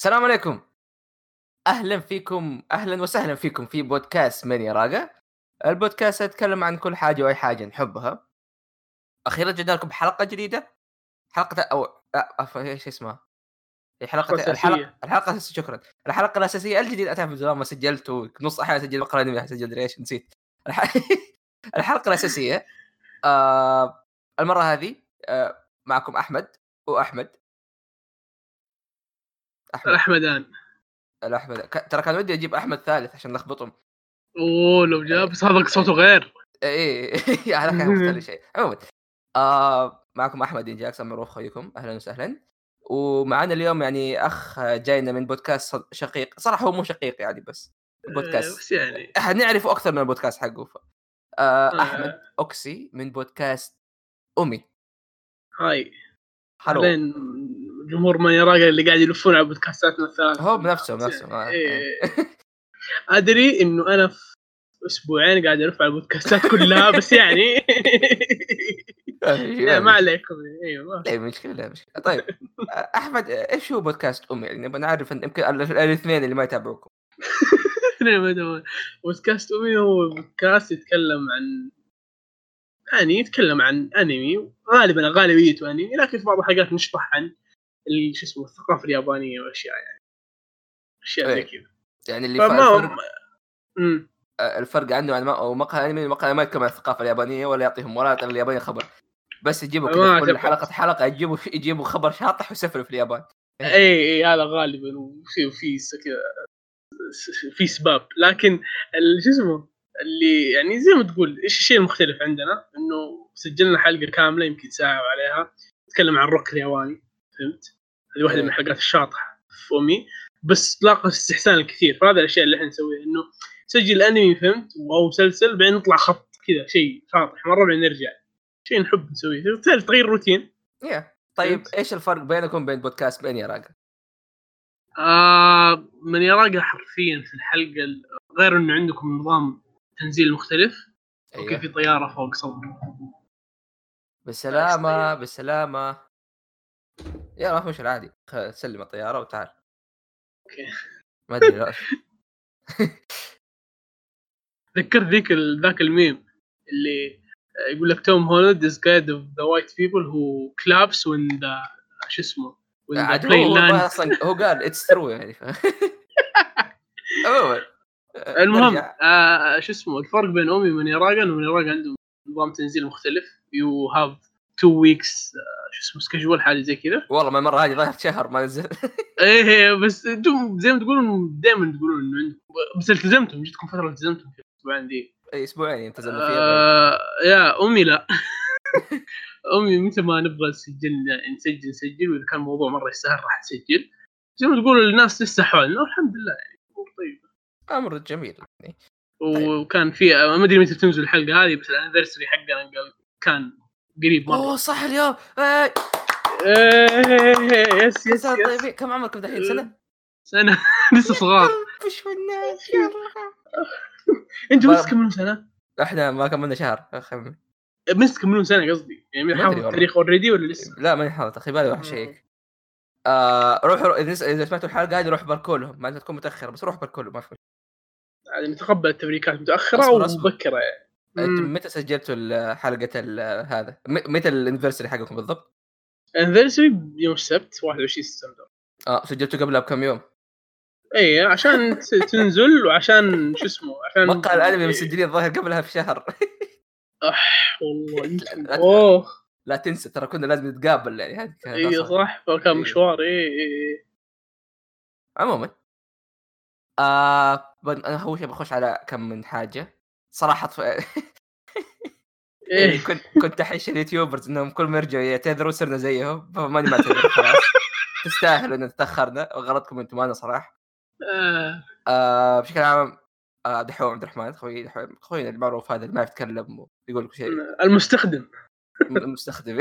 السلام عليكم. أهلا فيكم أهلا وسهلا فيكم في بودكاست من يراقة البودكاست يتكلم عن كل حاجة وأي حاجة نحبها. أخيرا جبنا لكم حلقه جديدة. حلقة أو إيش اسمها؟ هي حلقة الأساسية. الحلقة الحلقة شكرا. الحلقة الأساسية الجديده اتعرف من زمان ما سجلت ونص أحيانا اسجل بقرا انمي اسجل إيش نسيت. الح... الحلقة الأساسية آه المرة هذه آه معكم أحمد وأحمد أحمد. احمدان لا احمد ك- ترى كان ودي أجيب أحمد ثالث عشان نلخبطهم. أوه لو جاء بس هذا صوته غير. إيه هذا كان مختلف شيء. عموما آه معكم أحمد انجاكس معروف اخويكم أهلا وسهلا. ومعنا اليوم يعني أخ جاينا من بودكاست شقيق. صراحة هو مو شقيق يعني بس. بودكاست. بس يعني. احد نعرفه أكثر من البودكاست حقه. ف... آه آه. أحمد أوكسي من بودكاست أمي. هاي. هلو بعدين جمهور من يراقى اللي قاعد يلفون على بودكاستاتنا الثلاث هو بنفسه بنفسه. آه. إيه. أدري إنه أنا في أسبوعين قاعد ألف على البودكاستات كلها بس يعني لا، ما عليكم. أيوه لا مشكلة لا مشكلة. طيب آه، أحمد آه، إيش هو بودكاست أمي؟ يعني نبغى نعرف يمكن ال- الاثنين اللي ما يتابعوكم. بودكاست أمي هو بودكاست يتكلم عن يعني يتكلم عن أنمي غالبا غالبيته أنمي لكن في بعض الحلقات نشطح عن شو اسمه الثقافة اليابانية وأشياء يعني. أشياء زي إيه. كذا. يعني اللي فما الفرق, الفرق عنه عن أو مقهى أنمي مقهى ما يتكلم عن الثقافة اليابانية ولا يعطيهم ولا يعطي اليابانيه خبر. بس يجيبوا في كل. حلقه حلقة يجيبوا يجيبوا خبر شاطح ويسفلوا في اليابان. اي اي هذا غالبا وفي س- في سباب. لكن شو اسمه اللي يعني زي ما تقول إيش الشيء المختلف عندنا؟ إنه سجلنا حلقة كاملة يمكن ساعة وعليها نتكلم عن الروك الياباني. فهمت؟ هذه واحدة إيه. من الحلقات الشاطحة في أمي. بس تلاقى استحسان الكثير فهذا الأشياء اللي إحنا نسويها إنه سجل انمي فهمت؟ أو مسلسل بعدين نطلع خط كذا شيء شاطح. مرة بعدين نرجع. شيء نحب نسويه. تعرف تغير روتين. yeah طيب فهمت. إيش الفرق بينكم وبين بودكاست بين يراقة؟ آه من يراقى حرفيا في الحلقة ال- غير إنه عندكم نظام تنزيل مختلف. أوكي أيوه. في طيارة فوق صوب بالسلامة بالسلامة. yeah ما في مشكله عادي سلم الطيارة وتعال. okay. ما أدري. ذكرت ذيك ذاك الميم اللي آه، يقول لك توم هولاند is kind of the white people who claps when the شو اسمه عاد هو, plane هو أصلا هو قال it's true يعني عموما. المهم نرجع. آه شو اسمه الفرق بين اومي ومن يراقى انه من يراقى عندهم نظام تنزيل مختلف. you have two weeks شو اسمه schedule حاجة زي كذا. والله ما المره هذه ظهر شهر ما نزل. إيه بس أنتم زي ما تقولون دائما تقولون إنه عندكم بس التزمتم جتكم فترة التزمتم في الاسبوعين ذي. اي أسبوعين التزمنا فيها. آه يا أمي لا. أمي متى ما نبغى نسجل نسجل نسجل وإذا كان الموضوع مرة يستاهل راح نسجل. زي ما تقول الناس لسه حولنا والحمد لله يعني امور طيبة. أمر جميل يعني. وكان في ما أدري متى بتنزل الحلقة هذه بس ال anniversary حقنا قال كان قريب مرة. أوه صح اليوم. آه، إيه، yes yes yes. طيبين كم عمركم دحين سنة؟ سنة. لسه صغار. وش الناس ما- لسه تكملون سنة؟ إحنا ما كملنا شهر. بس تكملون سنة قصدي؟ يعني من ما حافظ. التاريخ already ولا لسه؟ لا ماني حاطط أخي بالي راح اشيك آه روحوا إذا إذا سمعتوا الحلقة هذه روح باركولهم ما انت تكون متاخر بس روح باركولهم ما في. يعني نتقبل التبريكات متأخرة. ومبكرة يعني. أنتم. متى سجلتوا حلقة هذا؟ متى ال anniversary حقكم بالضبط؟ anniversary يوم السبت 21 سبتمبر. آه سجلتوا قبلها بكم يوم؟ إي عشان تنزل وعشان شو اسمه عشان مقهى الانمي مسجلين الظاهر قبلها بشهر. والله يمكن. لا- أوه. لا تنسى ترى كنا لازم نتقابل يعني هذه إي. صح فكان. مشوار إي إي عموما آه أنا أول شيء بخش على كم من حاجة. صراحة ف... إيه. كنت كنت احش ال YouTubers إنهم كل ما يرجعوا يعتذروا صرنا زيهم فماني معتذر خلاص. تستاهلوا إن تاخرنا وغلطكم أنتم أنا صراحة. آه. آه بشكل عام آه دحوم عبد الرحمن خوي دحوم خوينا المعروف هذا اللي ما يتكلم ويقول كل شيء. المستخدم. المستخدم.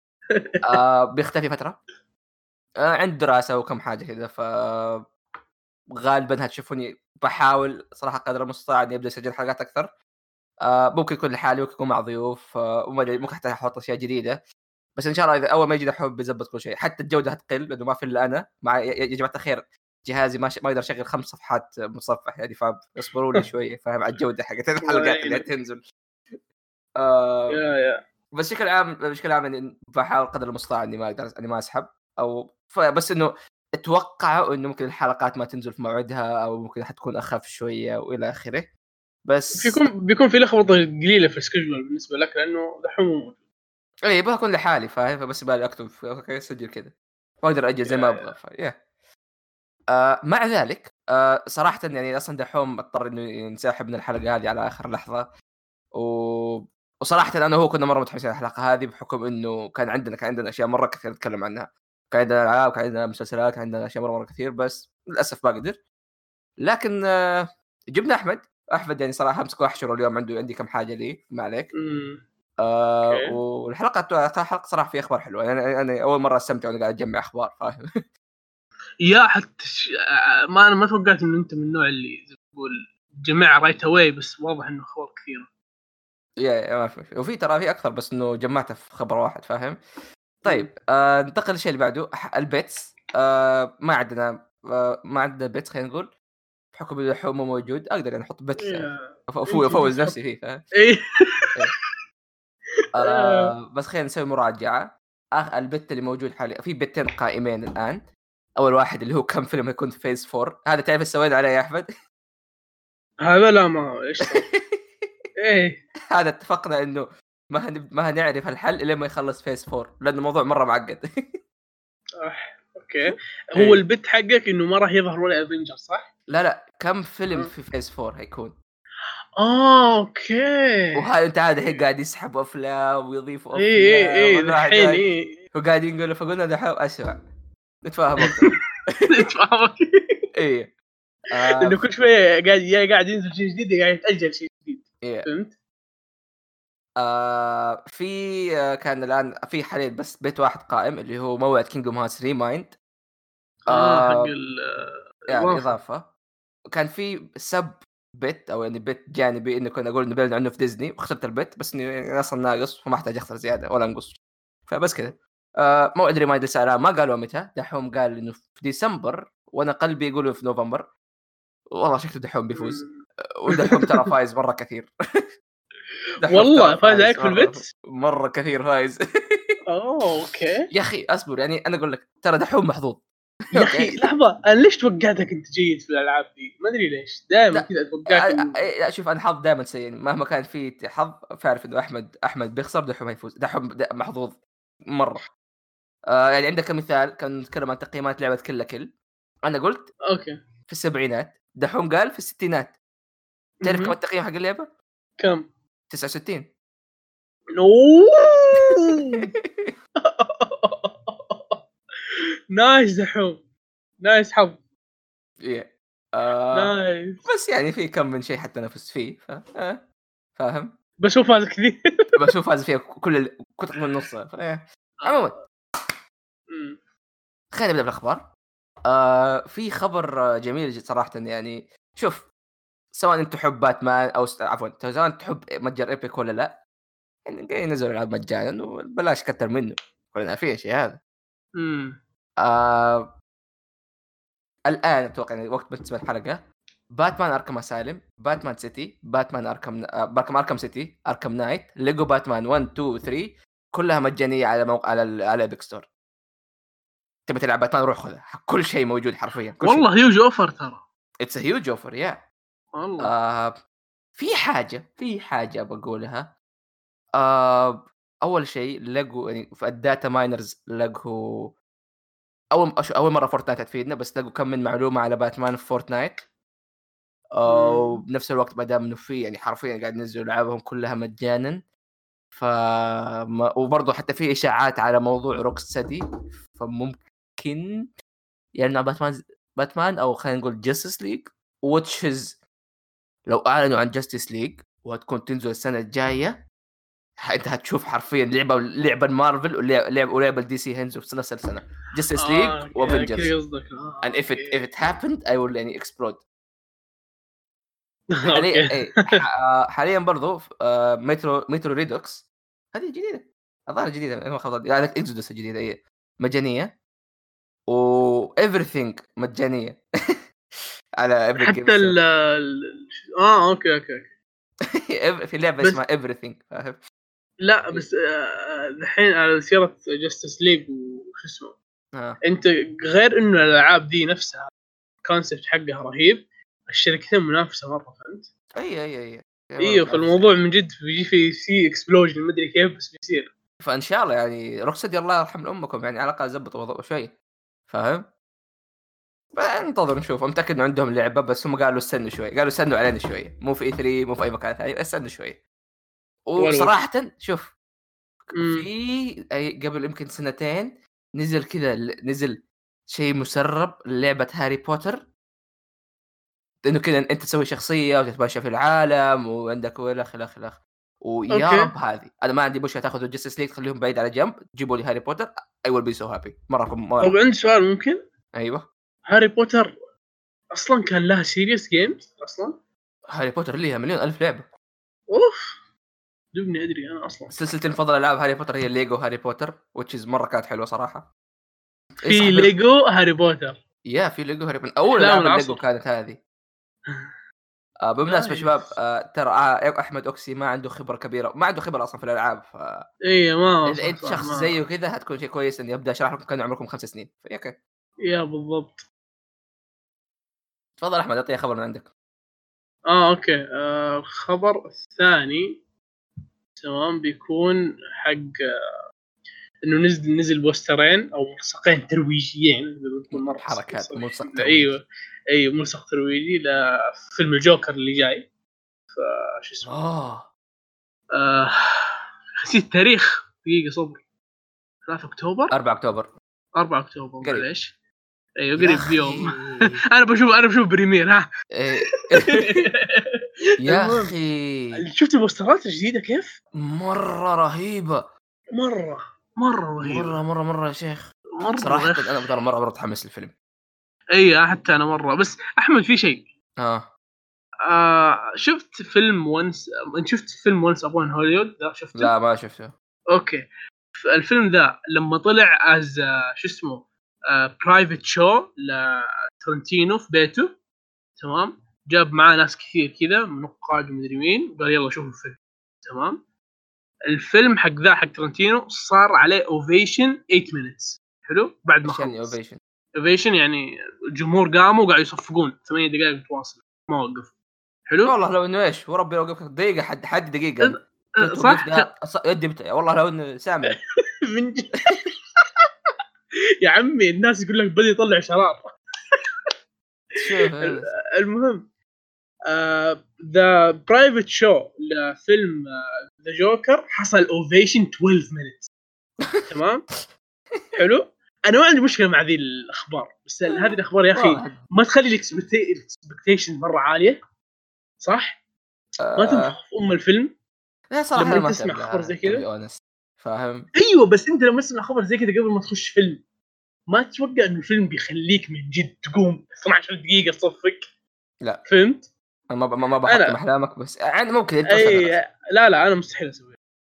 آه بيختفي فترة. آه عند دراسة وكم حاجة كذا ف غالبا هتشوفوني بحاول صراحة قدر المستطاع إني أبدأ أسجل حلقات أكثر. آه ممكن يكون لحالي ممكن يكون مع ضيوف آه وما أدري ممكن حتى أحط أشياء جديدة. بس إن شاء الله إذا أول ما يجي دحوم بيظبط كل شيء. حتى الجودة هتقل لأنه ما في إلا أنا. مع يا جماعة الخير جهازي ما ش... ما يقدر يشغل خمس صفحات متصفح يعني فاصبروا لي شوية فاهم؟ على الجودة حقت الحلقات اللي تنزل. آه بس بشكل عام بشكل عام يعني بحاول قدر المستطاع إني ما أقدر إني ما أسحب. أو ف- بس إنه أتوقع إنه ممكن الحلقات ما تنزل في موعدها أو ممكن حتكون أخف شوية وإلى آخره بس بيكون بيكون في لخبطة قليلة في السكجول بالنسبة لك لأنه دحوم مو موجود. اي بكون لحالي فاهم فبس بالي أكتب أوكي سجل كذا واقدر أجل زي ما أبغى. يا. آه مع ذلك آه صراحة يعني أصلا دحوم أضطر إنه ينسحب من الحلقة هذه على آخر لحظة و... وصراحة أنا وهو كنا مرة متحمسين الحلقة هذه بحكم إنه كان عندنا كان عندنا أشياء مرة كثير نتكلم عنها كان عندنا ألعاب كان عندنا مسلسلات كان عندنا أشياء مرة مرة كثير بس للأسف ما قدر. لكن آه جبنا أحمد. أحمد يعني صراحة امسك أحشره اليوم عنده عندي كم حاجة لي ما عليك. آه okay. والحلقة الحلقة صراحة فيها أخبار حلوة. أنا أنا أول مرة أستمتع وأنا قاعد أجمع أخبار فاهم؟ yeah حتى ش... آه، ما أنا ما توقعت إنه أنت من النوع اللي تقول جمع right away بس واضح إنه أخبار كثيرة. yeah yeah ما في. وفي ترى في أكثر بس إنه جمعتها في خبر واحد فاهم؟ طيب آه ننتقل للشيء اللي بعده ال bets. آه ما عندنا آه ما عندنا bets خلينا نقول. بحكم إنه مو موجود أقدر يعني أحط bet يا- أف- أفو- أفوز نفسي فيه فاهم؟ إيه. آه بس خلينا نسوي مراجعة. آخ ال bet اللي موجود حاليا في بتين قائمين الآن. أول واحد اللي هو كم فيلم يكون في phase 4 هذا تعرف إيش سوينا عليه يا أحمد؟ هذا لا ما إيش؟ إيه. هذا اتفقنا إنه ما هن... ما هنعرف الحل الا ما يخلص phase 4 لأنه الموضوع مرة معقد أح. okay إيه. هو ال bet حقك إنه ما راح يظهر ولا Avenger صح؟ لا لا كم فيلم آه. في phase 4 حيكون آه okay وهذا أنت عاد الحين قاعد يسحب أفلام ويضيف أفلام اي اي الحين اي وقاعدين يقولوا فقلنا دحين أسرع نتفاهم تفهمك اي آه لأنه كل شوية قاعد يا قاعد ينزل شيء جديد يا قاعد يتأجل شيء جديد إيه. فهمت؟ آه في آه كان الآن في حاليا بس bet واحد قائم اللي هو موعد Kingdom Hearts Re Mind آه حق آه يعني. إضافة. وكان في sub bet أو يعني bet جانبي انه كنا أقول نبعد عنه في ديزني واخترت ال bet بس إني يعني أصلا ناقص فما أحتاج أختار زيادة ولا أنقص. فبس كذا. آه موعد ReMind لسه ما قالوا متى. دحوم قال إنه في ديسمبر وأنا قلبي يقولوا في نوفمبر والله شكله دحوم بيفوز. ودحوم ترى فايز مرة كثير. والله فاز عليك في مرة- ال bets؟ مرة كثير فايز أوه okay يا أخي أصبر يعني أنا أقول لك ترى دحوم محظوظ يا أخي لحظة أنا ليش توقعتك أنت جيد في الألعاب دي؟ ما أدري ليش دائما. كذا اتوقعك لا شوف أنا حظ دائما سيء يعني مهما كان في حظ فاعرف إنه أحمد أحمد بيخسر دحوم يفوز دحوم محظوظ مرة آه يعني عندك مثال كان نتكلم عن تقييمات لعبة كل كل أنا قلت أوكي في السبعينات دحوم قال في الستينات تعرف كم. التقييم حق اللعبة؟ كم؟ 69 أوه nice دحوم nice حظ. آه nice بس يعني في كم من شيء حتى نفس فيه ف... آه. فاهم؟ بشوف هذا كثير بشوف فاز فيها كل ال- كتر من نص ف... آه. عموما مم. خلينا نبدأ بالأخبار آه في خبر آه، جميل صراحة يعني شوف سواء أنت تحب باتمان أو س... عفوا سواء تحب متجر Epic ولا لا يعني ينزل ألعاب مجانا وبلاش كتر منه كلنا عارفين الشيء هذا. مم. آه الآن أتوقع يعني وقت تسمع الحلقة. Batman Arkham Asylum Batman City Batman Arkham آه Batman Arkham City Arkham Knight Lego Batman 1 2 3 كلها مجانية على موقع على ال- على Epic Store. تبي تلعب باتمان روح خذها كل شيء موجود حرفيا كل والله huge offer ترى. it's huge offer يا والله. آه في حاجة في حاجة بقولها. آه أول شيء لقوا يعني في ال data miners لقوا أول أول مرة Fortnite تفيدنا بس لقوا كم من معلومة على باتمان في Fortnite. وبنفس الوقت ما دام إنه في يعني حرفيا قاعد ينزلوا ألعابهم كلها مجانا. ف وبرضه حتى في إشاعات على موضوع Rocksteady فممكن يعني باتمان باتمان أو خلينا نقول Justice League واتشز لو أعلنوا عن Justice League وهتكون تنزل السنة الجاية أنت هتشوف حرفيا لعبة لعبة مارفل ولعبه ولعبه DC هينزل في نفس السنة. Justice League و Avengers قصدك. and if it okay. if it happened I will يعني explode. حاليا إيه، حاليا برضو Metro Metro Redux هذه جديدة. الظاهر جديدة ما خاب لا Exodus الجديده اي مجانية. و everything مجانية. على Epic حتى ال آه okay okay okay. في لعبة اسمها everything فاهم؟ لا بس آه، الحين على سيره Justice League وش اسمه؟ آه. أنت غير إنه الألعاب دي نفسها ال concept حقها رهيب الشركتين منافسة مرة فهمت؟ أي أي أي أيوه فالموضوع من جد بيجي في في explosion ما أدري كيف بس بيصير. فإن شاء الله يعني Rocksteady الله يرحم امكم يعني على الأقل زبطوا الموضوع شوي فاهم؟ ننتظر نشوف. متأكد انه عندهم لعبة بس هم قالوا استنوا شوي. قالوا استنوا علينا شوي. مو في E3 مو في أي مكان ثاني. استنوا شوي. وصراحه شوف. في أي- قبل يمكن سنتين نزل كذا نزل شيء مسرب لعبه هاري بوتر. إنه كذا أنت تسوي شخصية وتتمشى في العالم وعندك والخ الخ الخ ويا. رب هذه. أنا ما عندي مشكلة تاخذوا Justice League تخليهم بعيد على جنب. تجيبوا لي هاري بوتر. I will be so happy مرة مرة. طب عندي سؤال ممكن؟ أيوه. هاري بوتر أصلا كان لها series games أصلا. هاري بوتر ليها مليون ألف لعبة. أوف. دوبني أدري أنا أصلا. سلسلتي المفضله ألعاب هاري بوتر هي ليجو هاري بوتر which is مرة كانت حلوة صراحة. في اسحب- ليجو هاري بوتر. yeah في ليجو هاري بوتر اول الليجو العصر. كانت هذه. آه بالمناسبه nice. شباب آه ترى آه أحمد أوكسي ما عنده خبرة كبيرة ما عنده خبرة أصلا في الألعاب ف اي ما إذا أنت شخص زيه كذا حتكون شيء كويس إني أبدأ أشرح لكم كان عمركم خمس سنين okay. yeah بالضبط. تفضل أحمد أعطيني خبر من عندك. آه okay. آه الخبر الثاني تمام بيكون حق آه إنه نزل نزل بوسترين أو ملصقين ترويجيين حركات. ملصق ترويجي. أيوه. أيوه ملصق ترويجي لفيلم الجوكر اللي جاي. فشو اسمه؟ آه. آه نسيت التاريخ. دقيقة صبر. 3 أكتوبر؟ 4 أكتوبر. 4 أكتوبر. معليش. أيوه قريب. بيوم أنا بشوف أنا بشوف بريمير ها. إيه. يا. أخي. شفت البوسترات الجديدة كيف؟ مرة رهيبة. مرة. مرة رهيبة. مرة مرة مرة يا شيخ. مرة صراحة. أنا ترى مرة مره متحمس للفيلم. اي حتى أنا مرة. بس أحمد في شيء. آه. آه شفت فيلم Once انت شفت فيلم Once Upon Hollywood ذا شفته؟ لا ما شفته. okay. الفيلم ذا لما طلع as شو اسمه؟ private show لترنتينو في بيته. تمام؟ جاب معاه ناس كثير كذا من نقاد ومدري مين وقال يلا شوفوا الفيلم. تمام؟ الفيلم حق ذا حق ترنتينو صار عليه ovation 8 minutes حلو؟ بعد ما خلص. ovation ovation يعني الجمهور قاموا وقاعدوا يصفقون 8 دقائق متواصلة. ما وقفوا حلو؟ والله لو إنه إيش وربي لو وقفك دقيقة حد حد دقيقة. صح؟ وقفت يدي. والله لو إنه سامع. من. يا عمي الناس يقول لك بدا يطلع شرار المهم ذا private show لفيلم ذا جوكر حصل ovation 12 minutes تمام؟ حلو؟ أنا ما عندي مشكلة مع ذي الأخبار بس هذه الأخبار يا أخي. ما تخلي الاكسبكتيشن مرة عالية صح؟ ما آه، تنفخ في أم الفيلم؟ لا صراحة لما ما تسمع خبر زي كذا؟ فاهم أيوه بس أنت لما تسمع خبر زي كذا قبل ما تخش فيلم ما تتوقع إنه الفيلم بيخليك من جد تقوم 12 دقيقة تصفق لا. فهمت؟ أنا ما ما ما بحطم احلامك بس يعني ممكن أنت وصلت. لا لا أنا مستحيل أسويها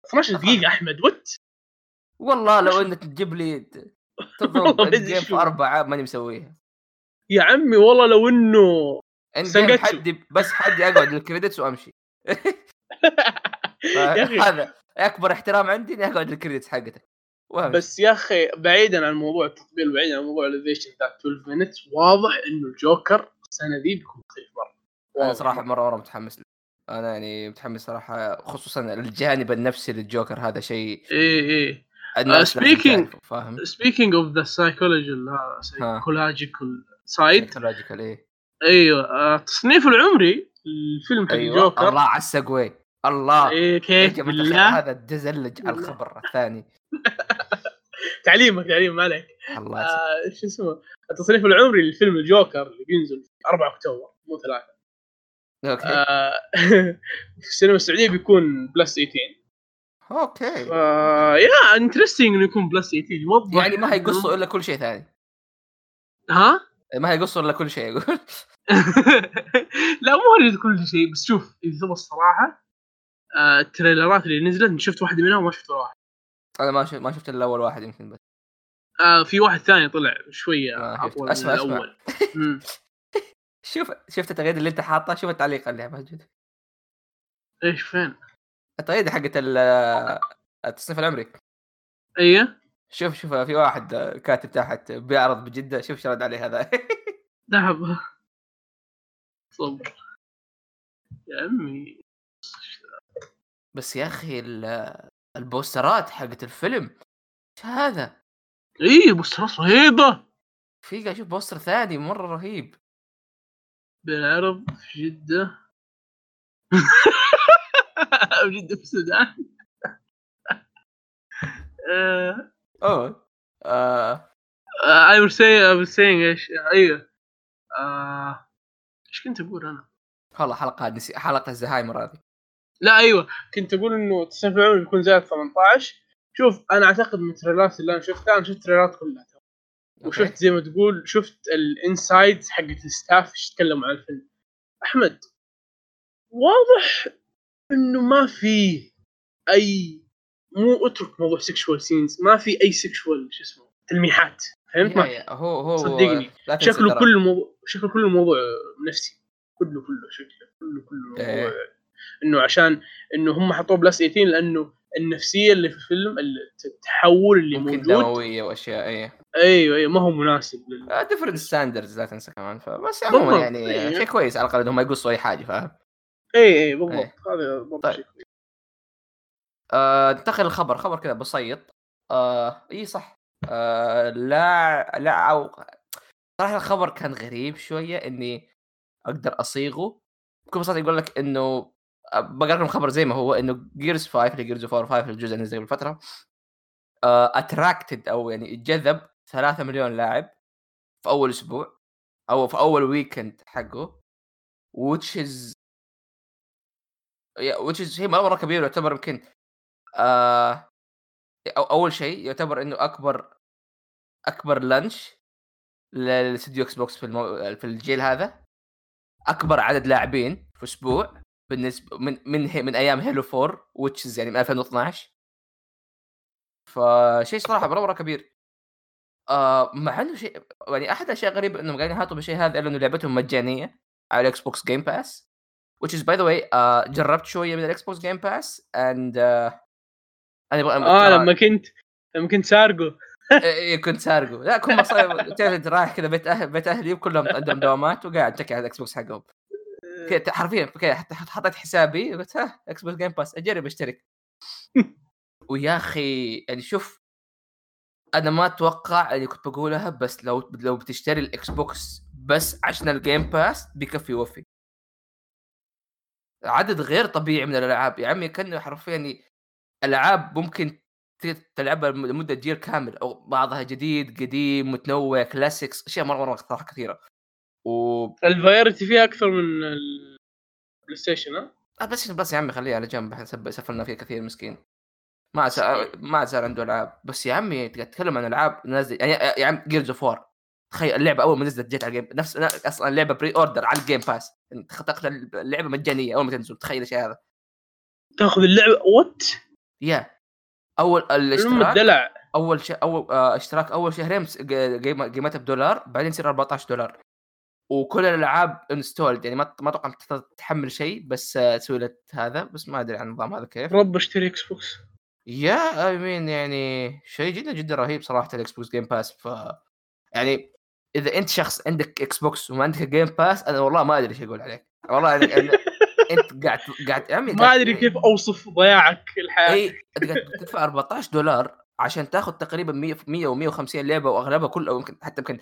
12 أفهم. دقيقة أحمد what والله لو إنك تجيب لي تضرب جيم في. أربع عاب ماني مسويها يا عمي والله لو إنه. حدي بس حدي أقعد ال credits وأمشي. هذا أكبر احترام عندي إني أقعد ال credits حقتك. وأمشي. بس يا أخي بعيدا عن موضوع التطبيل بعيدا عن موضوع ال ovation ذا 12 minute واضح إنه الجوكر السنة ذي بيكون مختلف مرة. أنا صراحة مرة مرة متحمس له. أنا يعني متحمس صراحة خصوصا الجانب النفسي للجوكر هذا شيء إيه إيه. لازم speaking- تعرفه، فاهم؟ speaking of the psychological psychological side Psychological، إيه. أيوه آه، التصنيف العمري الفيلم حق أيوه الجوكر الله على السقوي. الله. إيه كيف بالله؟ هذا دزلج على. الخبر الثاني. تعليمك تعليم ما عليك. الله. آه شو اسمه؟ التصنيف العمري للفيلم الجوكر اللي بينزل في 4 أكتوبر مو ثلاثة. أوكي. آه في السينما السعودية بيكون plus 18 أوكي. آه يا interesting إنه يكون plus 18 يوضح يعني ما هيقصوا إلا كل شيء ثاني. ها؟ ما هيقصوا إلا كل شيء يقول لا مو كل شيء بس شوف إذا تبغى الصراحة ال trailerات اللي نزلت شفت واحدة منها وما شفت ولا واحدة أنا ما شفت ما شفت إلا أول واحد يمكن بس. آه في واحد ثاني طلع شوية شفت. أطول من أسمع-. الأول. مم. شوف شفت التغريده اللي أنت حاطها شوف التعليق اللي موجود إيش فين؟ التغريده حقت ال- التصنيف العمري. إيه؟ شوف شوف في واحد كاتب تحت بيعرض بجدة شوف شو رد عليه هذا. ذهب. صبر. يا عمي بس يا أخي ال- البوسترات حقت الفيلم إيش هذا؟ إيه بوسترات رهيبة. في قاعد أشوف بوستر ثاني مرة رهيب. بالعرب في جدة. جدة في السودان. آه، أوه آه. آه، was saying I was saying إيش؟ أيوه. آه، إيش كنت أقول أنا؟ والله حلقة نسي حلقة الزهايمر هذه. لا أيوه. كنت أقول إنه تصنيف العمر بيكون زائد 18 شوف أنا أعتقد من ال trailerات اللي أنا شفتها أنا شفت ال trailerات كلها وشفت زي ما تقول شفت ال inside حقت ال staff إيش تكلموا عن الفيلم. أحمد واضح إنه ما في أي مو أترك موضوع sexual scenes ما في أي sexual شو اسمه تلميحات. فهمت؟ ما يا- هو هو صدقني. شكله. كل الموضوع شكله كل الموضوع نفسي. كله كله شكله كله كله إيه. إنه عشان إنه هم حطوه plus 18 لأنه النفسية اللي في الفيلم التحول اللي ممكن موجود. دموية وأشياء إيه. أيوه أيوه ما هو مناسب لل... different standards لا تنسى كمان فبس عموما يعني إيه. شيء كويس على الأقل انهم ما يقصوا أي حاجة فاهم؟ اي اي بالضبط إيه. هذا بالضبط طيب. آه، ننتقل للخبر خبر كذا بسيط. آه إي صح. آه لا لا أو صراحة الخبر كان غريب شوية إني أقدر أصيغه. بكل بساطة يقول لك إنه بقرأ لكم الخبر زي ما هو إنه Gears 5 اللي Gears 4 5 الجزء اللي نزل قبل فتره attracted أو يعني جذب 3 مليون لاعب في أول أسبوع أو في أول weekend حقه which is yeah, which is شيء مرة كبير يعتبر يمكن آه أو أول شيء يعتبر إنه أكبر أكبر launch لاستديو Xbox في المو... في الجيل هذا أكبر عدد لاعبين في أسبوع. بالنسبة من من هي من أيام Halo 4 which is يعني من 2012 فشيء صراحة مرة كبير. آه مع إنه شيء يعني أحد الاشياء غريبة إنهم قاعدين يحاطوا بالشيء هذا إلا إنه لعبتهم مجانية على ال Xbox Game Pass which is by the way آه جربت شوية من ال Xbox Game Pass and آه أنا أبغى آه لما كنت لما كنت سارقه. إيه كنت سارقه. لا كل ما صار تعرف رايح كذا بيت أهل بيت أهلي وكلهم عندهم دوامات وقاعد تكي على ال Xbox حقهم. كذا حرفيا كذا حتى حطيت حسابي قلت ها Xbox Game Pass أجرب أشترك. ويا أخي يعني شوف أنا ما أتوقع اللي كنت بقولها بس لو لو بتشتري ال Xbox بس عشان ال Game Pass بيكفي يوفي عدد غير طبيعي من الألعاب. يا عمي كأنه حرفيا يعني ألعاب ممكن تلعبها لمدة جيل كامل أو بعضها جديد قديم متنوع كلاسيكس أشياء مرة مرة كثيرة. و الفايرتي فيها أكثر من البلاي ستيشن ها؟ آه بس بس يا عمي خليها على جنب حسب سفلنا فيه كثير مسكين. ما صار- ما صار عنده ألعاب. بس يا عمي تتكلم عن ألعاب نازل يعني يا عم جيرز اوف تخيل اللعبة أول ما نزلت جت على الجيم نفس أصلا اللعبة بري اوردر على الجيم باس تاخذ اللعبة مجانية أول ما تنزل تخيل الشيء هذا. تاخذ اللعبة وات يا. أول ام الاشتراك الدلع أول شيء أول آه اشتراك أول شهرين قيمتها بدولار بعدين يصير 14 دولار. وكل الألعاب انستولد يعني ما ما أتوقع تحمل شيء بس آه، تسوي له هذا بس ما أدري عن النظام هذا كيف. رب اشتري إكس بوكس يا اي مين يعني شيء جدا جدا رهيب صراحة الاكس بوكس جيم باس ف يعني إذا أنت شخص عندك Xbox وما عندك Game Pass أنا والله ما أدري إيش أقول عليك. والله يعني أنا أنت قاعد قاعد عمي ما أدري كيف أوصف ضياعك الحياة إي تدفع 14 دولار عشان تاخذ تقريبا 100 100 و150 لعبة وأغلبها كل أو يمكن حتى يمكن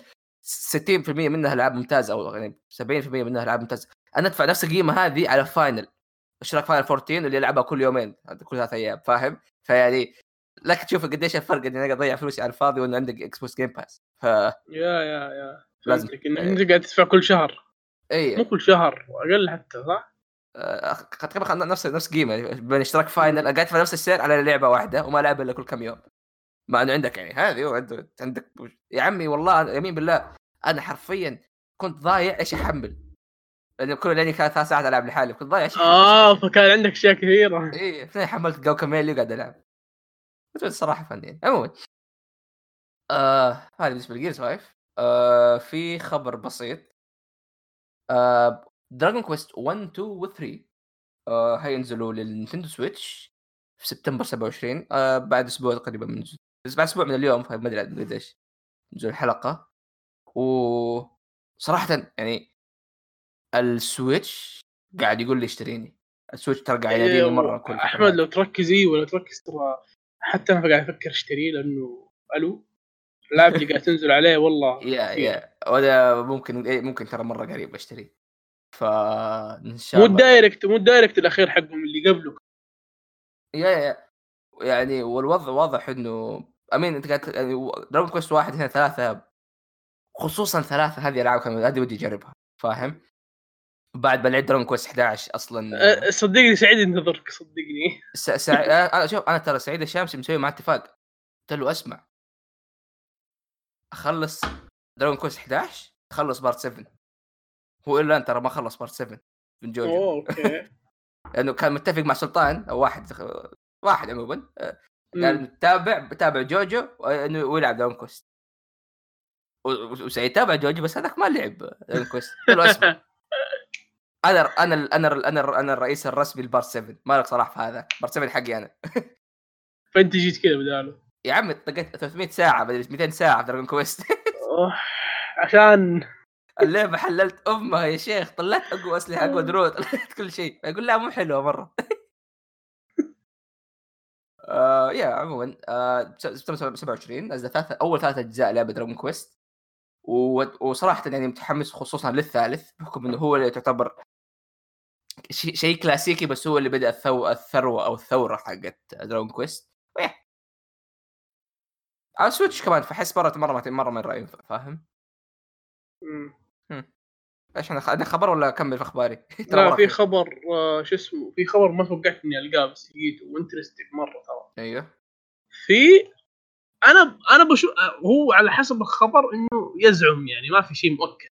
60% منها العاب ممتازه أو يعني 70% منها العاب ممتازه أنا أدفع نفس القيمة هذه على Final. اشتراك Final 14 اللي يلعبها كل يومين؟ كل ثلاث أيام فاهم؟ فيعني لك تشوف قديش الفرق إني أنا أضيع فلوسي على الفاضي وإنه عندك إكس بوكس جيم باس ف يا يا يا. لازم. انت قاعد تدفع كل شهر. مو اي كل شهر أقل حتى صح؟ آه، تقريبا نفس نفس قيمة. بين اشتراك فاينل قاعد أدفع نفس السعر على لعبة واحدة وما العبها إلا كل كم يوم. مع إنه عندك يعني هذه عندك يا عمي والله يمين بالله. أنا حرفيا كنت ضايع إيش أحمل. لأنه كل لأني كانت ثلاث ساعات ألعب لحالي كنت ضايع إيش آه فكان عندك أشياء كثيرة. اي حملت جو كاميلي وقاعد ألعب. صراحة فنيين عموما آه هذا بالنسبة ل Gears 5 آه في خبر بسيط. آه Dragon Quest 1 2 و 3 آه هينزلوا لل Nintendo Switch في سبتمبر 27 آه بعد أسبوع تقريبا من بس بعد أسبوع من اليوم ما أدري قديش. نزول الحلقة. و صراحة يعني ال Switch قاعد يقول لي اشتريني. السويتش ترى قاعد يناديني إيه، مرة كل أحمد لو تركزي ولا تركز ترى حتى أنا قاعد أفكر أشتريه لأنه ألو اللعبه اللي قاعد تنزل عليه والله يا يا. ولا ممكن إيه ممكن ترى مرة قريب اشتري فان شاء مو الله. الدايركت مو الدايركت الأخير حقهم اللي قبله. يا يا. يعني والوضع واضح إنه امين أنت قاعد يعني دراجون كويست واحد هنا ثلاثة خصوصا ثلاثة هذه العاب هذه ودي أجربها فاهم؟ بعد بلعب Dragon Quest 11 أصلا. أه، صدقني سعيد انتظرك صدقني. س... سع... أنا شوف أنا ترى سعيد الشامسي مسوي معاه اتفاق. قلت له أسمع. أخلص Dragon Quest 11 اخلص Part 7 هو الا ترى ما خلص Part 7 من JoJo. أوه okay. لأنه كان متفق مع سلطان أو واحد واحد عموما. قال تابع بتابع JoJo ويلعب Dragon Quest وسعيد تابع JoJo بس هذاك ما لعب. Dragon Quest قلت له أنا أنا أنا أنا أنا الرئيس الرسمي ل Part 7 مالك صراحة في هذا Part 7 حقي أنا. فأنت جيت كذا بداله. يا عمي طقيت 300 ساعة بدل 200 ساعة في Dragon Quest عشان. اللعبة حللت أمها يا شيخ. طلعت أقوى أسلحة أقوى دروع طلعت كل شيء. يقول لا مو حلوة مرة. آه يا عموما آه 27 نزل ثلاثة أول ثلاث أجزاء لعبة Dragon Quest وصراحة يعني متحمس خصوصا للثالث بحكم إنه هو اللي تعتبر شيء كلاسيكي بس هو اللي بدأ الثو... الثروة أو الثورة حقت Dragon Quest على Switch كمان فحس مره مرة مرة من رايي فاهم؟ إيش أنا خبر ولا اكمل في أخباري؟ لا في خبر آه شو اسمه في خبر ما توقعت إني ألقاه بس لقيته و interesting مرة ترى. أيوه. في أنا أنا بشوف هو على حسب الخبر إنه يزعم يعني ما في شيء مؤكد.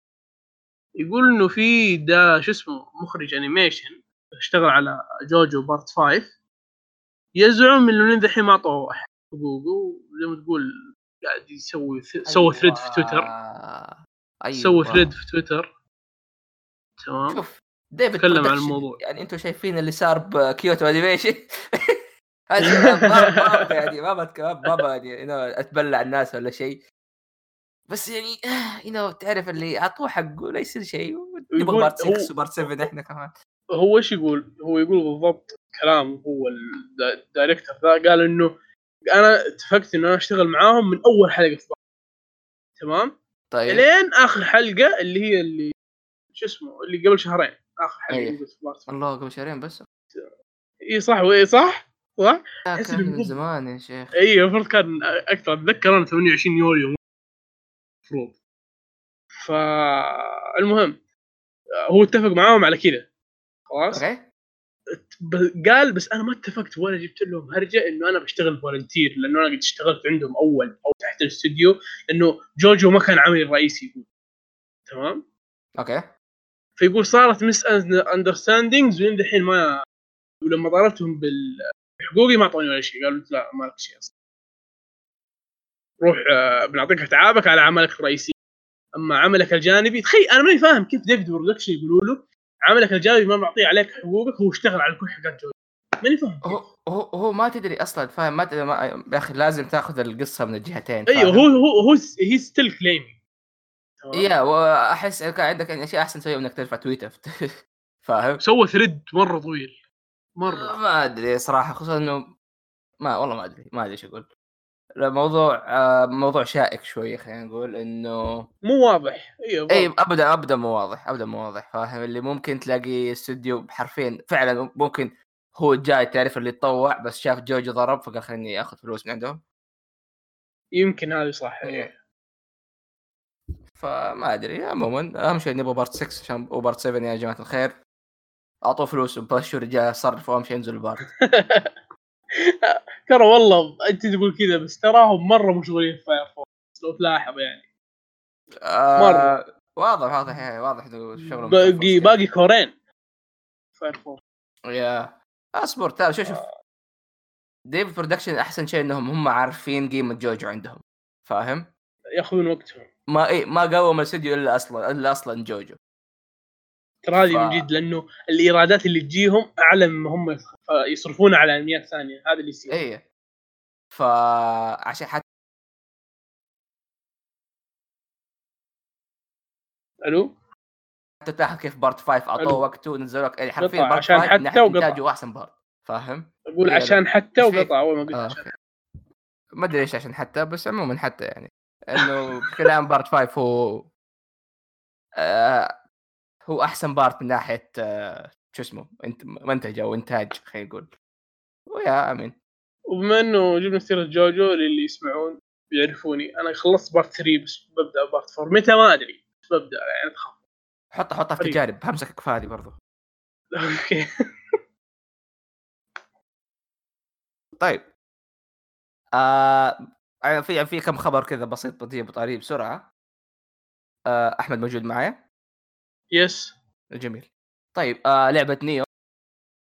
يقول إنه في ده شو اسمه مخرج animation اشتغل على JoJo Part 5 يزعم إنه لين ذحين ما اعطوه حقوقه زي ما تقول قاعد يسوي سوى أيوة. thread في تويتر. أيوة. سوى thread في تويتر. تمام؟ شوف ديفيد تكلم عن الموضوع. يعني أنتم شايفين اللي صار ب Kyoto Animation ما يعني ما ما يعني أتبلع الناس ولا شيء. بس يعني يو تعرف اللي اعطوه حقه لا يصير شيء نبغى Part 6 و Part 7 إحنا كمان. هو إيش يقول؟ هو يقول بالضبط كلام هو ال director ذا قال إنه أنا اتفقت إنه أنا أشتغل معاهم من أول حلقة في تمام؟ طيب. لين آخر حلقة اللي هي اللي شو اسمه؟ اللي قبل شهرين آخر حلقة أيه. في الله قبل شهرين بس. اي صح واي صح؟ صح؟ كان من زمان يا شيخ. اي المفروض كان أكثر أتذكر أنا 28 يوليو. المفروض فالمهم هو اتفق معاهم على كذا. خلاص؟ okay. قال بس أنا ما اتفقت ولا جبت لهم هرجة إنه أنا بشتغل volunteer لأنه أنا قد اشتغلت عندهم أول أو تحت الاستوديو لأنه JoJo ما كان عملي الرئيسي يقول. تمام؟ okay. فيقول صارت misunderstandings ولين دحين ما ولما طالبتهم بحقوقي ما اعطوني ولا شيء قالوا لا ما لك شيء أصلا. روح آه، بنعطيك اتعابك على عملك الرئيسي. أما عملك الجانبي تخيل أنا ماني فاهم كيف David Production يقولوا له عملك الجانبي ما معطيه عليك حقوقك هو اشتغل على كل حاجات JoJo ماني فاهم هو هو هو ما تدري أصلا فاهم؟ ما تدري ما... يا أخي لازم تأخذ القصة من الجهتين أيوه هو هو هو هي still claiming يا وأحس كان عندك اشياء أحسن تسويها إنك ترفع تويتر. فاهم؟ سوى ثريد مرة طويل. مرة. ما أدري صراحة خصوصا إنه ما والله ما أدري ما أدري إيش أقول. الموضوع آه، موضوع شائك شوي خلينا نقول إنه مو واضح. أيوه إي ابدا ابدا مو واضح ابدا مو واضح فاهم؟ اللي ممكن تلاقي استوديو حرفيا فعلا ممكن هو جاي تعرف اللي يتطوع بس شاف جوجو ضرب فقال خليني آخذ فلوس من عندهم. يمكن هذه صح إيه. فما أدري عموما أهم شيء نبغى Part 6 عشان و Part 7 يا جماعة الخير. اعطوه فلوس وبشوا رجال صرفوا اهم شيء ينزل ال part ترى والله انت تقول كذا بس تراهم مرة مشغولين في Fire Force لو تلاحظ يعني. آه مرة. واضح واضح يعني واضح شغلهم باقي باقي كورين Fire Force يا اصبر تعال شوف شوف. David Production أحسن شيء إنهم هم عارفين قيمة JoJo عندهم. فاهم؟ ياخذون وقتهم. ما إيه ما قوم الاستوديو إلا أصلا إلا أصلا JoJo. ترى هذه ف- من جد لأنه الإيرادات اللي تجيهم اعلى مما هم يص- يصرفون على انميات ثانية هذا اللي يصير إيه فعشان حتى لو تلاحظ كيف Part 5 أعطوه. وقته ونزلوا لك يعني حرفيا part عشان 5 حتى وقطع. أحسن part فاهم؟ أقول يلا. عشان حتى؟ وقطع أول ما قلت آه عشان ما أدري ليش عشان حتى بس عموما حتى يعني إنه بشكل عام Part 5 هو آه هو أحسن part من ناحية آه شو اسمه إنت منتج أو إنتاج خلينا نقول. ويا آمين. وبما إنه جبنا سيرة JoJo للي يسمعون بيعرفوني أنا خلصت Part 3 بس ببدأ Part 4 متى؟ ما أدري بس ببدأ يعني تخاف حط حطها في. تجارب همسكك في هذه برضو. okay. طيب. آه أنا في في كم خبر كذا بسيط بطيء بطريق بسرعة. آه أحمد موجود معايا. yes. جميل. طيب آه لعبة Nioh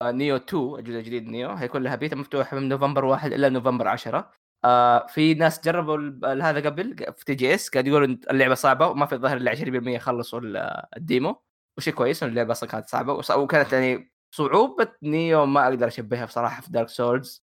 آه Nioh 2 الجزء الجديد Nioh هيكون لها بيتا مفتوحة من نوفمبر 1 إلى نوفمبر 10 آه في ناس جربوا هذا قبل في TGS قاعد يقولوا اللعبة صعبة وما في الظاهر إلا 20% خلصوا ال- ال demo وشيء كويس إن اللعبة أصلا كانت صعبة وكانت يعني صعوبة Nioh ما أقدر أشبهها بصراحة في Dark Souls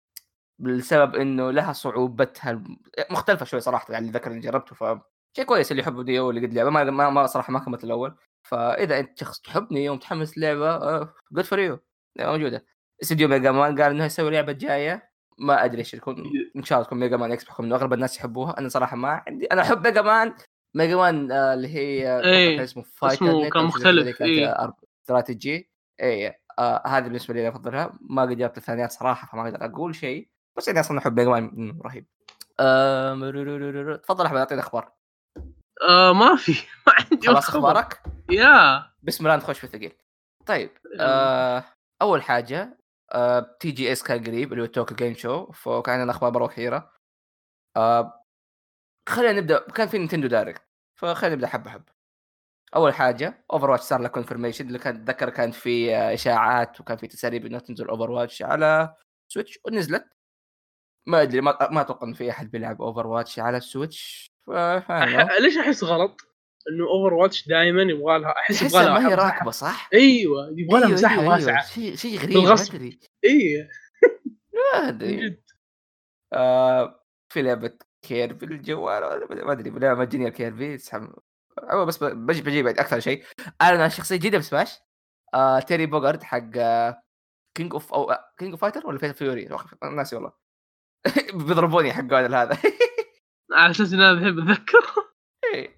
بسبب إنه لها صعوبتها مختلفة شوي صراحة يعني ذكر اني جربته ف شيء كويس اللي يحب Nioh اللي قد لعبة ما, ما صراحة ما كملت الأول. فإذا أنت شخص تحب نيو ومتحمس لعبة good for you موجودة. استوديو Mega Man قال إنه يسوي لعبة جاية. ما أدري إيش تكون إن شاء الله تكون Mega Man X بحكم إنه أغلب الناس يحبوها. أنا صراحة ما عندي. أنا أحب Mega Man. Mega Man آه اللي هي إيه، كان اسمه Fighter اسمه كان مختلف، إيه. استراتيجي. اي آه هذه بالنسبة لي أفضلها. ما قد جربت الثانيات صراحة فما أقدر أقول شيء. بس يعني أصلا أحب Mega Man رهيب. تفضل أحمد اعطينا أخبار. آه ما في. ما عندي خلاص. أخبارك؟ يا. بسم الله نخش في الثقيل. طيب آه أول حاجة آه TGS كان قريب اللي هو Tokyo Game Show فكان عندنا أخبار مرة كثيره آه خلينا نبدأ. كان في Nintendo Direct فخلينا نبدأ حبة حبة. أول حاجة Overwatch صار له confirmation اللي كان اتذكر كان في آه، إشاعات وكان في تسريب إنه تنزل Overwatch على Switch ونزلت. ما أدري ما, ما أتوقع إن في أحد بيلعب Overwatch على ال Switch ليش أحس غلط؟ إنه Overwatch دائما يبغى لها أحس يبغى لها ما هي راكبة صح؟ أيوه يبغى لها أيوة، مساحة أيوة، أيوة. واسعة. شيء شيء غريب ما. أدري. اي ما أدري. آه في لعبة Kirby الجوال ما أدري لعبه مجانيه Kirby بس بجي بجيب أكثر شيء. أنا شخصية جديدة بسماش. آه Terry Bogard حق King of أو King of Fighter ولا Fatal Fury ناسي والله. بيضربوني حق هذا. على أساس ان أنا بحب اتذكر إيه.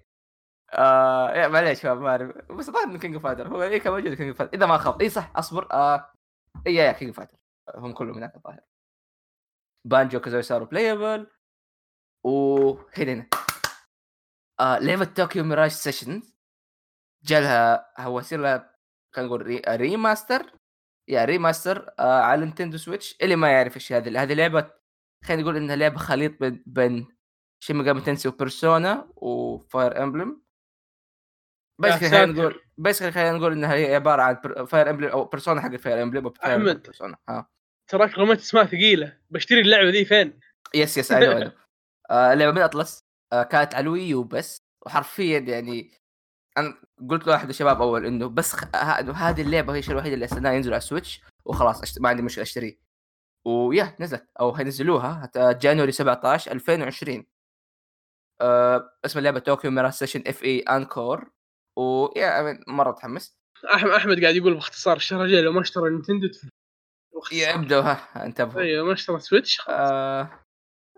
آه معليش ما اعرف بس الظاهر إنه King Fighter هو اي كان موجود King Fighter إذا ما خاب. اي صح أصبر. آه. اي yeah King Fighter هم كلهم هناك الظاهر. Banjo-Kazooie صاروا playable وهنا آه لعبه Tokyo Mirage Session جالها هو يصير لها خلينا نقول re... remaster yeah remaster آه على Nintendo Switch اللي ما يعرف إيش هذه. هذه لعبة خلينا نقول إنها لعبة خليط بين بين Shin Megami Tensei و Persona و Fire Emblem بس خلينا. نقول بس خلينا نقول إنها هي عبارة عن Fire Emblem أو Persona حق ال Fire Emblem أحمد. Persona ها. تراك رميت اسماء ثقيلة. بشتري اللعبة دي فين؟ yes yes أيوه أيوه. آه لعبه من Atlus. آه كانت على ال Wii U بس. وحرفيا يعني أنا قلت لواحد الشباب أول إنه بس خ... هذه اللعبة هي الشيء الوحيد اللي استناه ينزل على ال Switch وخلاص أشت... ما عندي مشكلة أشتريه. و yeah نزلت. أو هينزلوها. هت- January 17 2020 آه اسم اللعبة Tokyo Mirage Session FE Encore و yeah مرة متحمس أحمد أحمد قاعد يقول باختصار الشهر الجاي لو ما اشترى Nintendo. ابدوا ها انتبهوا أيوه ما اشترى Switch خلاص. آه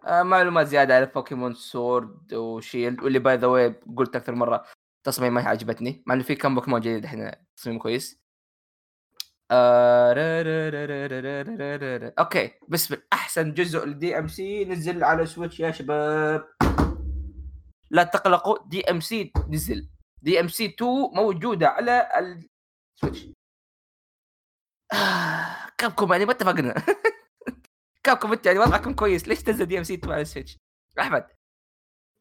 آه معلومات زيادة على Pokemon Sword و Shield واللي by the way قلت أكثر مرة تصميم ما هي عجبتني مع إنه في كم بوكيمون جديد الحين تصميم كويس آه را- را- را- را- را- را- را- را- را. أوكي الله أحسن جزء ل DMC نزل على Switch يا شباب لا تقلقوا DMC نزل. DMC 2 موجودة على ال Switch آه Capcom يعني ما اتفقنا. Capcom انت يعني وضعكم كويس. ليش تنزل DMC 2 على ال Switch أحمد.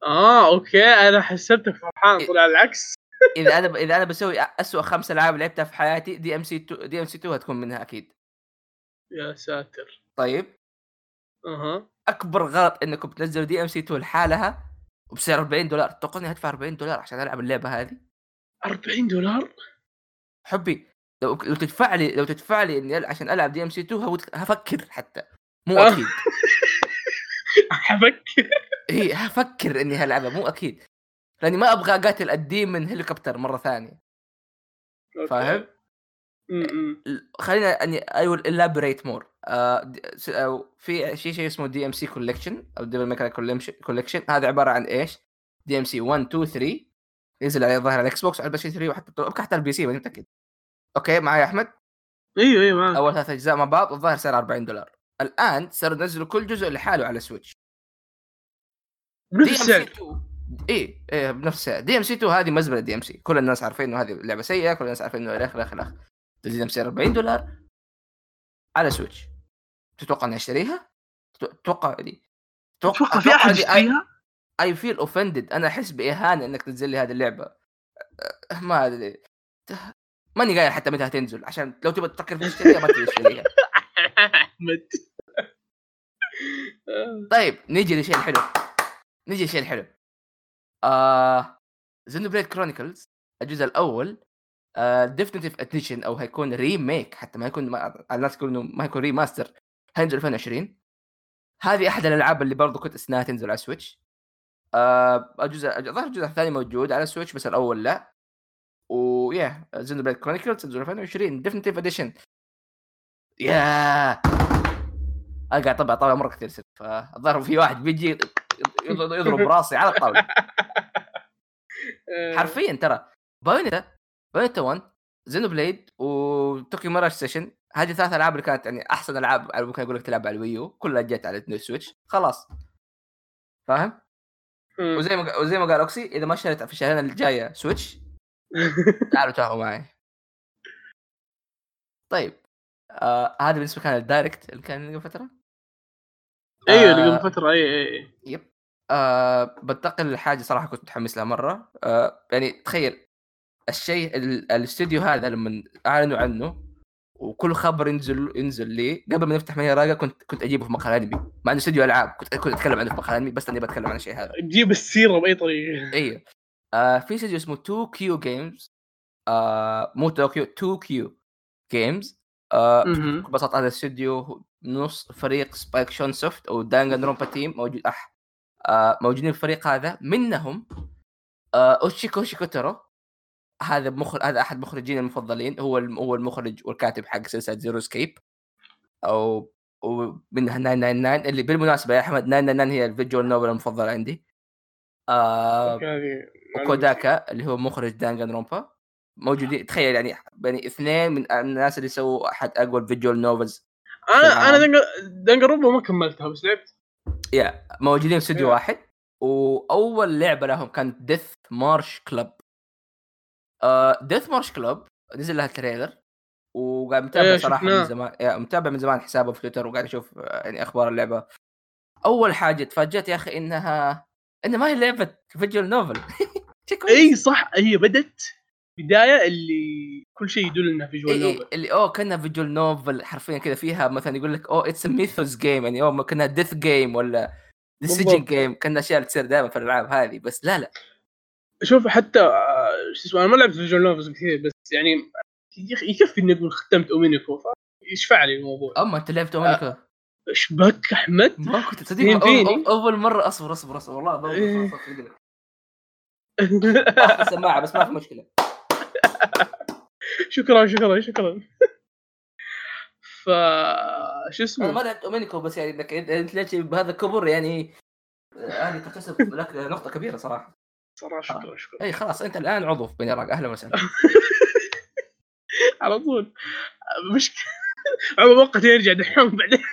آه أوكي. أنا حسبتك فرحان. طلع العكس. إذا أنا إذا أنا بسوي اسوء خمس ألعاب لعبتها في حياتي دي ام سي 2 دي ام سي 2 هتكون منها أكيد. يا ساتر. طيب. أها. أكبر غلط إنكم تنزلوا DMC 2 لحالها وبسعر 40 دولار تتوقع اني ادفع 40 دولار عشان ألعب اللعبة هذه. 40 دولار؟ حبي لو لو تدفع لي لو تدفع لي إني عشان ألعب DMC 2 هود- هفكر حتى. مو آه. أكيد. حفكر اي هفكر إني هلعبها مو أكيد. لأني ما أبغى أقاتل ال demon helicopter مرة ثانية. فاهم؟ م-م. خلينا اني I will elaborate more في شيء شيء اسمه DMC Collection أو Devil May Cry Collection هذا عبارة عن إيش؟ DMC 1 2 3 ينزل على على ال Xbox على ال PlayStation 3 وحتى حتى ال PC ماني متأكد. أوكي معي أحمد؟ أيوه أيوه معك أول ثلاث أجزاء مع بعض الظاهر سعر 40 دولار. الآن صاروا ينزلوا كل جزء لحاله على Switch بنفس DMC السعر. 2 اي إيه بنفس السعر. DMC 2 هذه مزبله DMC كل الناس عارفين إنه هذه لعبة سيئة كل الناس عارفين إنه الاخ الاخ الاخ تزيد بسعر 40 دولار على Switch. تتوقع إني أشتريها؟ تتوقع دي. أتوقع في أحد يشتريها؟ I feel offended أنا أحس بإهانة إنك تنزل لي هذه اللعبة. أه، ما أدري. ماني قايل حتى متى تنزل عشان لو تبغى تفكر في تشتريها ما تبغى تشتريها. احمد طيب نيجي لشيء الحلو نيجي لشيء الحلو آه Xenoblade Chronicles الجزء الأول Definitive Edition أو هيكون remake حتى ما يكون ما الناس يقولوا إنه ما يكون remaster هينزل 2020 هذه أحد الألعاب اللي برضو كنت استناها تنزل على Switch آه الجزء الظاهر الجزء الثاني موجود على Switch بس الأول لا. و yeah Xenoblade Chronicles تنزل 2020 Definitive Edition يا اقعد طبعا طبعا مرة كثير ست فالظاهر في واحد بيجي يضرب يضرب راسي على الطاولة. حرفيا ترى Bayonetta Bayonetta 1 Xenoblade و Tokyo Mirage Sessions. هذه ثلاث ألعاب اللي كانت يعني أحسن ألعاب ممكن أقول لك تلعب على ال Wii U. كلها جت على ال new Switch. خلاص. فاهم؟ وزي ما وزي ما قال أوكسي إذا ما اشتريت في الشهرين الجاية Switch تعالوا تاخذوا معي. طيب. آه هذا بالنسبة كان ال Direct اللي كان قبل فترة. أيوه اللي آه، قبل فترة. اي اي yep. آه بنتقل لحاجة صراحة كنت متحمس لها مرة. آه يعني تخيل الشيء ال- الاستوديو هذا لما اعلنوا عنه وكل خبر ينزل ينزل لي قبل ما نفتح ماني راقة كنت كنت أجيبه في مقال أنمي. مع إنه استوديو ألعاب كنت كنت أتكلم عنه في مقال أنمي بس اني بتكلم عن الشيء هذا. تجيب السيرة بأي طريقة. أيوه آه في استوديو اسمه Too Kyo Games. آه مو طوكيو Too Kyo Games. آه. ببساطه هذا الاستوديو نص فريق Spike Chunsoft أو Danganronpa team موجود أح آه موجودين في الفريق هذا. منهم آه أوتشيكوشي كوتارو هذا مخرج هذا أحد مخرجين المفضلين هو الم- هو المخرج والكاتب حق سلسلة Zero Escape أو ومنها 999 اللي بالمناسبة يا أحمد 999 هي ال visual novel المفضلة عندي آه. وكوداكا اللي هو مخرج Danganronpa موجودين تخيل يعني يعني اثنين من الناس اللي سووا أحد أقوى ال visual novels أنا أنا. دنجر- Danganronpa ما كملتها بس لعبت yeah موجودين في استوديو yeah. واحد وأول لعبة لهم كانت Death March Club Death March Club نزل لها trailer وقاعد متابع إيه، صراحة. من زمان yeah متابع من زمان حسابه في تويتر وقاعد أشوف آه، يعني أخبار اللعبة أول حاجة تفاجأت يا أخي إنها إنها ما هي لعبة visual novel. إي صح هي بدت بداية اللي كل شيء يدل إنها visual إيه إيه novel اللي أوه كأنها visual novel حرفيا كذا فيها مثلا يقول لك oh it's death game يعني أوه كأنها death game ولا decision. game كأنها أشياء تصير دائما في الألعاب هذه بس لا لا شوف حتى شو اسمه أنا ما لعبت visual novels كثير بس يعني يكفي إني أقول ختمت Umineko فيشفع لي الموضوع. اما أنت لعبت Umineko إيش بك أحمد؟ ما كنت تصدق أول مرة أصبر أصبر أصبر والله إيه. طاح السماعة بس ما في مشكلة. شكرا شكرا شكرا. ف شو أنا ما اسمه لعبت Umineko بس يعني إنك انت ليش بهذا الكبر يعني آه، هذه تحتسب لك نقطة كبيرة صراحة. صراحة شكرا شكرا اي خلاص أنت الآن عضو في بني راق أهلا وسهلا. على طول. مشكله عمر مؤقت يرجع دحوم بعدين.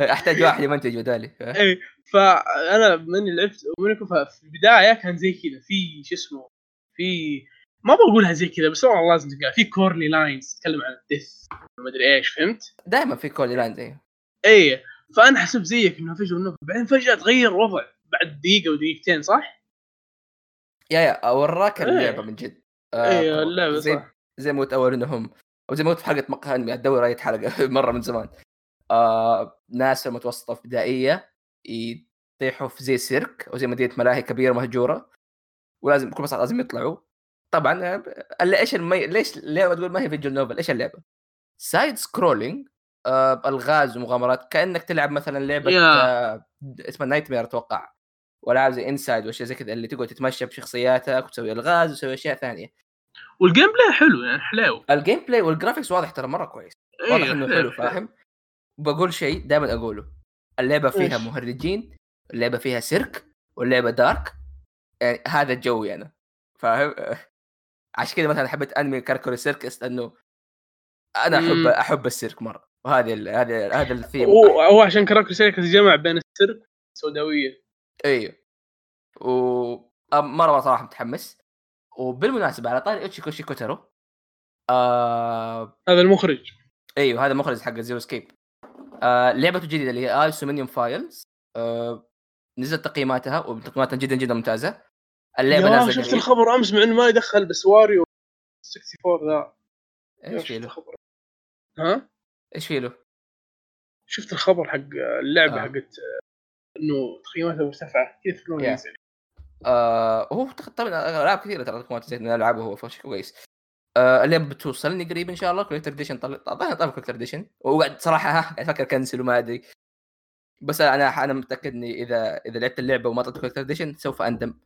أحتاج واحد يمنتج بدالي. اي فأنا من لعبت اومينيكو ففي البداية كان زي كذا في شو اسمه في ما بقولها زي كذا بس والله لازم تلقاها في كورلي لاينز تتكلم عن الدث ما أدري إيش فهمت؟ دائما في كول لاين زي اي فأنا حسبت زيك إنه نوفل بعدين فجأة تغير الوضع. بعد دقيقة ودقيقتين صح؟ yeah yeah وراك إيه. اللعبه من جد اي اللعبة زي زي ما اول انهم أو زي ما قلت في حلقة مقهى أنمي ادور اي حلقة مرة من زمان آه ناس في المتوسطه ابتدائيه يطيحوا في زي سيرك أو زي مدينة ملاهي كبيرة مهجورة ولازم بكل بساطه لازم يطلعوا طبعا آه، إيش المي... ليش ليه تقول ما هي visual novel إيش اللعبة؟ side scrolling آه الغاز ومغامرات كأنك تلعب مثلا لعبة. آه اسمها Nightmare أتوقع والعاب زي Inside وأشياء زي كذا اللي تقعد تتمشى بشخصياتك وتسوي ألغاز وتسوي أشياء ثانية. وال gameplay حلو يعني حلاو ال gameplay وال graphics واضح ترى مرة كويس. إيه، واضح إنه حلو فاهم؟ بقول شيء دائما أقوله. اللعبة فيها إيش؟ مهرجين اللعبة فيها سيرك واللعبة dark يعني هذا جوي أنا فاهم؟ عشان كذا مثلا حبيت أنمي Karakuri Circus لأنه أنا أحب مم. أحب السيرك مرة. وهذه ال- هذا هذا الثيم. هو عشان Karakuri Circus جمع بين السيرك والسوداوية. أيوه و مرة صراحة متحمس. وبالمناسبة على طاري أوتشيكوشي كوتارو آه... هذا المخرج. أيوه هذا مخرج حق Zero Escape آه... لعبته الجديده اللي هي AI Somnium Files آه... نزلت تقييماتها وتقييماتها جدا جدا ممتازة. اللعبة نازلة شفت. الخبر أمس مع إنه ما يدخل بس Wario 64 ذا. إيش شفت في له؟ الخبر. ها؟ إيش في له؟ شفت الخبر حق اللعبة آه. حقت إنه تقييماتها مرتفعه كيف تكون. ينزل؟ آه هو طبعا ألعاب كثيرة ترى تقييمات زي ألعابه هو فشي كويس. آه اللعبه بتوصلني قريب إن شاء الله collector edition طلع طلع طلع collector edition وقاعد صراحة ها قاعد أفكر cancel وما أدري. بس أنا أنا متأكد إني إذا إذا لعبت اللعبة وما طلعت collector edition سوف أندم.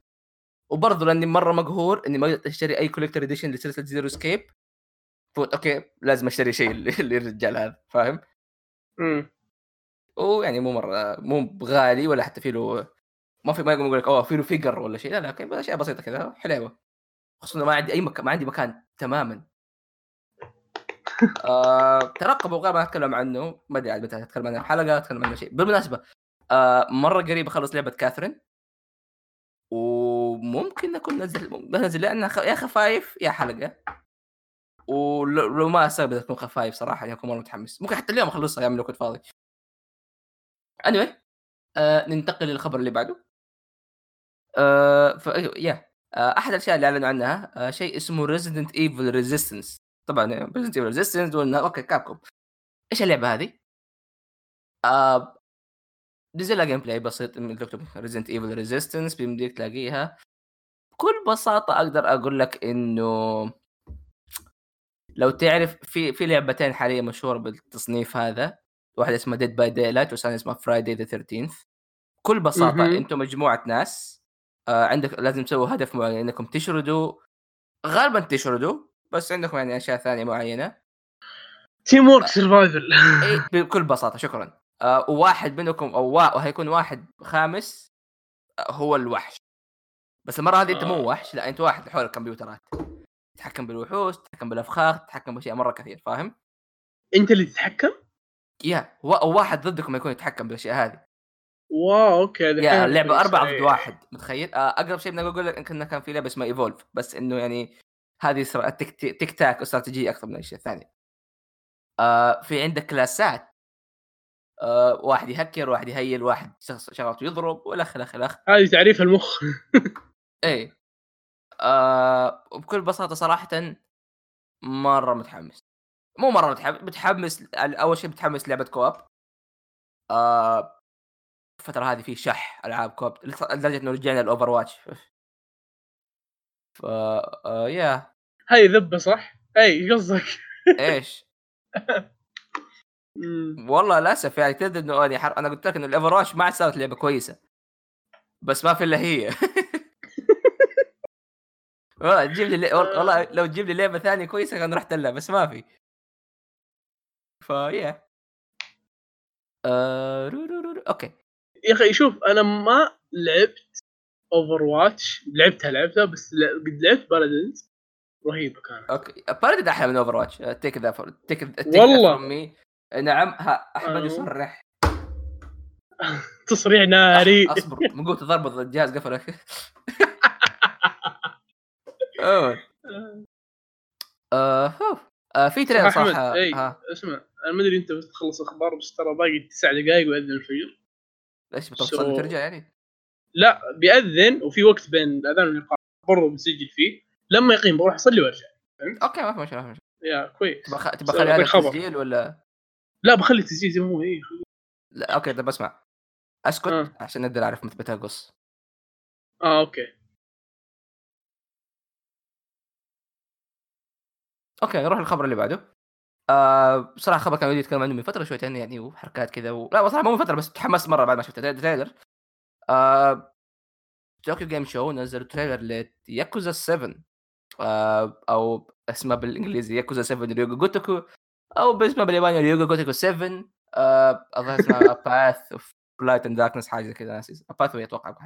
وبرضه لأني مرة مقهور إني ما قدرت أشتري أي collector edition لسلسلة Zero Escape but okay لازم أشتري شيء لل- للرجال هذا فاهم؟ امم ويعني مو مرة مو بغالي ولا حتى في له ما في ما يقول لك أوه في له figure ولا شيء لا لا أشياء بسيطة كذا حلوة خصوصا ما عندي أي مكان ما عندي مكان تماما. آه ترقبوا غير ما أتكلم عنه ما أدري عاد متى أتكلم عنه حلقة أتكلم عنه شيء. بالمناسبة آه مرة قريب أخلص لعبة Catherine وممكن أكون نزل بنزل لانها خ... يا خفايف يا حلقة. ولو لو ما أستغرب تكون خفايف صراحة يعني أكون مرة متحمس. ممكن حتى اليوم أخلصها يا عمي لو كنت فاضي. Anyway آه ننتقل للخبر اللي بعده. آه ف... yeah آه أحد الأشياء اللي أعلنوا عنها آه شيء اسمه Resident Evil Resistance طبعا Resident Evil Resistance أوكي Capcom إيش اللعبة هذه؟ آه نزل لها gameplay بسيط. تكتب Resident Evil Resistance بيمديك تلاقيها. بكل بساطة أقدر أقول لك إنه لو تعرف في في لعبتين حاليا مشهورة بالتصنيف هذا. واحدة اسمها Dead by Daylight والثانية اسمها Friday the 13 بكل بساطة. أنتم مجموعة ناس آه عندك لازم تسووا هدف معين إنكم تشردوا غالبا تشردوا بس عندكم يعني أشياء ثانية معينة teamwork survival إي بكل بساطة شكرا آه وواحد منكم أو وا... وهيكون واحد خامس آه هو الوحش بس المرة هذه أنت مو آه. وحش لا أنت واحد حول الكمبيوترات تتحكم بالوحوش تتحكم بالأفخاخ تتحكم بأشياء مرة كثير فاهم؟ أنت اللي تتحكم؟ yeah واحد ضدكم يكون يتحكم بالأشياء هذه wow أوكي yeah حلو. اللعبه أربعة ضد. واحد متخيل؟ آه أقرب شيء بنقول أقول لك انه كان في لعبة اسمها Evolve بس إنه يعني هذه. تك تاك استراتيجيه أكثر من الاشياء الثانية. آه في عندك كلاسات آه واحد يهكر واحد يهيل واحد شخص شغلته يضرب والخ الخ الخ هذه تعريف الخ اي آه وبكل بساطة صراحة مرة متحمس مو مرة متحمس متحمس أول شيء متحمس لعبة co-op. آه الفترة هذه في شح ألعاب co-op لدرجة إنه رجعنا ال Overwatch ف آه يا هاي ذبة صح؟ إي قصدك؟ إيش. والله للأسف يعني تدري إنه يعني حر... أنا قلت لك إنه ال Overwatch ما عاد صارت لعبة كويسة. بس ما في إلا هي. والله تجيب لي والله لو تجيب لي لعبة ثانية كويسة كان رحت لها بس ما في. ف yeah آه... رو رو رو رو. أوكي. يا أخي شوف أنا ما لعبت Overwatch لعبتها لعبتها بس قد لعبت بارادنز رهيبة كانت. أوكي. بارد أحلى من اوفر واتش تيك ذا تيك والله. مي نعم ها أحمد أيوه. يصرح. تصريح ناري. أصبر. من قوة تضربط الجهاز قفلك. أوه. آه في تريلر صراحة إي. ها. اسمع أنا ما أدري أنت بتخلص أخبار بس ترى باقي تسع دقائق ويأذن الفجر. ليش بتوصل So- ترجع يعني؟ لا بيأذن وفي وقت بين الأذان والإقامة برضه بنسجل فيه. لما يقيم بروح أصلي وأرجع. أوكي ما في مشكلة ما في مشكلة. yeah كويس. تبغى تبغى بس اخلي خبر. التسجيل ولا؟ لا بخلي التسجيل زي ما هو إيه خليه. لا أوكي طب أسمع. أسكت آه. عشان نقدر أعرف متى بتقص آه أوكي. أوكي نروح للخبر اللي بعده. آه خبر كان ودي يتكلم عنه من فترة شويتين يعني وحركات كذا و... لا بصراحة مو من فترة بس تحمست مرة بعد ما شفت ال trailer آه Tokyo Game Show نزلوا trailer لياكوزا 7 آه أو اسمه بالإنجليزي ياكوزا 7 Ryu Ga Gotoku أو باسمه بالياباني Ryu Ga Gotoku 7 آه اظن اسمها Path of Light and Darkness حاجة كذا ناسي Path أتوقع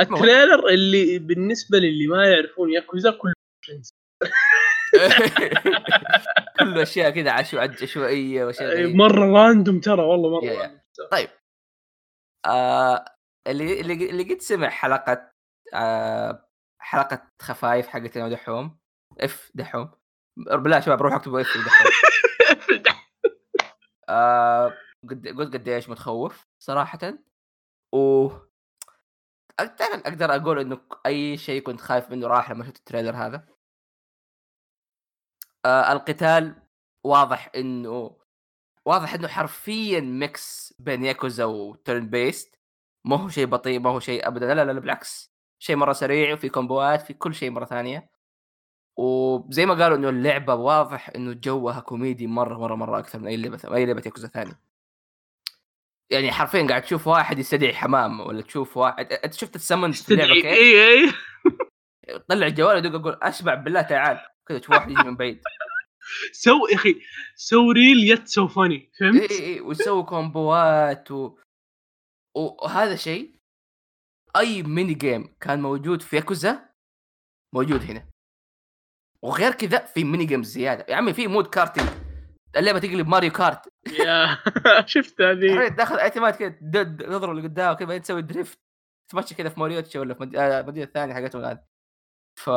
ال trailer اللي بالنسبة للي ما يعرفون ياكوزا كله كله أشياء كذا عشو عشوائية وأشياء إيه، مرة random ترى والله مرة. random ترى. طيب. آه اللي اللي اللي قد سمع حلقة آه حلقة خفايف حقت يوم دحوم F دحوم. بالله شباب روحوا اكتبوا F دحوم آه قد قلت قديش متخوف صراحة. و أقدر, أقدر أقول إنه أي شيء كنت خايف منه راح لما شفت ال trailer هذا؟ آه القتال واضح انه واضح إنه حرفيا mix بين Yakuza و turn-based ما هو شيء بطيء ما هو شيء ابدا. لا لا, لا بالعكس. شيء مرة سريع وفي كومبوات في كل شيء مرة ثانية. وزي ما قالوا إنه اللعبة واضح إنه جوها كوميدي مرة مرة مرة أكثر من أي لعبة أي لعبة ياكوزا ثانية. يعني حرفيا قاعد تشوف واحد يستدعي حمام ولا تشوف واحد أنت شفت السمن في اللعبة كيف؟ اي اي طلع الجوال يدق أقول اشبع بالله تعال. كذا تشوف واحد يجي من بعيد. so يا أخي so real yet so funny اي فهمت؟ إي إي، ويسوي كومبوات و... وهذا شيء أي mini game كان موجود في ياكوزا موجود هنا. وغير كذا في mini game زيادة. يا عمي في mode karting اللعبة تقلب Mario Kart يا شفت هذه؟ تاخذ ايتمات كذا تدد تضرب اللي قدام كذا تسوي drift تمشي كذا في Kamurocho ولا في مد- آه، المدينة الثانية حقتهم هذه ف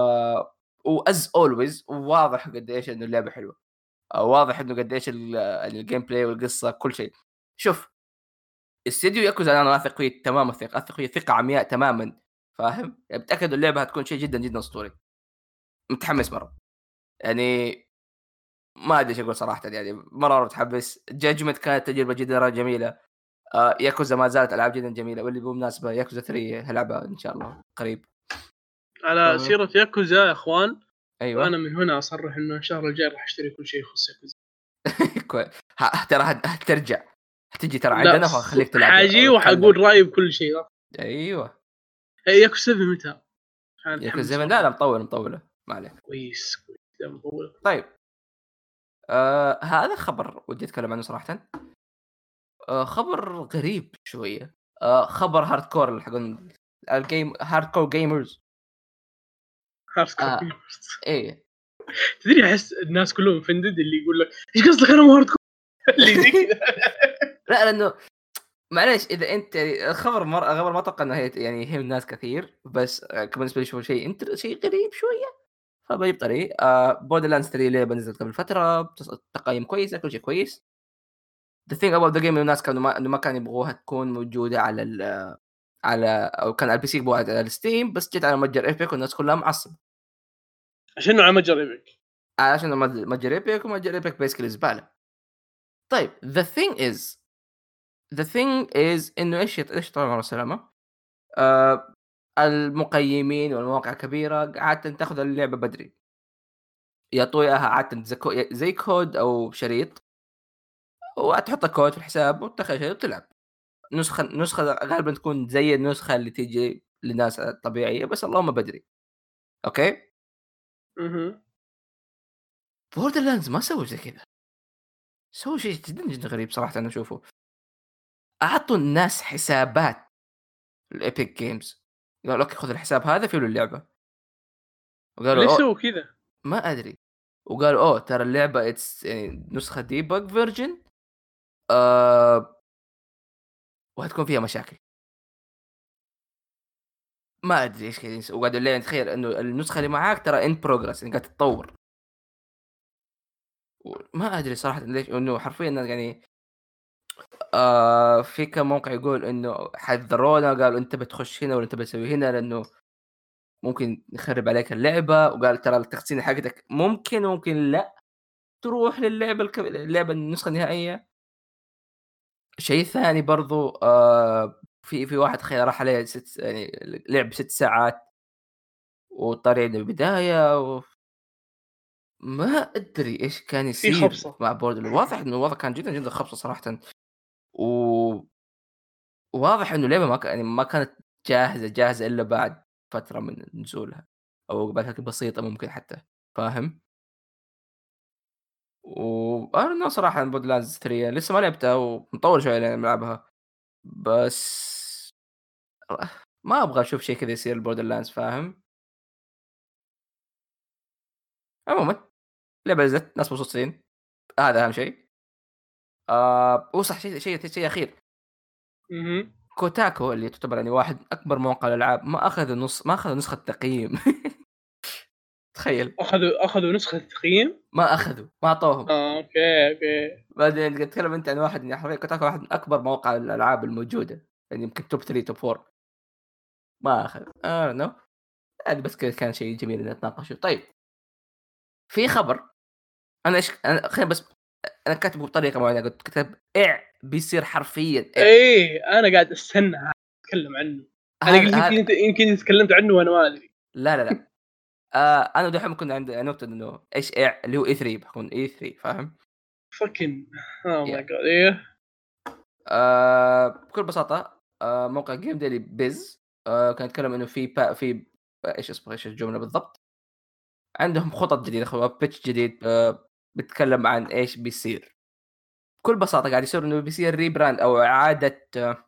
as always واضح قد إيش إنه اللعبة حلوة. آه، واضح إنه قد إيش ال- ال gameplay والقصة كل شيء. شوف استديو ياكوزا أنا وأثق فيه تمام الثقه أثق فيه ثقة عمياء تماما فاهم؟ يعني متأكد اللعبة هتكون شيء جدا جدا أسطوري. متحمس مرة. يعني ما أدري إيش أقول صراحة يعني مرة متحمس. Judgment كانت تجربة جدا جميلة. آه ياكوزا ما زالت ألعاب جدا جميلة واللي بالمناسبه ياكوزا 3 هلعبها إن شاء الله قريب. على. سيرة ياكوزا يا اخوان. أيوه. وأنا من هنا أصرح إنه الشهر الجاي راح أشتري كل شيء يخص ياكوزا. ترى هترجع. هتجي ترى عندنا وخليك تلعب حاجي وحقول رأيي بكل شيء. أيوه. إيه، ياكوزا 7 متى؟ ياكوزا أتحمس 7 لا لا مطولة مطولة. ما عليك. كويس كويس. طيب. آه هذا خبر ودي أتكلم عنه صراحة. آه خبر غريب شوية. آه خبر hardcore حقون الجيم hardcore gamers hard آه. core. إيه. تدري أحس الناس كلهم فندد اللي يقول لك إيش قصدك أنا مو hardcore؟ اللي زي كذا لا لأنه معليش إذا أنت الخبر مر... خبر ما أتوقع إنه يعني يهم الناس كثير بس بالنسبة لي شيء انت شيء غريب شوية. فبجيب طريق آه Borderlands 3 لعبه نزلت قبل فترة تقييم كويسه كل شيء كويس. the thing about the game الناس كانوا ما إنه ما كانوا يبغوها تكون موجودة على ال على أو كان على ال PC يبغوها على ال Steam بس جت على متجر Epic والناس كلها معصبة. عشان على متجر Epic عشان مد- متجر ايبك ومتجر Epic basically زبالة. طيب the thing is the thing is إنه إيش إيش طال عمر السلامه آه المقيمين والمواقع الكبيره عادة تأخذ اللعبة بدري. يعطوا اياها عادة زي كود أو شريط. وتحط كود في الحساب وتدخل شريط وتلعب. نسخه نسخة غالبا تكون زي النسخة اللي تيجي للناس الطبيعيه بس اللهم بدري. أوكي؟ أها. Borderlands ما سووا زي كذا. سووا شيء جدا جدا غريب صراحة أنا أشوفه. أعطوا الناس حسابات ال Epic Games. قالوا أوكي خذ الحساب هذا فيه له اللعبة. وقالوا ليش سووا كذا؟ ما أدري. وقالوا oh ترى اللعبة it's يعني نسخة debug version آه وهتكون فيها مشاكل. ما أدري إيش كذا وقاعد اللي تخيل إنه النسخة اللي معاك ترى ان بروجرس يعني قاعد تتطور. ما أدري صراحة ليش إنه حرفيا يعني آه في كم موقع يقول إنه حذرونا قالوا أنت بتخش هنا ولا أنت بتسوي هنا لأنه ممكن نخرب عليك اللعبة. وقال ترى التقسيمه حقتك ممكن ممكن لا تروح للعبة الك... اللعبه النسخة النهائية. شيء ثاني برضو آه في في واحد تخيل راح عليه ست يعني لعب ست ساعات من البداية و... ما أدري إيش كان يصير. مع بورد واضح إنه الوضع كان جدا جدا خبصة صراحة و واضح إنه اللعبه ما, ك... يعني ما كانت جاهزة جاهزة إلا بعد فترة من نزولها أو بعد بسيطة ممكن حتى فاهم؟ وأنا صراحة بود لاندز 3 لسه ما لعبتها ومطول شوية لين ألعبها بس ما أبغى أشوف شيء كذا يصير Borderlands فاهم؟ عموما لعبة نزلت ناس مبسوطين هذا أهم شيء آه وصح شيء شيء شيء أخير. Kotaku اللي تعتبر يعني واحد أكبر مواقع الالعاب ما أخذ نص ما أخذ نسخة تقييم تخيل. اخذوا أخذوا نسخة تقييم؟ ما أخذوا ما أعطوهم. آه أوكي أوكي. بعدين تتكلم أنت عن واحد يعني حرفيا Kotaku واحد من أكبر مواقع الألعاب الموجودة. يعني يمكن top 3 top 4 ما اخذ آه no عادي بس كان شيء جميل ان نتناقشه طيب. في خبر. أنا إيش أنا خلينا بس أنا كاتبه بطريقة معينة. قلت كتب اع بيصير حرفيا إع. إيه أنا قاعد أستنى. أتكلم عنه. أنا قلت يمكن تكلمت عنه وأنا ما أدري. لا لا لا. آه أنا ودحين كنا عند نقطة إنه إيش اع اللي هو E3 بحكون E3 فاهم؟ فكن oh my. God إيه. آه بكل بساطة آه موقع Game Daily Biz آه كان يتكلم إنه في با في إيش اسمه إيش الجملة بالضبط؟ عندهم خطط جديدة pitch جديد آه بيتكلم عن إيش بيصير. بكل بساطة قاعد يصير إنه بيصير rebrand أو إعادة آه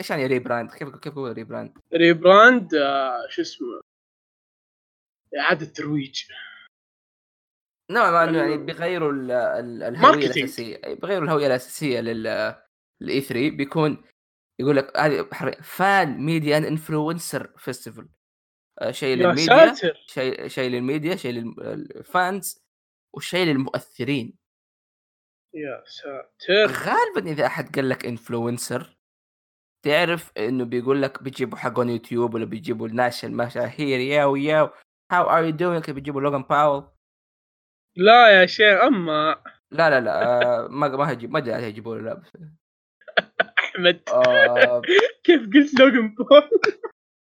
إيش يعني rebrand كيف كيف أقول rebrand rebrand آه شو اسمه؟ إعادة ترويج. نوعا ما إنه يعني بيغيروا ال- ال- الهوية. الأساسية بيغيروا الهوية الأساسية لل ال E3 بيكون يقول لك هذه fan media influencer festival شيء يا للميديا شيء شيء للميديا شيء لل fans وشيء للمؤثرين. يا ساتر! غالبا إذا أحد قال لك influencer تعرف إنه بيقول لك بيجيبوا حقون يوتيوب ولا بيجيبوا الناس المشاهير yo yo. how are you doing بيجيبوا لوغان باول؟ لا يا شيخ أما. لا لا لا آه ما ما هيجيب ما ادري هيجيبوا لا بس أحمد. آه. كيف قلت لوجن بول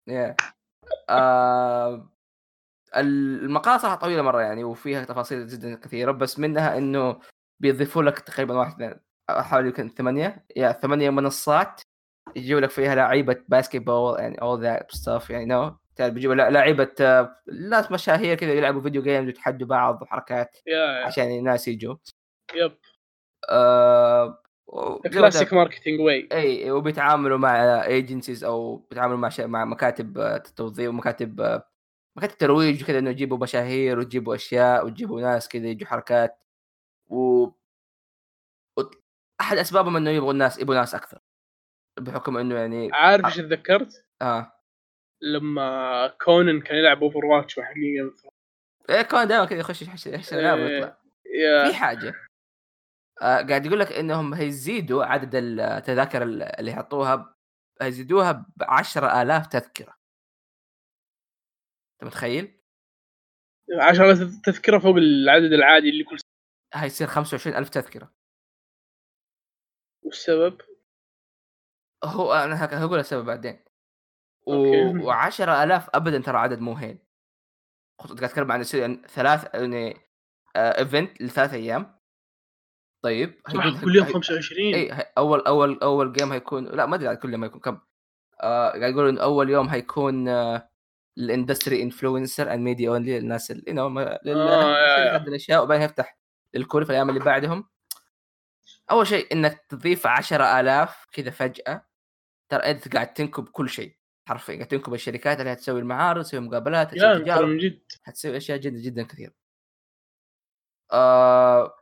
yeah آه المقالة صراحة طويلة مرة يعني وفيها تفاصيل جدا كثيرة بس منها إنه بيضيفوا لك تقريبا واحد اثنين حوالي يمكن ثمانية yeah ثمانية منصات يجيبوا لك فيها لعيبة basketball يعني all that stuff يعني you know تعرف بيجيبوا لعيبة آه، ناس مشاهير كذا يلعبوا video games ويتحدوا بعض وحركات عشان الناس يجوا. yep. آه classic marketing وا E وبيتعاملوا مع agencies أو بيتعاملوا مع. مع مكاتب آه، توظيف ومكاتب آه، مكاتب ترويج وكذا إنه يجيبوا مشاهير وتجيبوا أشياء وتجيبوا ناس كذا يجوا حركات. و... و... أحد أسبابهم إنه يبغوا الناس يبغوا ناس أكثر. بحكم إنه يعني عارف إيش تذكرت؟ آه. لما Conan كان يلعب Overwatch مع حقيقة إيه كان دائما كذا يخش يحش يحش الألعاب ويطلع. في حاجة. آه قاعد يقول لك إنهم هيزيدوا عدد التذاكر اللي يحطوها هيزيدوها ب 10000 تذكرة. أنت متخيل؟ 10 تذكرة فوق العدد العادي اللي كل سنة هيصير 25000 تذكرة. والسبب؟ هو أنا هقول السبب بعدين. okay. و10000 ابدا ترى عدد مو هين. قاعد أتكلم عن يعني ثلاث يعني event لثلاث أيام. طيب كل يوم هي- 25 اي أول أول أول game هيكون لا ما أدري كل يوم هيكون كم. آه قاعد يقولوا انه أول يوم هيكون آه ال industry influencer and media only الناس اللي آه، للشركات الأشياء وبعدين يفتح للكل في الأيام اللي بعدهم. أول شيء إنك تضيف 10000 كذا فجأة ترى انت قاعد تنكب كل شيء. حرفيا قاعد تنكب الشركات اللي هتسوي المعارض تسوي مقابلات تسوي تجارب. من جد. حتسوي أشياء جدا جدا كثير. آه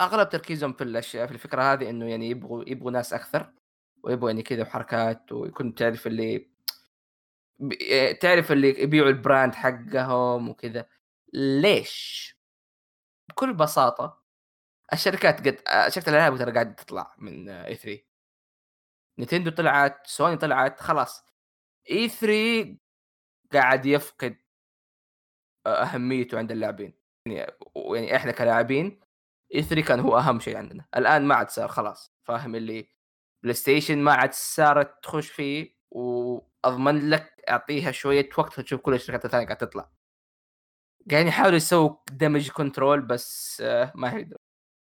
أغلب تركيزهم في الاشياء في الفكرة هذه إنه يعني يبغوا يبغوا ناس أكثر ويبغوا يعني كذا حركات ويكون تعرف اللي ب- تعرف اللي يبيعوا البراند حقهم وكذا. ليش؟ بكل بساطة الشركات قد شركة الألعاب ترى قاعدة تطلع من E3 نينتندو طلعت سوني طلعت خلاص. E3 قاعد يفقد أهميته عند اللاعبين. يعني يعني إحنا كلاعبين E3 كان هو أهم شيء عندنا. الآن ما عاد صار خلاص. فاهم اللي بلاي ستيشن ما عاد صارت تخش فيه وأضمن لك أعطيها شوية وقت تشوف كل الشركات الثانية قاعدة تطلع. قاعدين يحاولوا يسووا دمج control بس آه، ما هي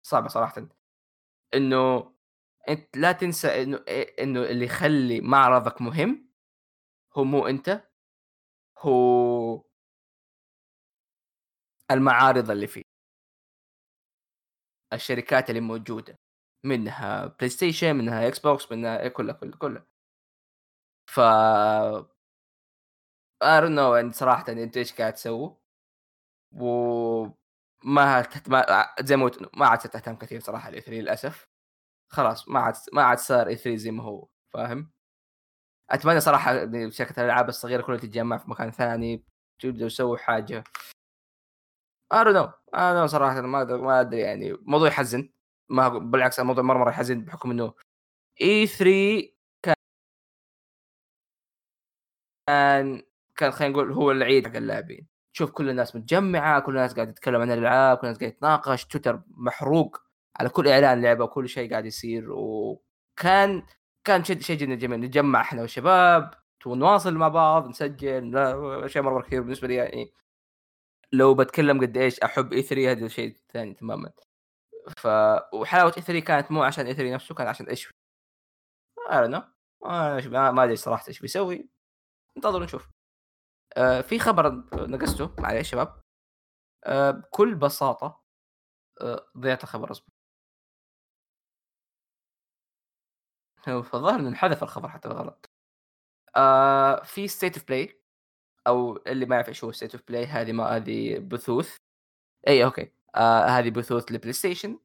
صعبة صراحة. إنه أنت لا تنسى إنه إنه اللي يخلي معرضك مهم هو مو أنت هو المعارض اللي فيه. الشركات اللي موجودة منها بلاي ستيشن منها إكس بوكس منها إيه، كلها كلها كلها ف I don't know صراحة أنت إيش قاعد تسوي. وما ما زي ما ما عاد تهتم كثير صراحة الاي 3 للأسف. خلاص ما عاد ما عاد صار اي 3 زي ما هو فاهم؟ أتمنى صراحة شركة الألعاب الصغيرة كلها تتجمع في مكان ثاني I don't know I don't know صراحة ما ما أدري يعني موضوع يحزن. ما بالعكس الموضوع مرة مرة يحزن بحكم إنه اي 3 كان كان خلينا نقول هو العيد حق اللاعبين. تشوف كل الناس متجمعة كل الناس قاعدة تتكلم عن الألعاب كل الناس قاعدة تتناقش تويتر محروق على كل إعلان لعبة وكل شيء قاعد يصير وكان كان شيء جدا جميل نتجمع إحنا والشباب ونواصل مع بعض نسجل لا شيء مرة كثير بالنسبة لي يعني لو بتكلم قد إيش أحب إي 3 هذا شيء ثاني تماما. ف وحلاوة إي 3 كانت مو عشان إي 3 نفسه كان عشان إيش؟ ما ما أدري صراحة إيش بيسوي. انتظروا نشوف آه في خبر نقصته معليش شباب آه بكل بساطة آه ضيعت الخبر أصبر. فالظاهر إنه انحذف الخبر حتى بالغلط. آه في State of Play أو اللي ما يعرف إيش هو State of Play هذه ما هذه بثوث. اي okay. آه هذه بثوث لبلاي ستيشن.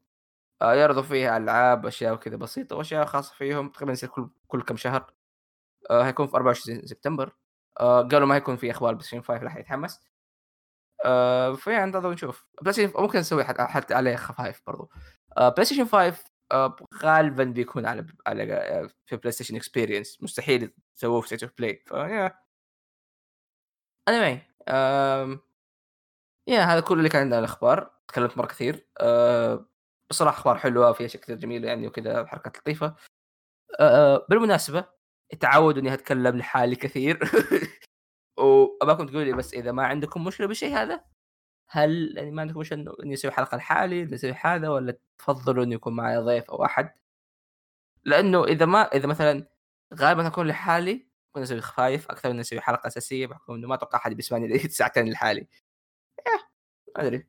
آه يعرضوا فيها ألعاب اشياء وكذا بسيطة وأشياء خاصة فيهم تقريبا يصير كل كل كم شهر. آه هيكون في 24 سبتمبر. آه قالوا ما يكون في إخبار بلاي 5 راح يتحمس. آه فيعني انتظر نشوف. بلاي ممكن نسوي حتى, عليه خفايف برضو. آه بلاي ستيشن 5 آه غالبا بيكون على على آه، في بلاي ستيشن experience مستحيل يسووه في State of Play فيا anyway um, يا هذا كل اللي كان عندنا الأخبار. تكلمت مرة كثير. أه بصراحة أخبار حلوة في اشياء كثير جميله يعني وكذا حركات لطيفة. أه بالمناسبة تعودوا إني أتكلم لحالي كثير. وأباكم تقولوا لي بس إذا ما عندكم مشكلة بالشيء هذا هل يعني ما عندكم مشكله إني أسوي حلقة لحالي نسوي هذا ولا تفضلوا إنه يكون معي ضيف أو أحد؟ لأنه إذا ما إذا مثلا غالبا أكون لحالي كنا نسوي خفايف أكثر من نسوي حلقة أساسية بحكم إنه ما أتوقع أحد بيسمعني ساعتين لحالي. إيه، ما أدري.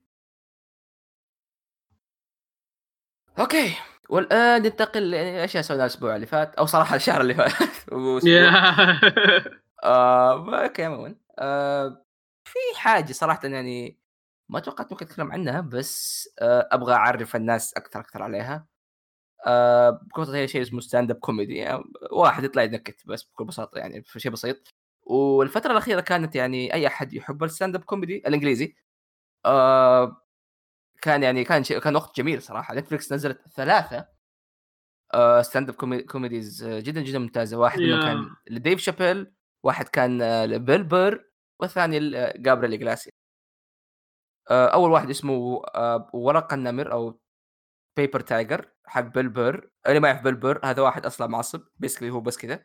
okay والآن ننتقل لاشياء سويناها الأسبوع اللي فات؟ أو صراحة الشهر اللي فات. آه okay عموما. آه في حاجة صراحة يعني ما توقعت ممكن أتكلم عنها بس آه أبغى أعرف الناس أكثر أكثر عليها. آه بكل هي شيء اسمه stand up comedy يعني واحد يطلع ينكت بس بكل بساطة يعني في شيء بسيط. والفترة الأخيرة كانت يعني أي أحد يحب ال stand up comedy الإنجليزي آه كان يعني كان شيء كان وقت جميل صراحة. نتفلكس نزلت ثلاثة آه stand up comedies جدا جدا ممتازة. واحد منهم كان لديف شابيل واحد كان آه، لبيل بير والثاني جابريل إجلاسي آه، أول واحد اسمه ورق النمر أو Paper Tiger حق بيل بير اللي ما يعرف بيل بير هذا واحد أصلا معصب basically هو بس كذا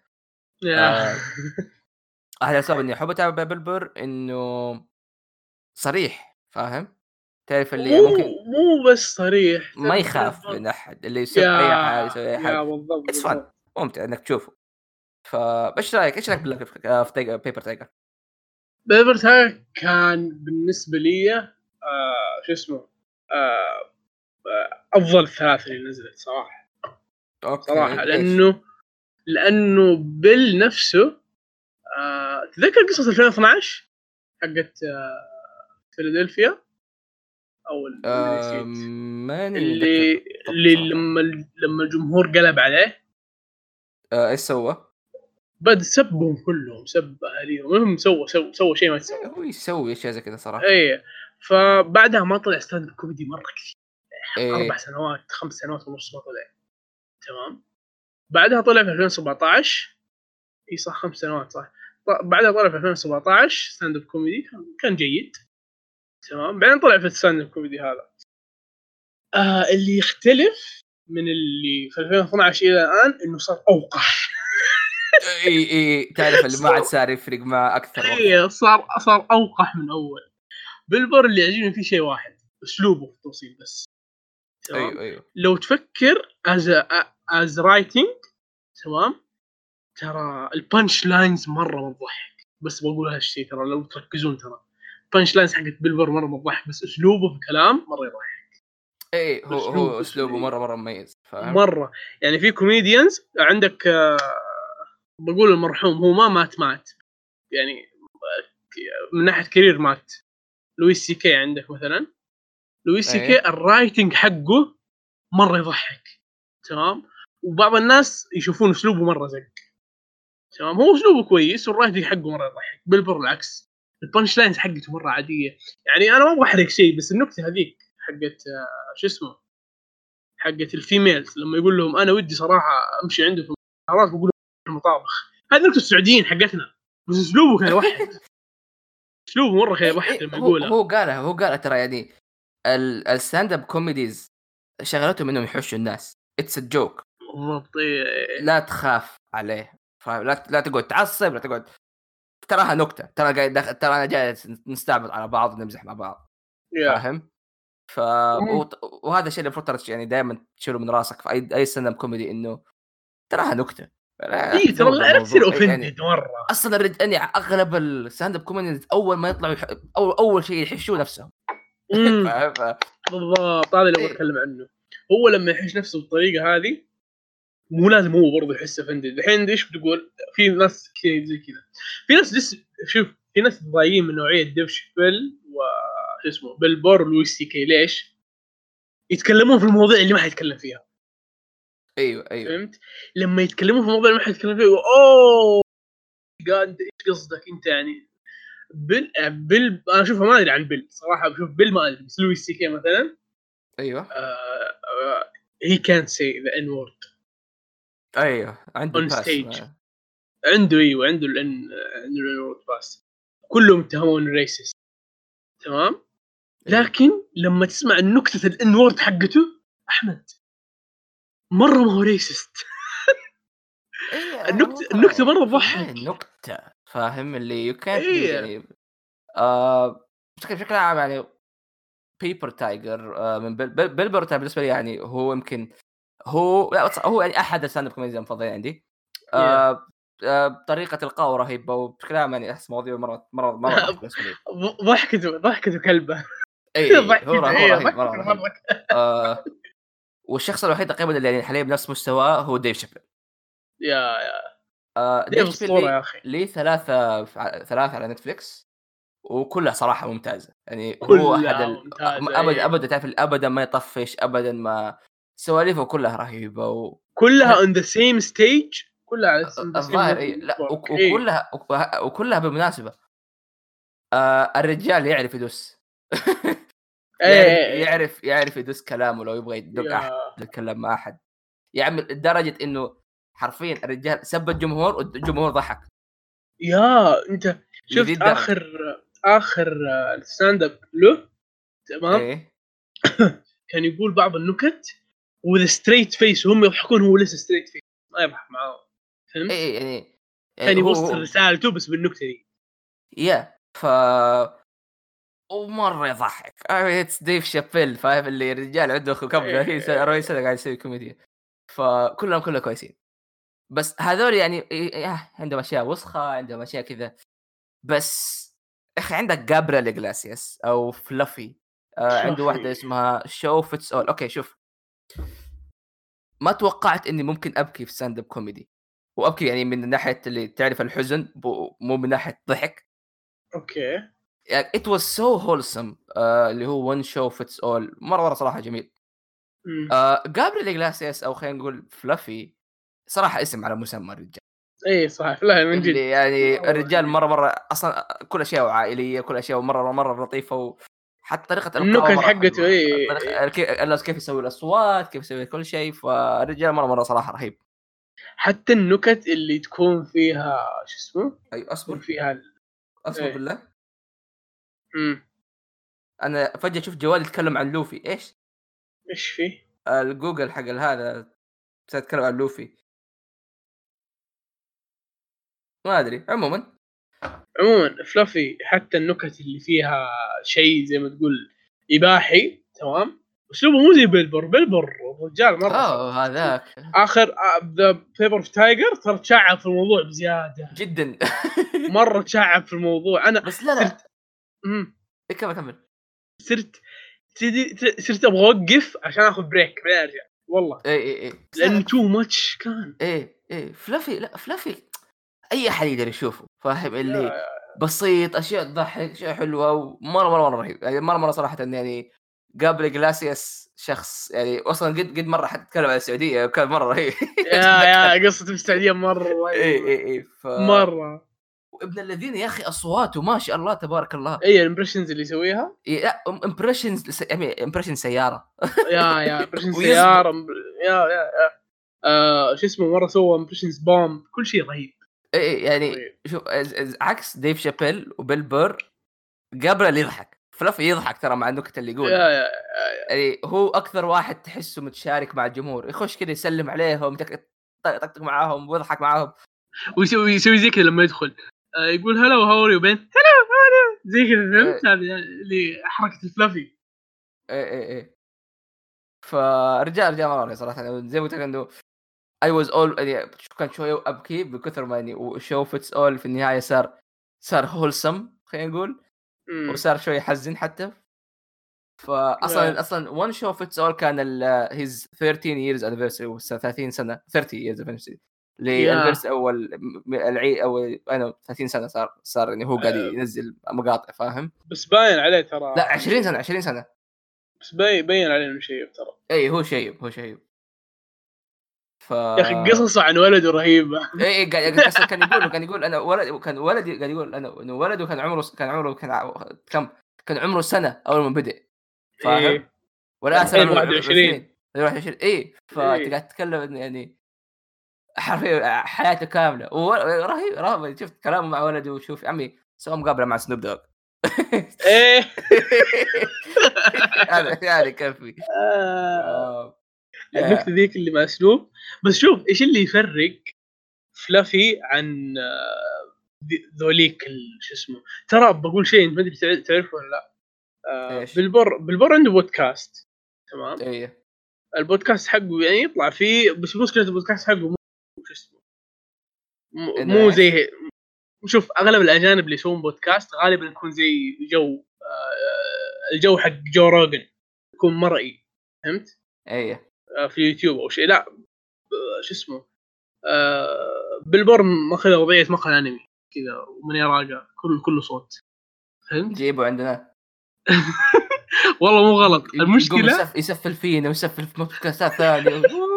هذا السبب إني أحب أتابع بيل بير إنه صريح فاهم؟ تعرف اللي مو ممكن مو بس صريح ما يخاف من أحد اللي يسوي أي حاجة يسوي أي حاجة. it's fun ممتع إنك تشوفه. فايش رأيك إيش رأيك في Paper Tiger؟ Paper Tiger كان بالنسبة لي آه شو اسمه آه آه أفضل الثلاثة اللي نزلت صراحة. okay صراحة لأنه لأنه بيل نفسه آه تذكر قصة 2012 حقت آه فيلادلفيا؟ أو ماني اللي اللي لما لما الجمهور قلب عليه. آه إيش سوى؟ بس سبهم كلهم سب أهاليهم المهم سوى سوى سوى شيء ما يسوى. هو يسوي أشياء زي كذا صراحة. اي فبعدها ما طلع stand comedy مرة كثير. إيه. أربع سنوات خمس سنوات ونص ما طلع. تمام؟ بعدها طلع في 2017 إي صح خمس سنوات صح. بعدها طلع في 2017 stand up comedy. كان جيد. تمام؟ بعدين طلع في ال stand up comedy هذا. آه اللي يختلف من اللي في 2012 إلى الآن إنه صار أوقح. إي إي تعرف اللي ما عاد صار يفرق مع أكثر. اي صار صار أوقح من أول. بيل بير اللي يعجبني فيه شيء واحد أسلوبه في التوصيل بس. تمام؟ أيوه أيوه. لو تفكر as as writing تمام؟ ترى ال punch lines مرة بتضحك بس بقول هالشيء ترى لو تركزون ترى. ال punch lines حقت بيل بير مرة بتضحك بس أسلوبه في الكلام مرة يضحك. اي هو أسلوب- هو أسلوبه. مره مرة مميز فاهم؟ مرة. يعني في comedians عندك آه، بقول المرحوم هو ما مات مات. يعني آه، من ناحية career مات. لويس سي كي عندك مثلا. لويس سي أيه. كي ال writing حقه مرة يضحك. تمام؟ وبعض الناس يشوفون أسلوبه مرة زق. تمام؟ هو أسلوبه كويس وال writing حقه مرة يضحك. بيل بير العكس. ال punch lines حقته مرة عادية. يعني أنا ما أبغى احرق شيء بس النكتة هذيك حقت آه، شو اسمه؟ حقت ال females. لما يقول لهم أنا ودي صراحة أمشي عنده في بقول المطابخ. هذه نكتة السعوديين حقتنا. بس أسلوبه كان يضحك. اسلوبه مرة كان يضحك إيه، لما هو يقولها. هو قالها هو قالها ترى يعني ال- ال stand up comedies شغلتهم إنهم يحشوا الناس. it's joke بالضبط إيه. لا تخاف عليه. لا لا تقعد تعصب لا تقعد تراها نكتة. ترى قاعد داخل ترى أنا جالس نستعبط على بعض ونمزح مع بعض. فاهم؟ ف وهذا الشيء اللي المفروض يعني دائما تشيله من راسك في أي أي stand up comedy إنه تراها نكتة. اي إيه، ترى لا تصير الموضوع. يعني. offended مرة. أصلا الرج... يعني أغلب ال stand up comedies أول ما يطلعوا يح... اول أول شيء يحشوا نفسهم. بالضبط هذا اللي إيه. أبغى أتكلم عنه. هو لما يحش نفسه بالطريقة هذه مو لازم هو برضه يحس offended الحين إيش بتقول؟ في ناس كذا زي كذا. في ناس لسه شوف في ناس ضايقين من نوعية ديف شابيل و اسمه بيل بير لويس سي كي. ليش؟ يتكلمون في المواضيع اللي ما حيتكلم فيها. أيوه أيوه. فهمت؟ لما يتكلمون في اللي ما حيتكلم فيها يقول، أوه! قاعد إيش قصدك أنت يعني؟ بيل بيل أنا أشوفها ما أدري عن بيل صراحة بشوف بيل ما أدري بس لويس سي كي مثلا. أيوه. he can't say the n word. أيوه عنده stage. ما- عنده أيوه عنده ال N عنده ال N word pass كلهم اتهمون racist تمام؟ أيوه. لكن لما تسمع النكته ال N word حقته أحمد. مرة ما هو racist إيه، النكتة مرة في تضحك. النهاية نكته فاهم؟ اللي يو كانت إيه. يعني آه بشكل بشكل عام يعني Paper Tiger آه من بيل- بيل- بيل بير Tiger بالنسبة لي يعني هو يمكن هو لا هو يعني أحد ال stand up comedian المفضلين عندي. آه آه طريقة القاء رهيبة وبشكل عام يعني أحس مواضيع مرة مرة مرة بالنسبة لي. ضحكته ضحكته كلبه. اي هو إيه، رهيب مرة رهيب. والشخص الوحيد تقريبا اللي يعني حاليا بنفس مستواه هو ديف شابل yeah yeah. آه ديف شابل لي, لي ثلاثة ثلاثة على نتفليكس وكلها صراحة ممتازة. يعني هو كلها أحد ال... ممتازة، ابدا إيه. ابدا تعرف ابدا ما يطفش ابدا ما سواليفه كلها رهيبة و... كلها on the same stage كلها the same الظاهر إيه. لا إيه. وكلها وك- وكلها بالمناسبة. آه الرجال يعرف إيه، يعرف, إيه، إيه. يعرف يعرف يدس كلامه لو يبغى يدق yeah. أحد يتكلم مع أحد يعمل لدرجة إنه حرفيا الرجال سب الجمهور والجمهور ضحك yeah أنت شفت. آخر آخر stand up له تمام إيه كان يقول بعض النكت with straight face وهم يضحكون هو لسه straight face ما يضحك معاهم فهمت؟ إيه يعني, يعني كان يوصل رسالته بس بالنكتة دي yeah ف ومرة يضحك. it's ديف شابيل فاهم؟ اللي الرجال عنده كم 30 سنه 40 سنة قاعد يسوي كوميديا. فكلهم كلهم كويسين. بس هذول يعني إيه- إيه، عندهم أشياء وسخة عندهم أشياء كذا. بس أخي عندك جابريل اجلاسياس أو فلافي. آه عنده. واحدة اسمها Show Fits All okay شوف. ما توقعت إني ممكن أبكي في stand up comedy وأبكي يعني من ناحية اللي تعرف الحزن مو من ناحية ضحك. okay. يعني it was so wholesome اللي هو One Show Fits All مرة مرة صراحة جميل. آه جابريل إجلاسياس أو خلينا نقول فلافي صراحة اسم على مسمى الرجال إي صح لا من جد يعني الرجال. مرة مرة أصلا كل اشياء عائلية كل اشياء مرة مرة لطيفة وحتى طريقة النكت حقته. الطريقة- كيف الناس كيف يسوي الأصوات كيف يسوي كل شيء فالرجال مرة مرة صراحة رهيب حتى النكت اللي تكون فيها شو اسمه؟ أي أصبر فيها ال- أصبر إيه. بالله أنا فجأة شفت جوالي يتكلم عن لوفي. إيش؟ إيش فيه؟ الجوجل حق هذا تتكلم عن فلافي. ما أدري عموما. عموما فلافي حتى النكت اللي فيها شيء زي ما تقول إباحي تمام؟ أسلوبه مو زي بيل بير. بيل بير رجال مرة. آه هذاك. آخر the Paper of Tiger ترى تشعب في الموضوع بزيادة. جدا. مرة تشعب في الموضوع. أنا بس لا لا. مم. إيه، كمل. كمل صرت صرت- أبغى أوقف عشان آخذ break بعدين ارجع والله. اي اي اي بس لا، لأنه too much كان. إيه إيه. فلافي لا فلافي أي أحد يقدر يشوفه فاهم؟ اللي بسيط أشياء تضحك أشياء حلوة ومره مرة مرة رهيب. يعني مرة مرة صراحة يعني جابريل إجلاسياس شخص يعني أصلا قد قد مرة حد تكلم عن السعودية كان مرة رهيب. yeah yeah قصة السعودية مرة اي اي اي ف... مرة. وابن الذين يا أخي أصواته ما شاء الله تبارك الله. أي ال impressions اللي يسويها؟ لا impressions يعني impression سيارة. yeah yeah impression. سيارة yeah yeah yeah. آه شو اسمه مرة سوى impressions bomb كل شيء رهيب. إي يعني رهيب. شوف عكس ديف شابيل وبيل بير قبل يضحك. فلافي يضحك ترى مع النكت اللي yeah yeah يعني هو أكثر واحد تحسه متشارك مع الجمهور. يخش كذا يسلم عليهم يطقطق معاهم ويضحك معاهم. ويسوي يسوي زي كذا لما يدخل. يقول هلا و how are you been هلا هلا زي كذا فهمت؟ إيه. هذه اللي حركة الفلافي. اي اي اي فرجال رجال مرة صراحة زي ما قلت لك إنه I was all يعني كان شوية أبكي بكثر ما يعني One Show Fits All في النهاية صار صار wholesome خلينا نقول. وصار شوي حزن حتى. فاصلا Yeah. أصلا One Show Fits All كان his 13 years anniversary 30 سنة 30 years anniversary. للفيرس اول م- العيد أو أنا 30 سنة صار صار يعني هو قاعد آه. ينزل مقاطع فاهم؟ بس باين عليه ترى لا 20 سنة 20 سنة بس باين باين عليه إنه شيء ترى إي هو شيب هو شيب ف يا أخي قصصه عن ولده رهيبة إي قاعد كان يقول كان يقول أنا ولد كان ولدي قاعد يقول أنا إنه ولده كان عمره كان عمره كان كم كان عمره سنة أول ما بدأ فاهم؟ إيه. عمره 21. 21 إي. فانت قاعد تتكلم يعني حرفيا حياته كاملة. ورهيب رهيب شفت كلامه مع ولده وشوف عمي سوى مقابلة مع سنوب دوغ إيه. هذا يعني كفي. آه. آه. النكتة ذيك اللي مع اسلوب بس شوف إيش اللي يفرق فلافي عن آه، ذوليك شو اسمه. ترى بقول شيء انت ما أدري تع- تعرفه ولا لا. آه،؟ بيل بر بيل بر عنده بودكاست تمام؟ إيه. البودكاست حقه يعني يطلع فيه بس مشكلة البودكاست حقه شو اسمه؟ مو- مو إيش؟ زي شوف أغلب الأجانب اللي يسوون بودكاست غالبا يكون زي جو آه، الجو حق جو روجن يكون مرئي فهمت؟ إيه. آه، في يوتيوب أو شيء. لا آه، شو اسمه؟ آه، ماخذ وضعية مقهى أنمي كذا ومن يراقه كل كله صوت فهمت؟ جيبوا عندنا. والله مو غلط. المشكلة يسف- يسفل فينا ويسفل في بودكاستات ثانية.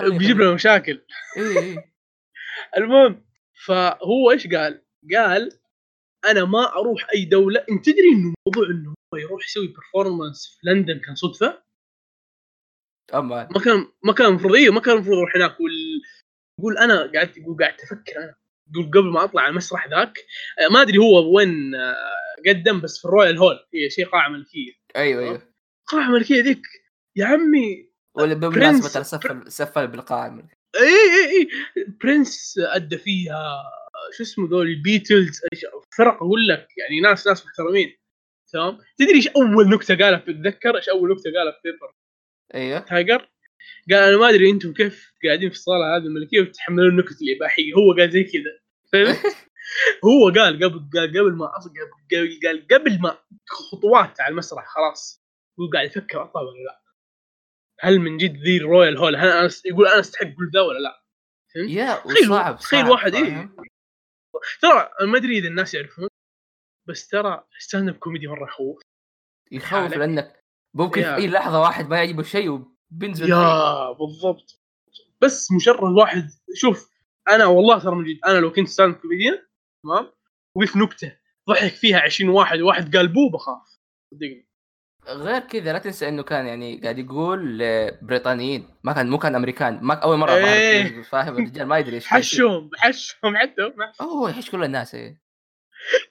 بيجيب لنا مشاكل. إيه إيه المهم فهو إيش قال؟ قال أنا ما أروح أي دولة. انت تدري إنه موضوع إنه هو يروح يسوي برفورمانس في لندن كان صدفة؟ ما كان ما كان المفروض أيوه ما كان المفروض أروح هناك. وال... يقول أنا قاعد يقول قاعد أفكر أنا. يقول قبل ما أطلع على المسرح ذاك آه، ما أدري هو وين آه، قدم بس في ال Royal Hall. هي شيء قاعة ملكية. أيوه أيوه. قاعة ملكية ذيك. يا عمي ولا بالمناسبه برنس. ترى سفل سفل بالقاعه إي إي إي. برنس أدى فيها شو اسمه ذول البيتلز فرق أقول لك يعني ناس ناس محترمين تمام؟ تدري إيش أول نكتة قالها تتذكر إيش أول نكتة قالها في Paper أيوه Tiger؟ قال أنا ما أدري أنتم كيف قاعدين في الصالة هذه الملكية وتتحملون النكت الإباحية. هو قال زي كذا؟ هو قال قبل قال قبل ما قال قبل ما خطوات على المسرح خلاص. هو قاعد يفكر اطلع ولا لا. هل من جد ذي ال Royal Hall هل أنا يقول أنا أستحق كل ذا ولا لا yeah وصعب تخيل صعب، واحد. فاهم؟ ترى ما أدري إذا الناس يعرفون بس ترى stand-up comedy مرة يخوف يخوف. لأنك ممكن. في أي لحظة واحد ما يعجبه شيء وبينزل. yeah بالضبط بس مجرد واحد شوف أنا والله ترى من جد أنا لو كنت stand comedian تمام وقف نكتة ضحك فيها 20 واحد وواحد قال boo بخاف صدقني غير كذا لا تنسى إنه كان يعني قاعد يقول بريطانيين ما كان مو كان أمريكان ما أول مرة. ظهر فاهم الرجال ما يدري إيش. حشهم حشهم حتى هو يحش كل الناس إيه.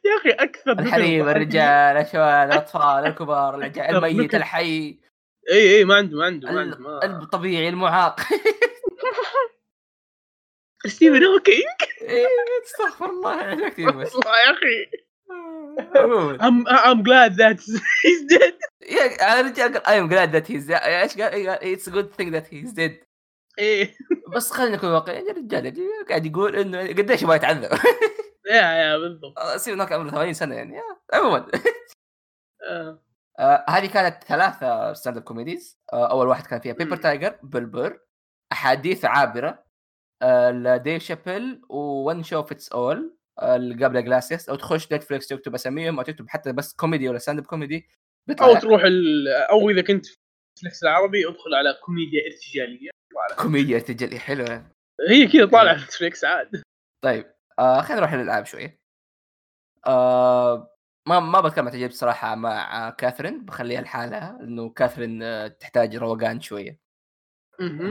يا أخي أكثر الحريم الرجال الشباب الأطفال الكبار الميت. الحي إي إي ما عنده ما عنده ما عنده ما الطبيعي المعاق ستيفن هوكينج إيه، استغفر الله عليك والله يا أخي I'm I'm glad that he's dead. يا رجال I'm glad that he's dead. إيش قال؟ it's a good thing that he's dead. إيه بس خلينا نكون واقعيين يا رجال قاعد يقول إنه قديش يبغى يتعذب. yeah yeah بالضبط. سيب هناك عمره 80 سنة يعني عموما. آه. آه هذه كانت ثلاثة stand-up comedies آه أول واحد كان فيها Paper Tiger لبيل بر أحاديث عابرة آه لديف شابيل One Show Fits All لقبريل إجليسياس أو تخش نتفلكس تكتب أساميهم أو تكتب حتى بس كوميدي ولا stand-up comedy أو تروح. أو إذا كنت في نتفلكس العربي ادخل على كوميديا ارتجالية. كوميديا ارتجالية حلوة هي كذا طالعة في نتفلكس عاد. طيب آه خلينا نروح للالعاب شوية آه ما ما بتكلم عن تجربتي صراحة مع كاثرين بخليها لحالها لأنه كاثرين آه، تحتاج روقان شوية.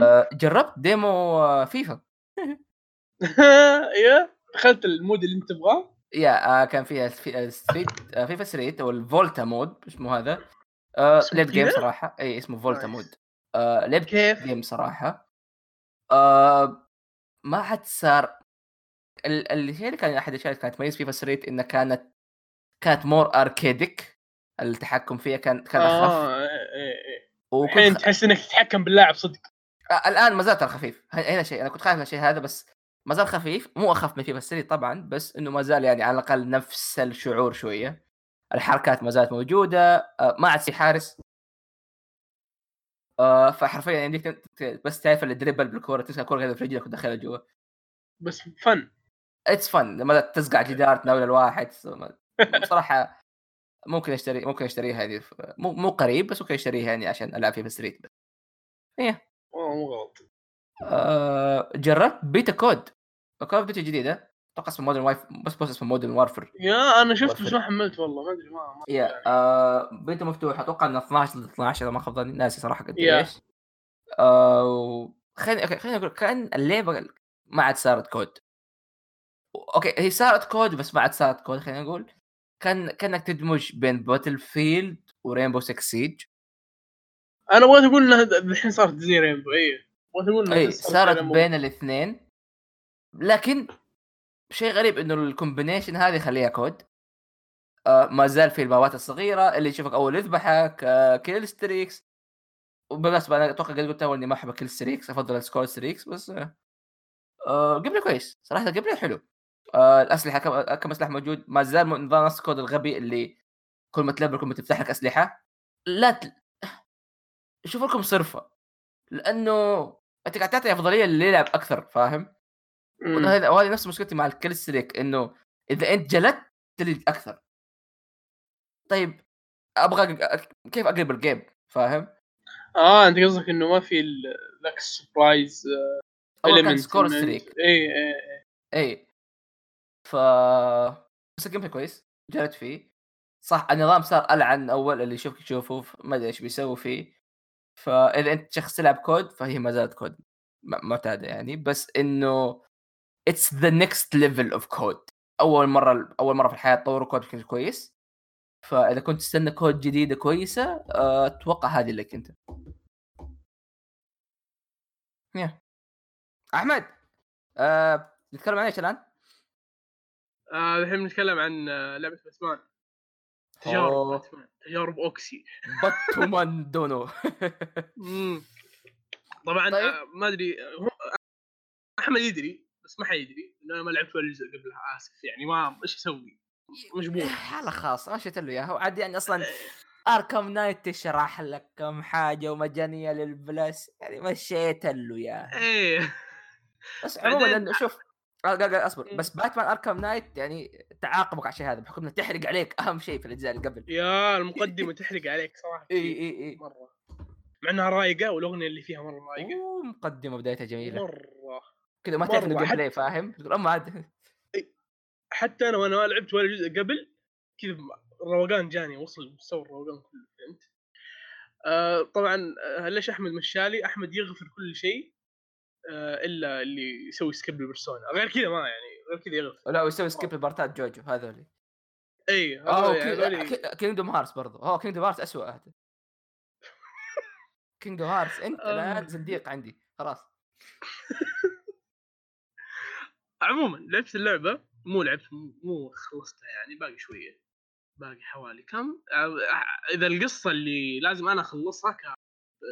آه جربت demo آه، فيفا. yeah. دخلت ال mode اللي انت تبغاه؟ yeah آه كان فيها في street آه فيفا Street أو الفولتا mode اسمه هذا. آه game صراحة. إي اسمه فولتا mode. آه كيف؟ game صراحة. آه ما حد صار الشيء اللي كان أحد الأشياء اللي كانت تميز فيفا Street انها كانت كانت more arcadic التحكم فيها كان كان أخف. آه إيه إيه الحين تحس إنك تتحكم باللاعب صدق. آه الآن ما زال خفيف هنا شيء أنا كنت خايف من الشيء هذا بس ما زال خفيف مو أخف من فيفا Street طبعا بس إنه ما زال يعني على الأقل نفس الشعور شوية. الحركات ما زالت موجودة آه ما عاد في حارس. آه فحرفيا يمديك بس تعرف ال dribble بالكورة تسكر الكوره كذا في رجلك وتدخلها جوا. بس fun. it's fun لما تزقع جدار تناول الواحد. بصراحة ممكن أشتري ممكن أشتريها هذه. مو مو قريب بس ممكن أشتريها يعني عشان ألعب فيها street بس. إيه. مو غلط. آه جربت بيتا كود. كود بيتا جديده أتوقع اسمه Modern Warfare بس بس اسمه Modern Warfare yeah أنا شفت بس ما حملت والله ما أدري ما, ما yeah آه بيتا مفتوح. أتوقع إنه 12 ل 12 إذا ما خاب ظني. ناسي صراحة قد إيش. آه خليني خليني أقول كأن اللعبه ما عاد صارت كود أوكي هي صارت كود بس ما عاد صارت كود خلينا نقول كأن كأنك تدمج بين Battlefield و Rainbow 6 Siege أنا بغيت أقول إنها الحين صارت زي Rainbow اي انها صارت بين الاثنين. لكن شيء غريب إنه ال combination هذه خليها كود آه ما زال في المابات الصغيرة اللي يشوفك أول يذبحك آه killstreaks وبالمناسبه أنا أتوقع قد قلت اول إني ما أحب killstreaks أفضل scorestreaks بس آه. gameplay كويس. صراحة gameplay حلو. آه الأسلحة كم, كم سلاح موجود. ما زال نظام نص كود الغبي اللي كل ما تلفل كل ما تفتح لك أسلحة. لا تل... شوف لكم صرفة. لأنه انت قاعد تعطي افضليه اللي يلعب أكثر فاهم؟ وهذه نفس مشكلتي مع ال kill streak إنه إذا أنت جلدت تجلد أكثر. طيب أبغى كيف أقلب ال game؟ فاهم؟ آه أنت قصدك إنه ما في لك surprise كان score streak. اي اي اي ف بس ال game كويس جربت فيه. صح النظام صار ألعن أول اللي يشوفك يشوفه ما أدري إيش بيسوي فيه. فإذا أنت شخص تلعب كود فهي ما زالت كود معتادة يعني بس إنه it's the next level of كود أول مرة أول مرة في الحياة تطوروا كود بشكل كويس. فإذا كنت تستنى كود جديدة كويسة أتوقع هذه لك أنت. yeah. أحمد أه... نتكلم عن إيش الآن؟ آه الحين بنتكلم عن آه، لعبة باتمان تجارب باتمان تجارب أوكسي. باتمان دونو طبعا طيب. آه ما أدري أحمد يدري بس ما حيدري إنه أنا ما لعبت ولا جزء قبلها آسف يعني ما إيش أسوي؟ مجبور. حاله خاصه مشيت له إياها وعاد يعني أصلا اركم نايت تشرح لك كم حاجة ومجانية للبلس يعني مشيت له اياها إيه. بس عموما شوف آه، أصبر. بس باتمان اركم نايت يعني تعاقبك على الشيء هذا بحكم إنه تحرق عليك أهم شيء في الأجزاء اللي قبل. يا المقدمة تحرق عليك صراحة إي إي إي. مرة. مع إنها رايقة والأغنية اللي فيها مرة رايقة. أوه مقدمة بدايتها جميلة. مرة. كذا ما تعرف إنه gameplay فاهم؟ تقول أما عاد. حتى أنا وأنا ما لعبت ولا جزء قبل كذا الروقان جاني وصل مستوى الروقان كله فهمت؟ آه طبعا آه، ليش أحمد مشالي؟ أحمد يغفر كل شيء. إلا اللي يسوي skip للبرسونا غير كذا ما يعني غير كذا يغفر لا ويسوي skip لبارتات جوجو هذول إي آه يعني Kingdom Hearts برضو. آه Kingdom Hearts اسوء هذا Kingdom Hearts أنت آه. الآن صديق عندي. خلاص. عموما لعبت اللعبة؟ مو لعبت مو خلصتها يعني باقي شوية. باقي حوالي كم؟ آه، إذا القصة اللي لازم أنا أخلصها ك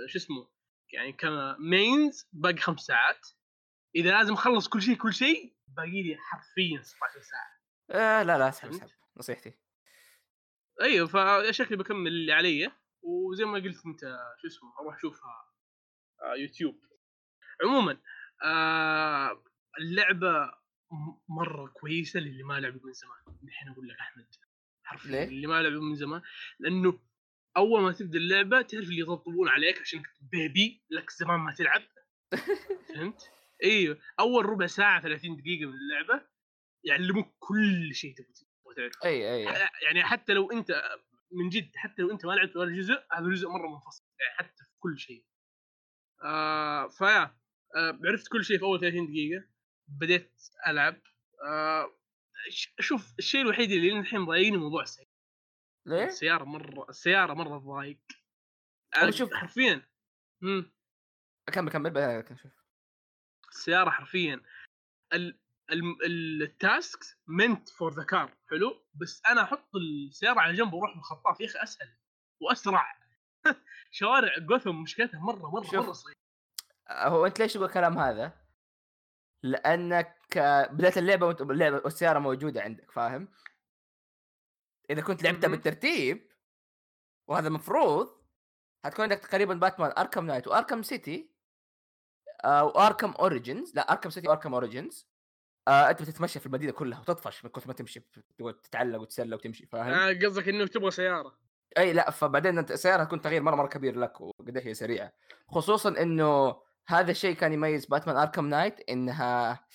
شو اسمه؟ يعني ك mains باقي خمس ساعات. إذا لازم أخلص كل شيء كل شيء باقي لي حرفيا 16 ساعة. آه لا لا اسحب؟ اسحب نصيحتي. أيوه فشكلي بكمل اللي علي. وزي ما قلت أنت شو اسمه أروح أشوفها آه يوتيوب. عموما آه اللعبة مرة كويسة للي ما لعب من زمان. الحين أقول لك أحمد حرفيا؟ اللي ما لعب من زمان. لأنه أول ما تبدأ اللعبة تعرف اللي يطبطبون عليك عشان بيبي لك زمان ما تلعب. فهمت؟ إيوه أول ربع ساعة 30 دقيقة من اللعبة يعلموك كل شيء تبغى تعرفه. أي أي يعني حتى لو أنت من جد حتى لو أنت ما لعبت ولا جزء هذا جزء مرة منفصل يعني حتى في كل شيء. آه فيا آه عرفت كل شيء في أول 30 دقيقة بديت ألعب. آه شوف الشيء الوحيد اللي الحين مضايقني موضوع السيارة. ليه؟ السيارة مرة السيارة مرة تضايق شوف- حرفيا مم. كمل كمل شوف السيارة حرفيا ال ال- ال tasks meant for the car حلو بس أنا أحط السيارة على جنب وأروح بالخطاف يا أخي أسهل وأسرع شوارع جوثم مشكلتها مرة مرة شوف. مرة صغيرة هو أنت ليش تقول الكلام هذا؟ لأنك بداية اللعبة وأنت اللعبه والسيارة موجودة عندك فاهم؟ إذا كنت لعبتها. بالترتيب وهذا المفروض حتكون عندك تقريبا باتمان Arkham Knight و Arkham City و Arkham Origins لا Arkham City و Arkham Origins آه أنت بتتمشى في المدينة كلها وتطفش من كثر ما تمشي تتعلق وتتسلى وتمشي فاهم؟ آه قصدك إنه تبغى سيارة أي لا فبعدين أنت السياره تكون تغيير مرة مرة كبير لك وقد هي سريعة خصوصا إنه هذا الشيء كان يميز باتمان Arkham Knight إنها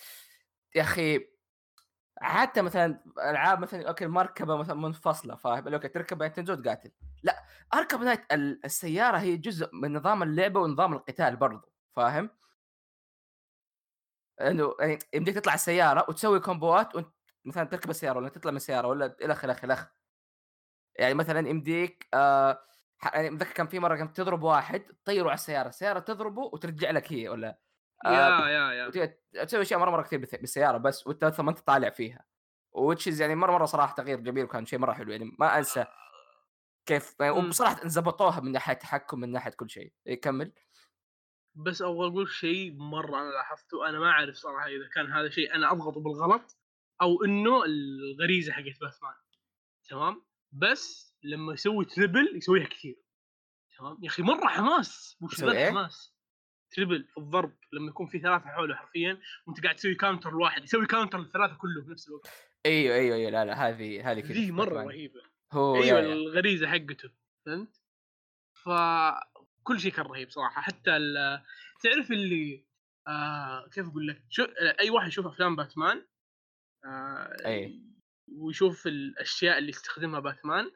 يا أخي حتى مثلا ألعاب مثلا okay المركبه مثلا منفصلة فاهم؟ okay تركب بعدين تنزل وتقاتل. لا Arkham Knight ال- السيارة هي جزء من نظام اللعبة ونظام القتال برضو فاهم؟ إنه يعني يمديك تطلع السيارة وتسوي كومبوات وأنت مثلا تركب السيارة ولا تطلع من السيارة ولا الخ الخ الخ يعني مثلا يمديك آه يعني متذكر كان في مرة كنت تضرب واحد تطيره على السيارة السيارة تضربه وترجع لك هي ولا yeah yeah yeah. وت- تسوي أشياء مرة مرة كثير بالسيارة بس وأنت ما أنت طالع فيها. وتشيز يعني مرة مرة صراحة تغيير جميل وكان شيء مرة حلو يعني ما أنسى كيف يعني مم. وبصراحة انزبطوها من ناحية تحكم من ناحية كل شيء. إيه، كمل. بس أبغى أقول شيء مرة أنا لاحظته أنا ما أعرف صراحة إذا كان هذا شيء أنا اضغطه بالغلط أو إنه الغريزة حقت باتمان. تمام؟ بس لما يسوي triple يسويها كثير. تمام؟ يا أخي مرة حماس ذا إيه؟ حماس. triple في الضرب لما يكون في ثلاثة حوله حرفيا وأنت قاعد تسوي counter لواحد يسوي counter للثلاثة كلهم في نفس الوقت أيوه أيوه أيوه لا لا هذه هذه كذا ذي مرة. رهيبة هو أيوه yeah. الغريزة حقته فهمت؟ فكل شيء كان رهيب صراحة حتى تعرف اللي آه كيف أقول لك شو أي واحد يشوف أفلام باتمان آه أي. ويشوف الأشياء اللي يستخدمها باتمان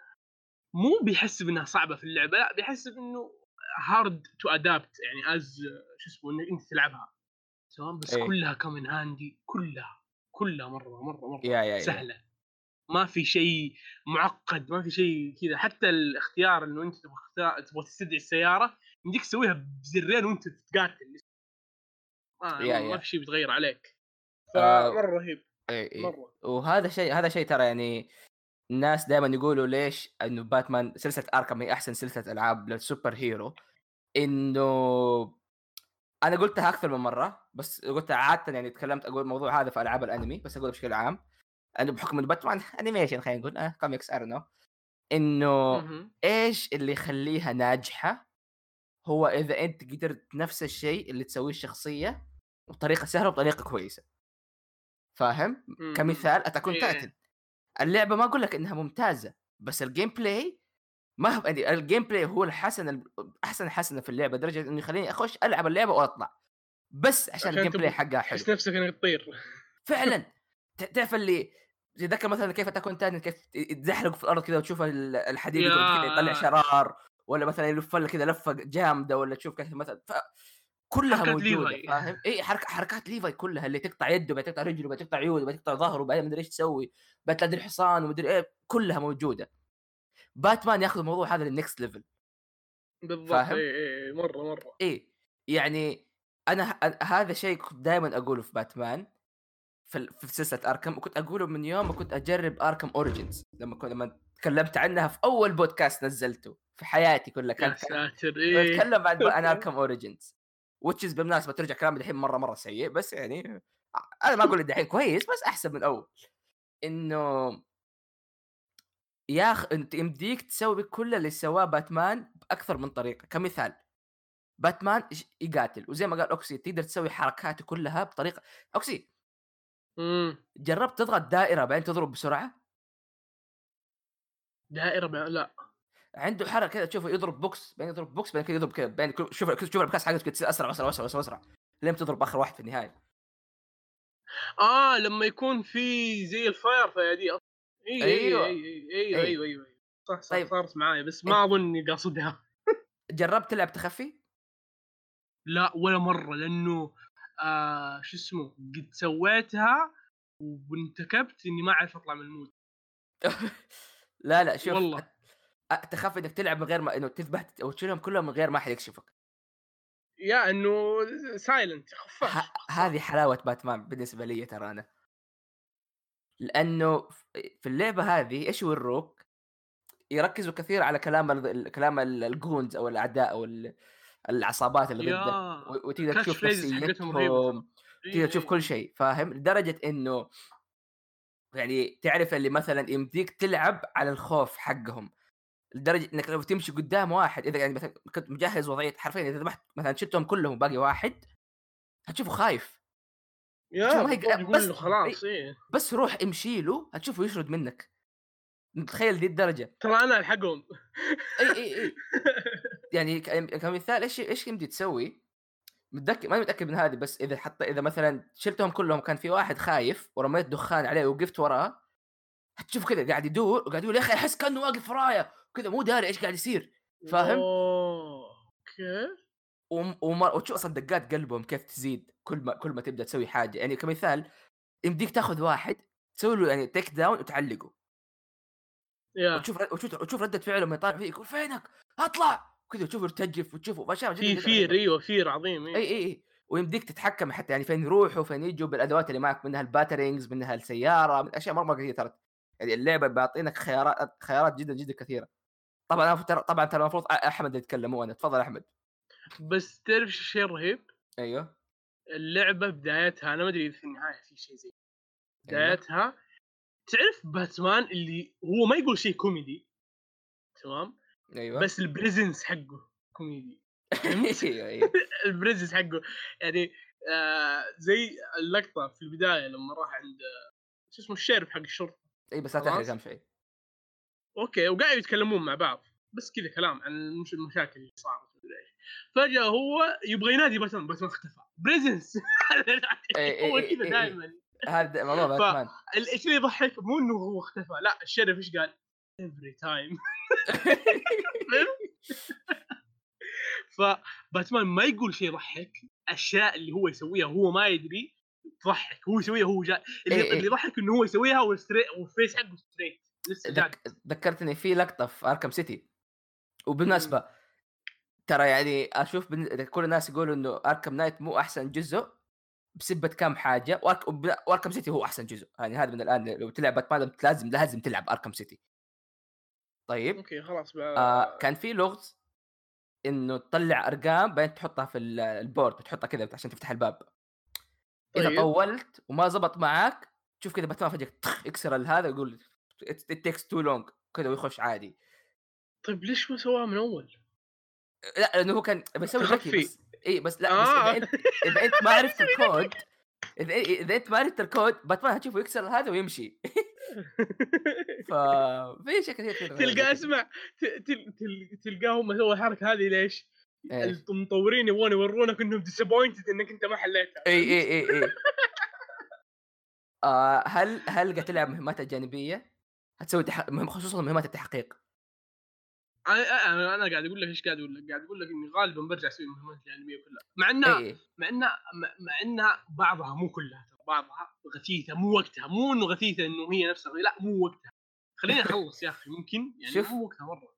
مو بيحسب انها صعبة في اللعبة لا بيحسب انه hard to adapt يعني as شو اسمه إنك أنت تلعبها. تمام؟ بس أي. كلها common handy كلها كلها مرة مرة مرة yeah yeah yeah. سهلة. ما في شيء معقد ما في شيء كذا. حتى الاختيار إنه أنت تبغى تبغى تستدعي السيارة يمديك تسويها بزرين وأنت تقاتل. ما, يا- ما يا. في شيء بيتغير عليك. آه، فمرة رهيب اي اي مرة. وهذا شيء هذا شيء ترى يعني الناس دائما يقولوا ليش إنه باتمان سلسلة Arkham هي أحسن سلسلة ألعاب لل superhero؟ إنه أنا قلتها أكثر من مرة بس قلتها عاده يعني تكلمت أقول الموضوع هذا في ألعاب الأنمي بس أقول بشكل عام. إنه بحكم إنه باتمان animation خلينا نقول آه comics I know إنه. إيش اللي يخليها ناجحة؟ هو إذا أنت قدرت نفس الشيء اللي تسويه الشخصية بطريقة سهلة وبطريقة كويسة. فاهم؟ مهم. كمثال Attack on إيه. Titan اللعبة ما أقول لك إنها ممتازة بس ال gameplay ما هو يعني ال gameplay هو الحسن أحسن حسنة في اللعبة لدرجة إنه يخليني أخش ألعب اللعبة وأطلع بس عشان, عشان ال gameplay حقها حلو. تحس نفسك إنك تطير. فعلا. تعرف اللي تتذكر مثلا كيف تكون Titan كيف يتزحلق في الأرض كذا وتشوف ال- الحديد يطلع شرار ولا مثلا يلف لك كذا لفة جامدة ولا تشوف كيف مثلا ف... كلها حركات موجودة Levi. فاهم؟ اي حركة حركات Levi كلها اللي تقطع يده بعدين تقطع رجله بعدين تقطع عيونه بعدين تقطع ظهره بعدين مدري إيش تسوي بعدين تلاقي الحصان ومدري إيه كلها موجودة. باتمان ياخذ الموضوع هذا لل next level بالضبط؟ اي اي مرة مرة. إيه يعني أنا ه- هذا شيء كنت دائما أقوله في باتمان في في سلسلة Arkham وكنت أقوله من يوم ما كنت أجرب Arkham Origins لما كنت لما تكلمت عنها في أول بودكاست نزلته في حياتي كلها يا كان ساتر إيه. أتكلم عن عن Arkham Origins which is بالمناسبة ترجع كلامي الحين مرة مرة سيء بس يعني أنا ما أقول الحين كويس بس أحسن من اول إنه يا أخ انت يمديك تسوي كل اللي سواه باتمان بأكثر من طريقة. كمثال باتمان يقاتل؟ وزي ما قال أوكسي تقدر تسوي حركاته كلها بطريقة. أوكسي! امم جربت تضغط دائرة بعدين تضرب بسرعة؟ دائرة لا. عنده حركة كذا تشوفه يضرب بوكس بعدين يضرب بوكس بعدين كذا يضرب كذا بعدين شوف شوف البكسات حقته كذا تصير أسرع واسرع واسرع واسرع, وأسرع. لين تضرب آخر واحد في النهاية آه لما يكون في زي ال fire فيه اي اي أيوة. اي اي أيوه أي. أيوه أيوه صح صح طيب. صارت معايا بس ما اظن اني قاصدها جربت تلعب تخفي؟ لا ولا مرة لأنه آه شو اسمه قد سويتها وانتكست إني ما أعرف أطلع من ال mode لا لا شوف والله. تخفي إنك تلعب من غير ما إنه تذبح أو تشيلهم كلهم من غير ما أحد يكشفك. يا إنه silent خفاف ه- هذه حلاوة باتمان بالنسبة لي ترى أنا. لأنه في اللعبة هذه إيش يوروك؟ يركزوا كثير على كلام ال- كلام ال- ال goons أو الأعداء أو ال- العصابات اللي و- وتقدر تشوف. نفسيتهم تقدر تشوف كل شيء فاهم؟ لدرجة إنه يعني تعرف اللي مثلا يمديك تلعب على الخوف حقهم. لدرجة إنك لو تمشي قدام واحد إذا يعني مثلا كنت مجهز وضعية حرفيا إذا ذبحت مثلا شلتهم كلهم وباقي واحد هتشوفه خايف. يا ما يقول بس- خلاص إيه. بس روح امشي له هتشوفه يشرد منك. تخيل دي الدرجة؟ ترى أنا ألحقهم. إي إي إي. يعني ك- كمثال إيش إيش يمدي تسوي؟ متذكر ماني متأكد من هذه بس إذا حتى إذا مثلا شلتهم كلهم كان في واحد خايف ورميت دخان عليه وقفت وراه هتشوف كذا قاعد يدور وقاعد يقول يا أخي أحس كأنه واقف ورايا كذا مو داري إيش قاعد يصير فاهم؟ أوكي. وم- وما وتشوف أصلا دقات قلبهم كيف تزيد كل ما كل ما تبدأ تسوي حاجة. يعني كمثال يمديك تاخذ واحد تسوي له يعني takedown وتعلقه. yeah. وتشوف وتشوف وتشوف ردة فعله لما يطالع فيه يقول فينك؟ أطلع! كذا تشوفه يرتجف وتشوفه اشياء في fear أيوه fear عظيم اي إيه. إي إي ويمديك تتحكم حتى يعني فين يروحوا فين يجوا بالأدوات اللي معك منها ال batarangs منها السيارة من أشياء مرة كثيرة ترى. يعني اللعبة بيعطينك خيارات خيارات جدا جدا كثيرة. طبعا طبعا ترى المفروض أحمد يتكلم مو أنا تفضل أحمد. بس تعرف شو الشيء الرهيب؟ أيوه. اللعبة بدايتها أنا ما أدري إذا في النهاية في شيء زي أيوه. بدايتها تعرف باتمان اللي هو ما يقول شيء كوميدي تمام؟ أيوه. بس ال presence حقه كوميدي أيوه أيوه. ال presence حقه يعني آه زي اللقطة في البداية لما راح عند آه، شو اسمه ال sheriff حق الشرطة اي بس لا. لا تحرق اهم شيء أوكي وقاعد يتكلمون مع بعض. بس كذا كلام عن المش- المشاكل اللي صارت. إيش فجأة هو يبغى ينادي باتمان باتمان اختفى. presence إي هو إي إي كذا إي. دائما هذا موضوع باتمان. إيش اللي يضحك مو إنه هو اختفى لا ال sheriff إيش قال؟ every time فباتمان ما يقول شيء يضحك. أشياء اللي هو يسويها هو ما يدري تضحك. هو يسويها هو جاي اللي, إيه إيه. اللي يضحك إنه هو يسويها وال face حقه straight لسه. ذكرتني في لقطة في Arkham City. وبالمناسبة ترى يعني أشوف بن... كل الناس يقولوا إنه Arkham Knight مو أحسن جزء بسبة كم حاجة. و Arkham City هو أحسن جزء. يعني هذا من الآن لو تلعب باتمان لازم لازم تلعب Arkham City. طيب أوكي خلاص بقى. آه كان في لغز إنه تطلع أرقام بعدين تحطها في ال- ال board تحطها كذا عشان تفتح الباب. إذا طيب. طولت وما زبط معاك تشوف كذا باتمان فجأة يكسر هذا ويقول it takes too long كذا ويخش عادي طيب ليش ما سواها من أول؟ لأ لأنه هو كان بيسوي ذكي. بس اي بس لأ آه. بس إذا أنت إذا أنت ما عرفت الكود إذا إذا أنت ما عرفت الكود باتمان هتشوفه يكسر هذا ويمشي ففي شيء كثير تلقى اسمع تلقاهم سووا الحركه هذه ليش؟ المطورين يبغون يورونك إنهم disappointed إنك أنت ما حليتها إي إي إي إي آه هل هل قاعد تلعب مهمات الجانبيه؟ هتسوي تح... خصوصا مهمات التحقيق. أنا أنا قاعد أقول لك إيش قاعد أقول لك؟ قاعد أقول لك إني غالبا برجع أسوي المهمات الجانبية كلها. مع إنها إي مع إنها مع- إنها بعضها مو كلها بعضها غثيثة مو وقتها. مو إنه غثيثة إنه هي نفسها لا مو وقتها. خليني اخلص يا أخي. ممكن؟ يعني شوف. مو وقتها مرة.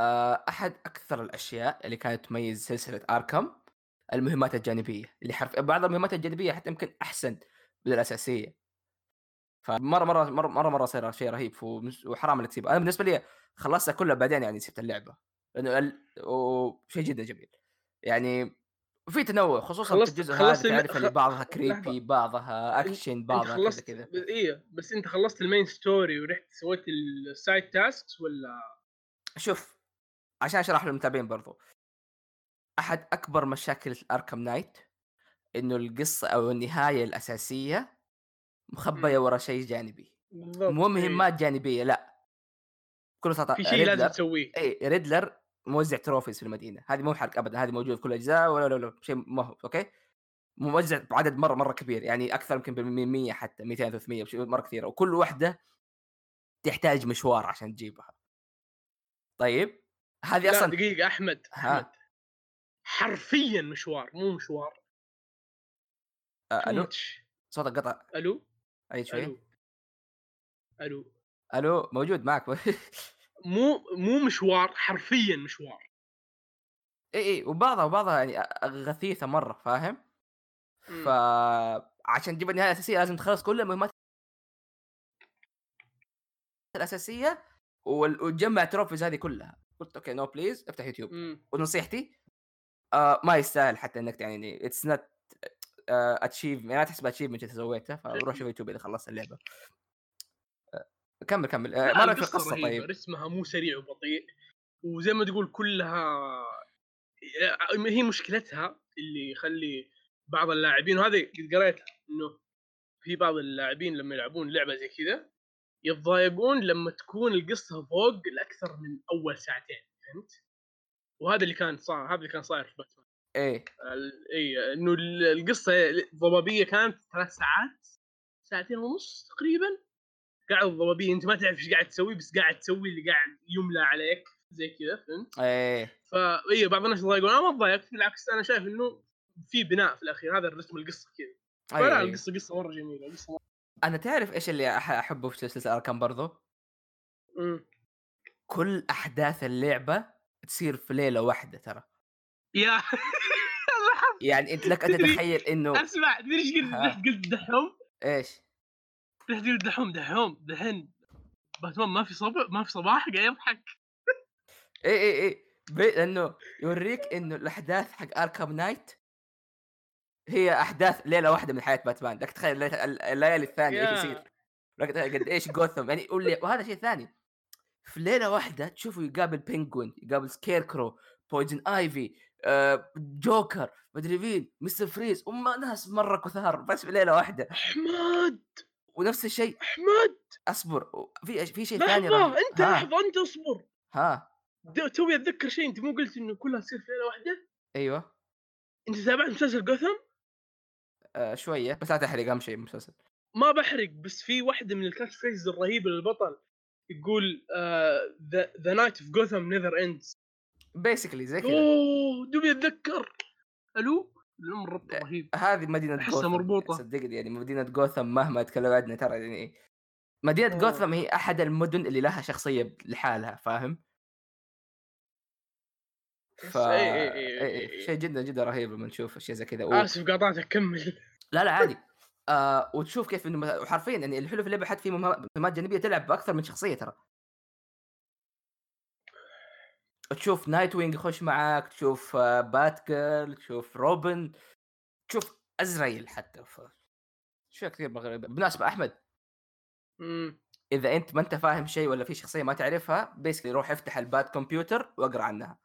آه، أحد أكثر الأشياء اللي كانت تميز سلسلة آركم المهمات الجانبية. اللي حرف بعض المهمات الجانبية حتى يمكن أحسن من الأساسية. فمرة مرة مرة مرة, مرة صار شيء رهيب وحرام إنك تسيبه. أنا بالنسبة لي خلصتها كلها بعدين يعني سبت اللعبة لأنه ال... شيء جدا جميل. يعني في تنوع خصوصا في الجزء هذا تعرف. اللي بعضها كريبي بعضها اكشن بعضها خلصت كذا. كذا إيه بس أنت خلصت ال main story ورحت سويت ال side tasks ولا؟ شوف عشان أشرح للمتابعين برضو. أحد أكبر مشاكل Arkham Knight إنه القصة أو النهاية الأساسية مخبية ورا شيء جانبي. مو مهمات إيه. جانبيه لأ. كل سطح في شيء لازم تسويه. اي Riddler موزع trophies في المدينة. هذه مو حرق ابدا هذه موجودة في كل الاجزاء ولا لا لا شيء ما هو أوكي؟ موزع بعدد مرة مرة كبير يعني أكثر يمكن من 100 حتى 200 300 مرة كثيرة. وكل واحدة تحتاج مشوار عشان تجيبها. طيب؟ هذه أصلا دقيقة أحمد أحمد. حرفيا مشوار مو مشوار. ألو؟ صوتك قطع. ألو؟ أي شوي ألو. ألو. ألو موجود معك مو مو مشوار حرفيا مشوار. اي اي وبعضها وبعضها يعني غثيثه مرة فاهم؟ فعشان تجيب النهاية الأساسية لازم تخلص كل المهمات الأساسية وتجمع trophies هذه كلها. قلت okay no please افتح يوتيوب. ونصيحتي آه ما يستاهل حتى إنك يعني it's not achieve يعني ما تحسب achievement انت سويته فروح شوف يوتيوب إذا خلصت اللعبة. آه كمل كمل. آه ما في القصة طيب؟ رسمها مو سريع وبطيء وزي ما تقول كلها آه، هي مشكلتها اللي يخلي بعض اللاعبين وهذه قد قريتها إنه في بعض اللاعبين لما يلعبون لعبة زي كذا يتضايقون لما تكون القصة فوق لأكثر من أول ساعتين فهمت؟ وهذا اللي كان صار هذا اللي كان صاير في باتمان إيه. اي إنه القصة ضبابية كانت ثلاث ساعات ساعتين ونص تقريبا. قاعد ضبابية أنت ما تعرف إيش قاعد تسوي بس قاعد تسوي اللي قاعد يملى عليك زي كذا فهمت؟ إيه. فاي بعض الناس يضايقون أنا ما تضايقت. بالعكس أنا شايف إنه في بناء في الأخير هذا الرسم القصة كذا. فلا أيه. القصة قصة مرة جميلة قصة مرة... أنا تعرف إيش اللي أحبه في سلسله أركان برضو؟ امم كل أحداث اللعبة تصير في ليلة واحدة ترى. يا يعني أنت لك أن تتخيل إنه أسمع تدري إيش قلت؟ قلت دحوم؟ إيش؟ رحت قلت دحوم دحوم دحين. باتمان ما في صبح ما في صباح قاعد يضحك. اي اي اي لأنه يوريك إنه الأحداث حق اركام نايت هي أحداث ليلة واحدة من حياة باتمان. لك تخيل الليالي الثانية إيش يصير؟ قد إيش جوثم يعني وهذا شيء ثاني. في ليلة واحدة تشوفه يقابل بينجوين يقابل سكيركرو بويزن ايفي جوكر مدري مين مستر فريز وما ناس مرة كثار بس في ليله واحدة. أحمد! ونفس الشيء. أحمد! أصبر في في شيء ثاني لحظة أنت لحظة أنت أصبر. ها. توي أتذكر شيء أنت مو قلت إنه كلها تصير في ليلة واحدة؟ أيوه. أنت تابعت مسلسل جوثم؟ آه شوية بس لا تحرق أهم شيء المسلسل ما بحرق بس في واحدة من ال catchphrase الرهيبة للبطل يقول the night of Gotham never ends basically زي كذا. أوه دوبي أتذكر. ألو؟ الامر ربط رهيب. هذه مدينة جوثم مربوطة. صدقني يعني مدينة جوثم مهما تكلمنا ترى يعني مدينة جوثم هي أحد المدن اللي لها شخصية لحالها فاهم؟ ف إيه إيه إيه إيه إيه. شيء جدا جدا رهيب لما نشوف أشياء زي كذا. و... آسف قاطعتك كمل. لا لا عادي. آه وتشوف كيف إنه وحرفيا يعني الحلو في اللعبة حتى في مهمات جانبية تلعب بأكثر من شخصية ترى. تشوف نايت وينج يخش معك تشوف بات جيرل تشوف روبن تشوف أزريل حتى ف... اشياء كثير غريبه بالمناسبة أحمد امم إذا أنت ما أنت فاهم شيء ولا في شخصية ما تعرفها basically روح افتح ال bat computer واقرأ عنها.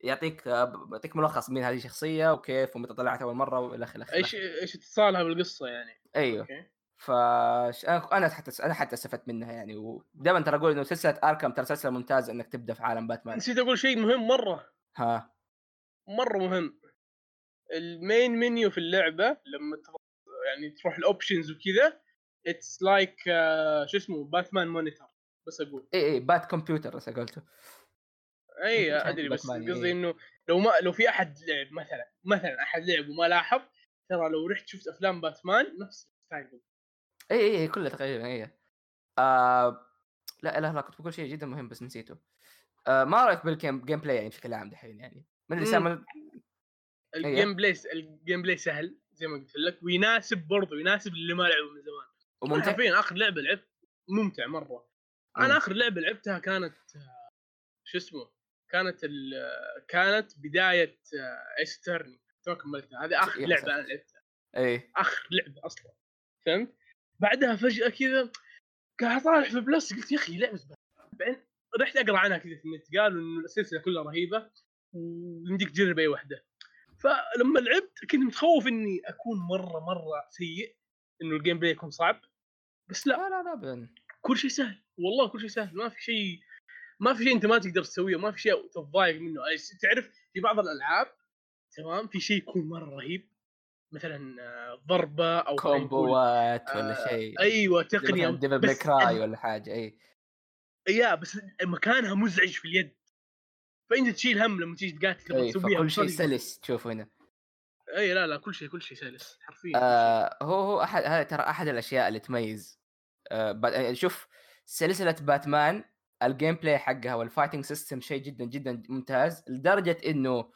يعطيك يعطيك ملخص مين هذه الشخصية وكيف ومتى طلعت أول مرة وإلى اخره إيش إيش اتصالها بالقصة يعني؟ أيوه. okay. ف أنا حتى أنا حتى استفدت منها يعني ودائما ترى أقول إنه سلسله آركم ترى سلسله ممتازه إنك تبدأ في عالم باتمان. نسيت أقول شيء مهم مرة. ها. مرة مهم. ال main menu في اللعبة لما يعني تروح ال options وكذا it's like like, uh, شو اسمه باتمان monitor بس أقول. اي اي bat computer بس قلته. اي أدري بس قصدي إنه لو ما لو في أحد لعب مثلا مثلا أحد لعب وما لاحظ ترى لو رحت شفت أفلام باتمان نفس ال style. اي اي اي كلها تقريبا اي آه لا لا لا كنت بقول شيء جدا مهم بس نسيته. آه ما رأيك بال game gameplay يعني بشكل عام دحين يعني؟ من اللي مم. سامع ال gameplay ال gameplay سهل زي ما قلت لك ويناسب برضه يناسب اللي ما لعبوا من زمان. وممتع حرفيا آخر لعبة لعبت ممتع مرة. أنا مم. آخر لعبة لعبتها كانت شو اسمه كانت ال... كانت بداية eternity ما كملتها هذه آخر لعبة. أنا لعبتها. إيه. آخر لعبة أصلا. فهمت؟ بعدها فجأة كذا قاعد اطالع في بلس قلت يا أخي لعبه. بعدين رحت أقرأ عنها كذا في النت قالوا إنه السلسلة كلها رهيبة ويمديك تجرب أي واحدة فلما لعبت كنت متخوف إني أكون مرة مرة سيء إنه ال gameplay يكون صعب بس لا. لا لا ابدا. كل شيء سهل والله كل شيء سهل ما في شيء ما في شيء أنت ما تقدر تسويه ما في شيء تتضايق منه. تعرف في بعض الألعاب تمام في شيء يكون مرة رهيب مثلا آه، ضربة أو combo ات آه، ولا شيء أيوه تقنية Devil Cry ولا حاجة إي يا بس مكانها مزعج في اليد فأنت تشيل هم لما تيجي تقاتل تسويها فكل شيء. سلس تشوفه هنا إي لا لا كل شيء كل شيء سلس حرفيا كل. آه هو هو أحد هذا ترى أحد الأشياء اللي تميز آه يعني شوف سلسلة باتمان ال gameplay حقها وال fighting system شيء جدا جدا ممتاز لدرجة إنه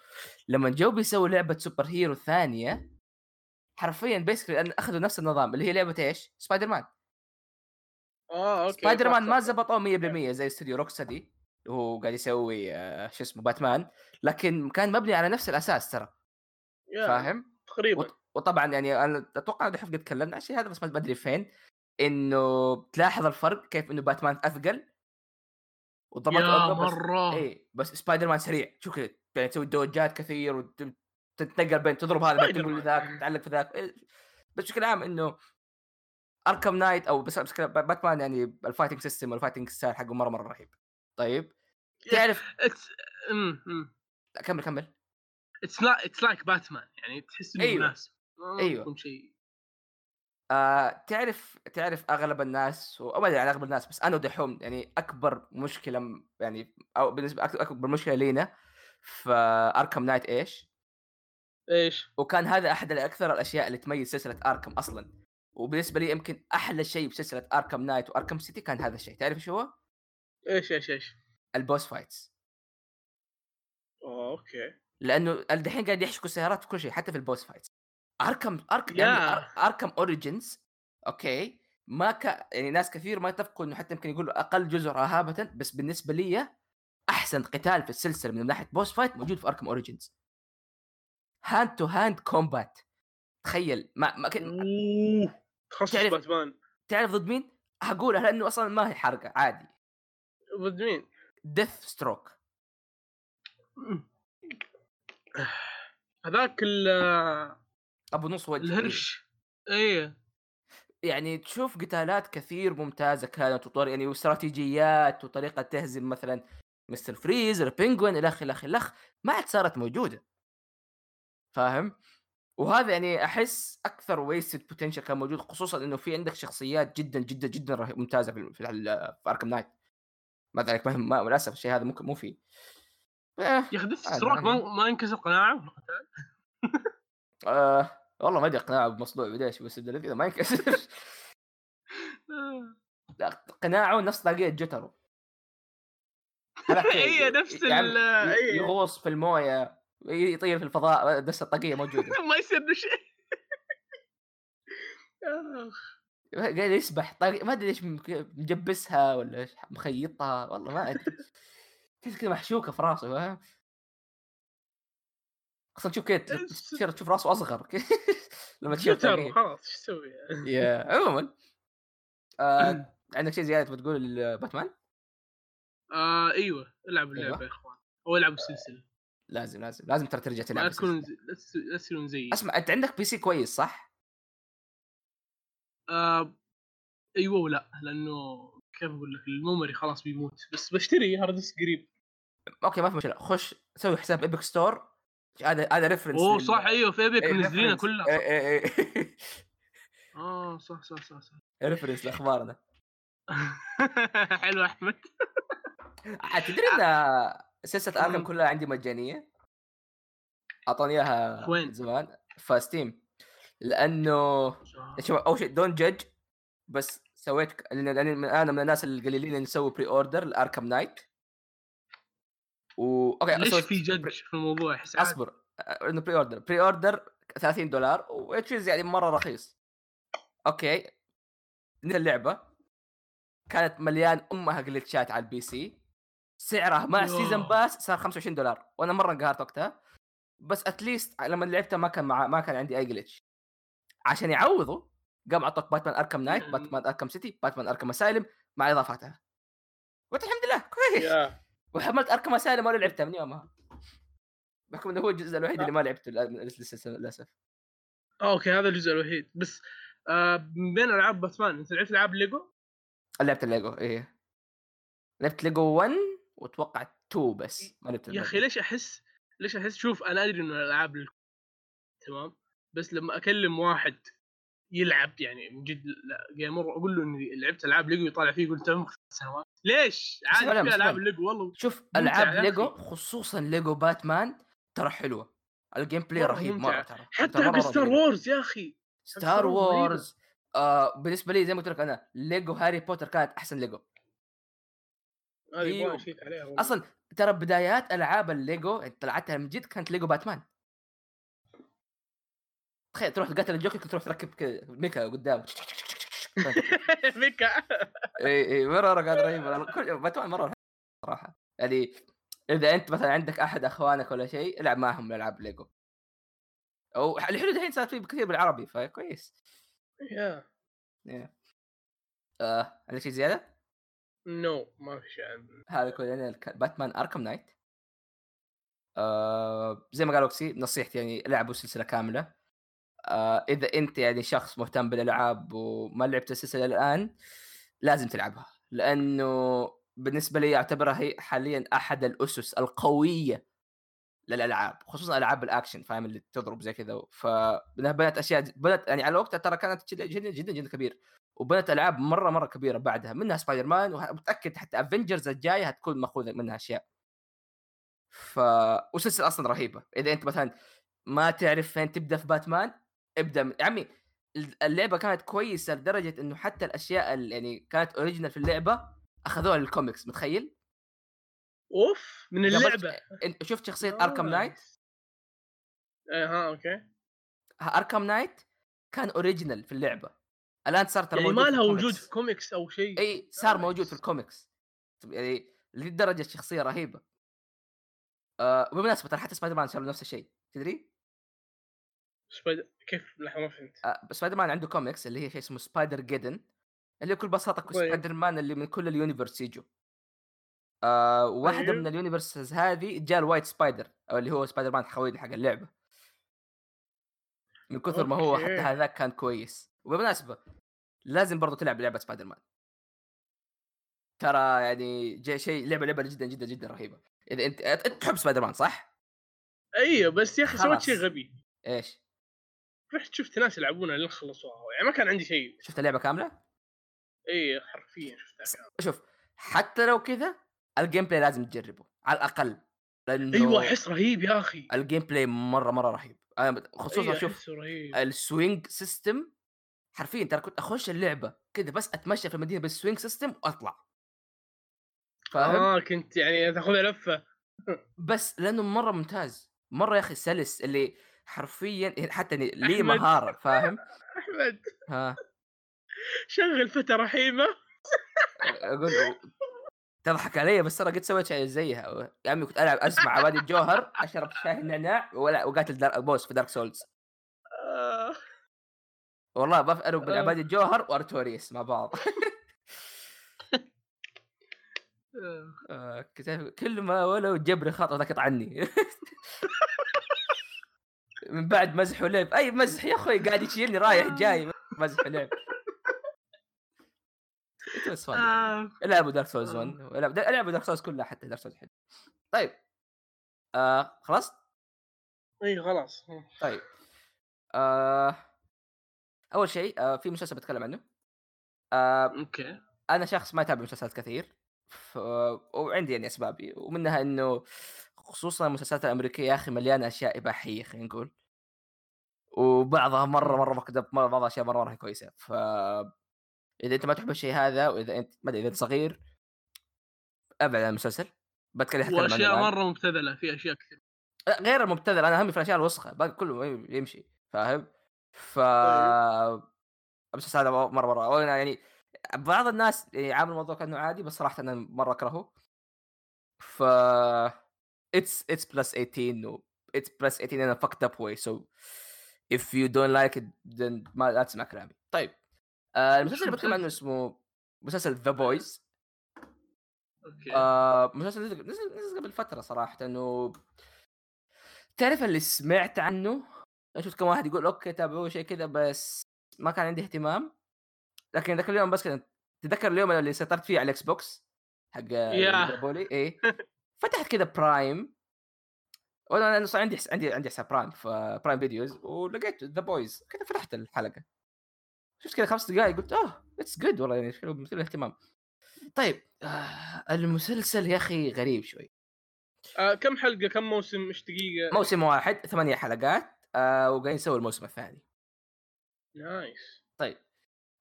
لما جو بيسوي لعبة superhero ثانية حرفيا basically أخذوا نفس النظام اللي هي لعبة إيش؟ سبايدر مان آه okay سبايدر مان ما. زبطوه 100% زي استوديو روكسدي وهو قاعد يسوي آه شو اسمه باتمان لكن كان مبني على نفس الأساس ترى فاهم؟ تقريبا وط- وطبعا يعني أنا أتوقع دحين قد تكلمنا عن الشيء هذا بس ما أدري فين إنه تلاحظ الفرق كيف إنه باتمان أثقل وضبط يا بس مرة اي بس سبايدر مان سريع شوف كذا يعني تسوي dodge ات كثير وتتنقل بين تضرب هذا سبايدر تقول. ذاك تتعلق في ذاك إيه. بس بشكل عام إنه اركم نايت أو بس بس باتمان يعني ال fighting system وال fighting style حقه مرة مرة رهيب طيب تعرف أمم لا كمل كمل it's لا it's like باتمان يعني تحس إنه أيوة. مناسب. يكون شيء آه تعرف تعرف أغلب الناس أو ما أدري عن أغلب الناس بس أنا ودحوم يعني أكبر مشكلة يعني أو بالنسبة أكبر مشكلة لينا في اركم نايت إيش؟ إيش؟ وكان هذا أحد الأكثر الأشياء اللي تميز سلسلة آركم أصلا وبالنسبة لي يمكن أحلى شيء بسلسلة آركم نايت وآركم سيتي كان هذا الشيء تعرف شو هو؟ إيش إيش إيش؟ البوس فايتس أوكي لأنه الدحين قاعد يحشروا سيارات في كل شيء حتى في ال boss fights Arkham Arkham yeah. يعني Arkham Origins okay ما ك... يعني ناس كثير ما يتفقوا إنه حتى يمكن يقولوا أقل جزء رهابة بس بالنسبة لي أحسن قتال في السلسلة من ناحية boss fight موجود في Arkham Origins hand to hand combat تخيل ما, ما كن... أوه تخصص تعرف- باتمان. تعرف ضد مين؟ هقولها لأنه أصلا ما هي حرقة عادي. ضد مين؟ Deathstroke. هذاك ال- أبو نص وجه الهرش. إيه. يعني تشوف قتالات كثير ممتازة كانت وطرق يعني واستراتيجيات وطريقة تهزم مثلا Mr. Freeze ال Penguin الخ الخ الخ ما عاد صارت موجودة. فاهم؟ وهذا يعني أحس أكثر ويستد بوتنشل كان موجود خصوصا إنه في عندك شخصيات جدا جدا جدا ممتازة في في, اركم نايت ما ذلك ما, ما للأسف الشيء هذا ممكن مو فيه آه يا أخي ديث عادي، ستروك ما. ما ينكسر قناعة آه والله ما أدري قناعة بمصلوع بديش بس كذا ما ينكسر. لا قناعة نفس طاقية جوترو هذاك هي نفس يعني ال إيه. يغوص في الموية يطير في الفضاء بس الطاقية موجودة. ما يصير له شيء. قاعد يسبح طاقية ما أدري ليش مجبسها ولا مخيطها والله ما أدري. تحس كذا محشوكة في راسه فاهم؟ أصلا تشوف كذا تصير تشوف راسه أصغر. لما طاقية. خلاص إيش تسوي؟ يا عموما. آه عندك شيء زيادة بتقول باتمان؟ آه أيوه. العبوا أيوة. اللعبة يا إخوان. أو العبوا السلسله لازم لازم لازم ترى ترجع تلعب لا. زي- لا تصيرون زيي اسمع انت عندك PC كويس صح؟ آه أيوه ولا لأنه كيف أقول لك ال memory خلاص بيموت بس بشتري hard disk قريب okay ما في مشكلة خش سوي حساب Epic Store هذا هذا reference أوه صح أيوه في Epic منزلينها. كلها إيه، إيه، إيه. آه صح صح صح صح reference لأخبارنا حلو أحمد تدري إن سلسله Arkham. كلها عندي مجانية. اعطوني اياها وين؟ زمان ف Steam لأنه شوف أول شيء don't judge بس سويت لأن أنا من الناس القليلين اللي نسوي pre-order ل Arkham Knight و okay ليش في جد في الموضوع؟ عادي. أصبر إنه pre-order pre-order 30 دولار which is يعني مرة رخيص. okay من اللعبة كانت مليان أمها glitch ات على ال PC سعرها مع يوه. season pass صار 25 دولار وأنا مرة انقهرت وقتها. بس at least لما لعبتها ما كان مع ما كان عندي أي glitch عشان يعوضوا قام اعطوك باتمان Arkham Knight. باتمان Arkham City باتمان Arkham Asylum مع إضافاتها. قلت الحمد لله كويس. yeah. وحملت Arkham Asylum ولا لعبتها من يومها. بحكم إنه هو الجزء الوحيد اللي ما لعبته للأسف. آه، okay هذا الجزء الوحيد. بس آه من بين ألعاب باتمان أنت لعبت ألعاب ليجو؟ لعبت الليجو إيه. لعبت ليجو 1 واتوقع 2 بس ما لعبت يا أخي ليش أحس ليش أحس شوف أنا أدري إنه الألعاب لل... تمام بس لما أكلم واحد يلعب يعني من جد gamer أقول له إني لعبت ألعاب ليجو يطالع فيه يقول تم خمس سنوات ليش؟ عادي في ألعاب. ليجو والله شوف ألعاب ليجو. خصوصا ليجو باتمان ترى حلوة ال gameplay رهيب. مرة ترى حتى حق Star. Wars يا أخي Star. Wars آه بالنسبة لي زي ما قلت لك أنا ليجو هاري بوتر كانت أحسن ليجو والله. أصلا ترى بدايات ألعاب الليجو طلعتها من جد كانت ليجو باتمان. تخيل تروح تقاتل الجوكر تروح تركب mecha قدام mecha. إي إي مرة مره كانت رهيبه باتمان مرة صراحة. يعني إذا أنت مثلا عندك أحد أخوانك ولا شيء العب معهم العاب ليجو أو الحلو الحين صارت فيه كثير بالعربي فكويس. yeah. آه عندك شيء زيادة؟ no ما في شيء عن- هذا كل يعني باتمان Arkham Knight. آه زي ما قال أوكسي نصيحتي يعني لعبوا السلسله كاملة. آه إذا أنت يعني شخص مهتم بالألعاب وما لعبت السلسلة الان لازم تلعبها. لأنه بالنسبة لي أعتبرها هي حاليا أحد الأسس القوية للألعاب خصوصا ألعاب الأكشن فاهم؟ اللي تضرب زي كذا فبنت بنت أشياء بنت يعني على وقتها ترى كانت جدا جدا جدا, جدا كبير. وبنت ألعاب مرة مرة كبيرة بعدها منها سبايدر مان ومتاكد حتى Avengers الجاية هتكون مأخوذة منها أشياء. ف وسلسلة أصلا رهيبة. إذا أنت مثلا ما تعرف فين تبدأ في باتمان ابدأ من... يا عمي اللعبة كانت كويسة لدرجة إنه حتى الأشياء اللي يعني كانت original في اللعبة أخذوها للكوميكس متخيل؟ أوف من اللعبة. شفت شخصية Arkham Knight؟ آه ها okay. Arkham Knight كان original في اللعبة. الآن صار ترى يعني ما لها وجود. في كوميكس أو شيء إي صار nice. موجود في الكوميكس يعني لدرجه الشخصيه رهيبة آه وبالمناسبة ترى حتى سبايدر مان صار نفس الشيء تدري؟ سبايدر كيف لحظة ما فهمت آه سبايدر مان عنده كوميكس اللي هي شيء اسمه Spider-Geddon اللي بكل بساطة. سبايدر مان اللي من كل ال universe يجوا آه واحدة طيب. من ال universes هذه جاء ال white spider أو اللي هو سبايدر مان خوي حق اللعبة من كثر ما هو. حتى هذاك كان كويس وبالمناسبة لازم برضو تلعب لعبة سبايدر مان ترى يعني شيء لعبة لعبة جدا جدا جدا رهيبة. إذا أنت أنت تحب سبايدر مان صح؟ أيوه بس يا أخي سويت. شيء غبي. إيش؟ رحت شفت ناس يلعبونها لين خلصوها. يعني ما كان عندي شيء. شفت اللعبة كاملة؟ اي حرفيا شفتها شوف حتى لو كذا ال gameplay لازم تجربه. على الأقل. لأنه أيوه أحس رهيب يا أخي. ال gameplay مرة مرة رهيب. خصوصا أيوة، شوف ال swing system حرفيا ترى كنت أخش اللعبة كذا بس أتمشى في المدينة بالسوينج سيستم وأطلع فاهم؟ آه كنت يعني تاخذها لفة بس لأنه مرة ممتاز مرة يا أخي سلس اللي حرفيا حتى يعني لي. مهارة فاهم؟ أحمد ها شغل فتى رحيمة أقول تضحك علي بس ترى قد سويت شيء زيها يا عمي كنت ألعب اسمع عبادي الجوهر أشرب شاي النعناع ولا وقاتل دار بوس في دارك سولز. والله بفرق بين آه. عبادي الجوهر وارتوريوس مع بعض. آه. آه، كل ما ولو جبر خاطر ذاك عني من بعد مزح ولعب أي مزح يا أخوي قاعد يشيلني رايح جاي. مزح ولعب. ألعبوا دارك سولز 1 ألعبوا دارك سولز كلها حتى دارك سولز حلو. طيب. آه خلاص؟ اي خلاص. طيب. آه. أول شيء آه في مسلسل بتكلم عنه. آه أوكي. أنا شخص ما يتابع مسلسلات كثير ف... وعندي يعني أسبابي ومنها إنه خصوصا المسلسلات الأمريكية يا أخي مليانة أشياء إباحية خلينا نقول. وبعضها مرة مرة مكتب مرة بعض الاشياء مرة مرة كويسة. ف إذا أنت ما تحب الشيء هذا وإذا أنت ما أدري إذا أنت صغير أبعد عن المسلسل. بتكلم عنه وأشياء. مرة مبتذلة في أشياء كثير. غير المبتذل أنا همي في الأشياء الوسخة باقي كله يمشي فاهم؟ ف طيب. بس هذا مرة مرة يعني بعض الناس يعني عامل الموضوع كأنه عادي بس صراحة أنا مرة أكرهه. ف it's it's plus 18 و it's plus 18 in a fucked up way. So if you don't like it then ما لا تسمع كلامي طيب آه المسلسل اللي بتكلم عنه اسمه مسلسل ذا بويز okay. آه مسلسل نزل نزل قبل فترة صراحة انه تعرف اللي سمعت عنه؟ أنا شفت كم واحد يقول okay تابعوه شيء كذا بس ما كان عندي اهتمام لكن ذاك اليوم بس كذا تذكر اليوم اللي سيطرت فيه على الإكس بوكس حق اللي يا. جابوا لي إيه. فتحت كذا برايم وأنا أنا صار عندي عندي عندي حساب برايم في برايم videos ولقيت ذا بويز كذا فتحت الحلقة. شفت كذا خمس دقائق قلت آه it's good والله يعني مثير للاهتمام. طيب آه المسلسل يا أخي غريب شوي. آه كم حلقة؟ كم موسم؟ إيش دقيقة؟ موسم واحد ثمانية حلقات. آه وقاعدين يسوي الموسم الثاني. nice. طيب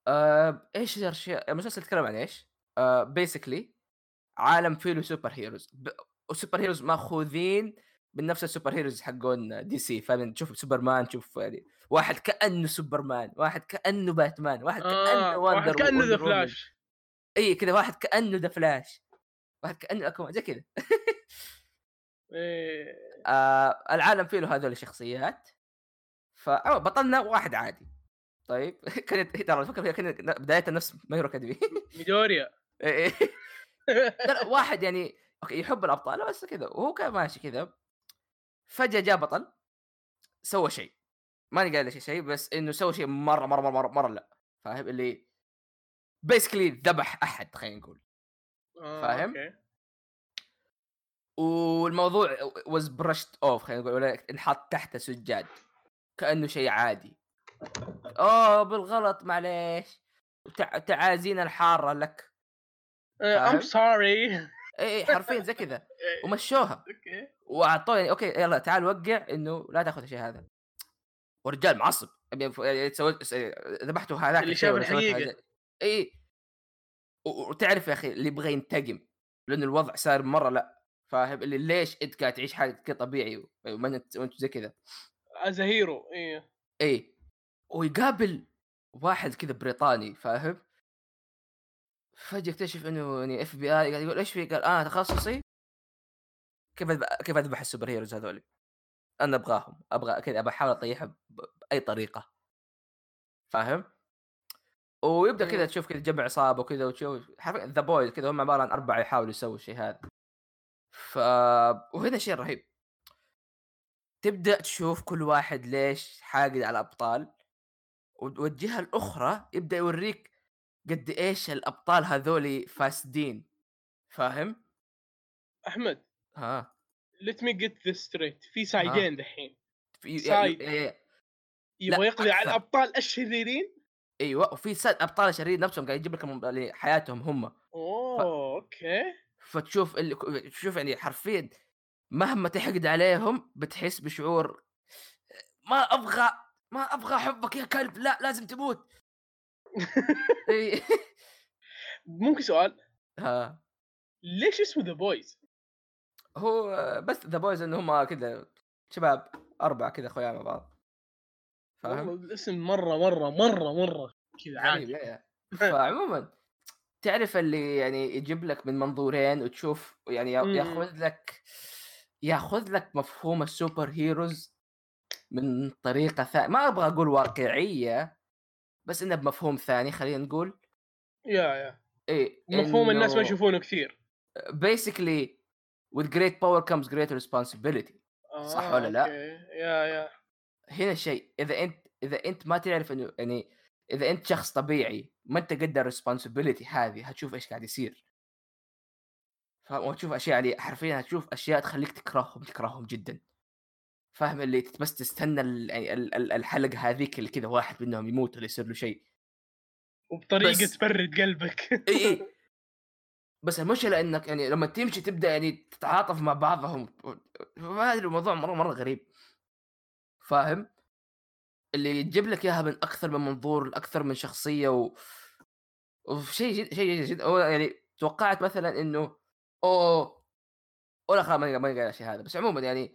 آه إيش الاشياء المسلسل يتكلم عن إيش؟ آه basically عالم فيه له superheroes. ب... وال superheroes مأخوذين من نفس ال superheroes حقون دي سي فاهم؟ تشوف سوبرمان تشوف يعني واحد كأنه سوبرمان واحد كأنه باتمان واحد كأنه آه وندر واحد كأنه ذا. فلاش إي كذا واحد كأنه ذا فلاش واحد كأنه اكوامان زي كذا. إيه. آه العالم فيه له هذول الشخصيات. ف أو بطلنا واحد عادي. طيب كانت ترى الفكرة فيها كانت بدايه نفس ماي هيرو اكاديميا ميدوريا. إيه. لا واحد يعني okay يحب الأبطال بس كذا وهو كان ماشي كذا. فجأة جاء بطل سوى شيء. ماني قايل إيش شيء بس إنه سوى شيء مرة مرة مرة مرة, مرة لا. فاهم؟ اللي basically ذبح أحد خلينا نقول. آه فاهم؟ والموضوع was brushed off خلينا نقول انحط تحت سجاد. كأنه شيء عادي. أوه بالغلط معليش. تع... تعازينا الحارة لك. ام فاهم؟ sorry إي حرفيا زي كذا. ومشوها. okay. واعطوه يعني okay يلا تعال وقع إنه لا تاخذ الشيء هذا. ورجال معصب. يعني سويت ذبحته هذاك اللي شاف. هذا. إي. وتعرف يا أخي اللي يبغى ينتقم لأنه الوضع صار مرة لا. فاهم؟ اللي ليش أنت قاعد تعيش حالك طبيعي وما انت زي كذا. as hero إيه. إي ويقابل واحد كذا بريطاني فاهم؟ فجأة اكتشف إنه يعني اف بي اي قاعد يقول إيش في؟ قال أنا تخصصي كيف كيف أذبح ال superheroes هذول أنا أبغاهم أبغى كذا أبغى أحاول اطيحها ب- بأي طريقة. فاهم؟ ويبدأ كذا مم. تشوف كذا جمع عصابه وكذا وتشوف ذا بويز كذا هم عبارة عن اربعه يحاولوا يسووا الشيء هذا. ف وهنا شيء رهيب. تبدأ تشوف كل واحد ليش حاقد على الأبطال والجهة الأخرى يبدأ يوريك قد إيش الأبطال هذولي فاسدين فاهم؟ أحمد. ها let me get this straight في side ين دحين. في side. يبغى يقضي على. الأبطال الشريرين؟ أيوه وفي side أبطال الشرير نفسهم قاعد يجيب لك اللي حياتهم هم. أوه okay. فتشوف اللي تشوف يعني حرفيا مهما تحقد عليهم بتحس بشعور ما أبغى ما أبغى احبك يا كلب لا لازم تموت إي. ممكن سؤال ها ليش اسمه ذا بويز؟ هو بس ذا بويز انه هم كذا شباب أربعة كذا أخويا مع بعض فاهم؟ الاسم مرة مرة مرة مرة كذا عادي يا. فعموما تعرف اللي يعني يجيب لك من منظورين وتشوف يعني. ياخذ لك ياخذ لك مفهوم ال superheroes من طريقة ثانية ما أبغى أقول واقعية بس إنه بمفهوم ثاني خلينا نقول. yeah yeah. إيه مفهوم الناس ما يشوفونه كثير. basically with great power comes great responsibility. آه صح ولا لا؟ okay. yeah yeah. هنا الشيء إذا أنت إذا أنت ما تعرف إنه يعني إذا أنت شخص طبيعي ما أنت قد ال responsibility هذه هتشوف إيش قاعد يصير. وتشوف أشياء اللي حرفيا هتشوف أشياء تخليك تكرههم تكرههم جدا. فاهم اللي بس تستنى ال- الحلقة هذيك اللي كذا واحد منهم يموت ولا يصير له شيء. وبطريقة بس- تبرد قلبك. إي إي. بس المشكلة إنك يعني لما تمشي تبدأ يعني تتعاطف مع بعضهم ما أدري الموضوع مرة مرة غريب. فاهم؟ اللي يجيب لك إياها من أكثر من منظور أكثر من شخصية و... وشيء جد شيء جد, جد. هو يعني توقعت مثلا إنه اوه ولا خلاص ماني قايل الشيء هذا بس عموما يعني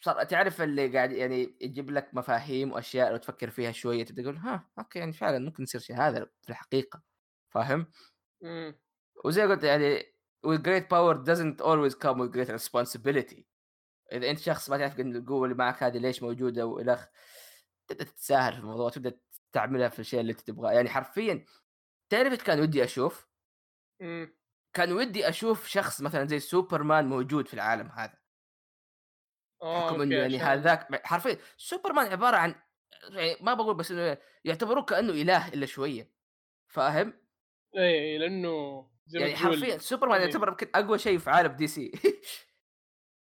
صار تعرف اللي قاعد يعني يجيب لك مفاهيم وأشياء لو تفكر فيها شوية تبدأ تقول ها أوكي يعني فعلا ممكن يصير شيء هذا في الحقيقة فاهم؟ مم. وزي ما قلت يعني with great power doesn't always come with great responsibility إذا أنت شخص ما تعرف ان القوه اللي معك هذه ليش موجودة وإلى تبدأ تتساهل في الموضوع تبدأ تعملها في الشيء اللي أنت تبغاه يعني حرفيا تعرف إيش كان ودي أشوف مم. كان ودي أشوف شخص مثلا زي سوبرمان موجود في العالم هذا آه، حكم okay، انه يعني هذاك حرفيا سوبرمان عبارة عن يعني ما بقول بس إنه يعتبروه كأنه إله إلا شوية فاهم؟ إيه لأنه زي ما يعني حرفيا سوبرمان إيه. يعتبر يمكن أقوى شيء في عالم دي سي يا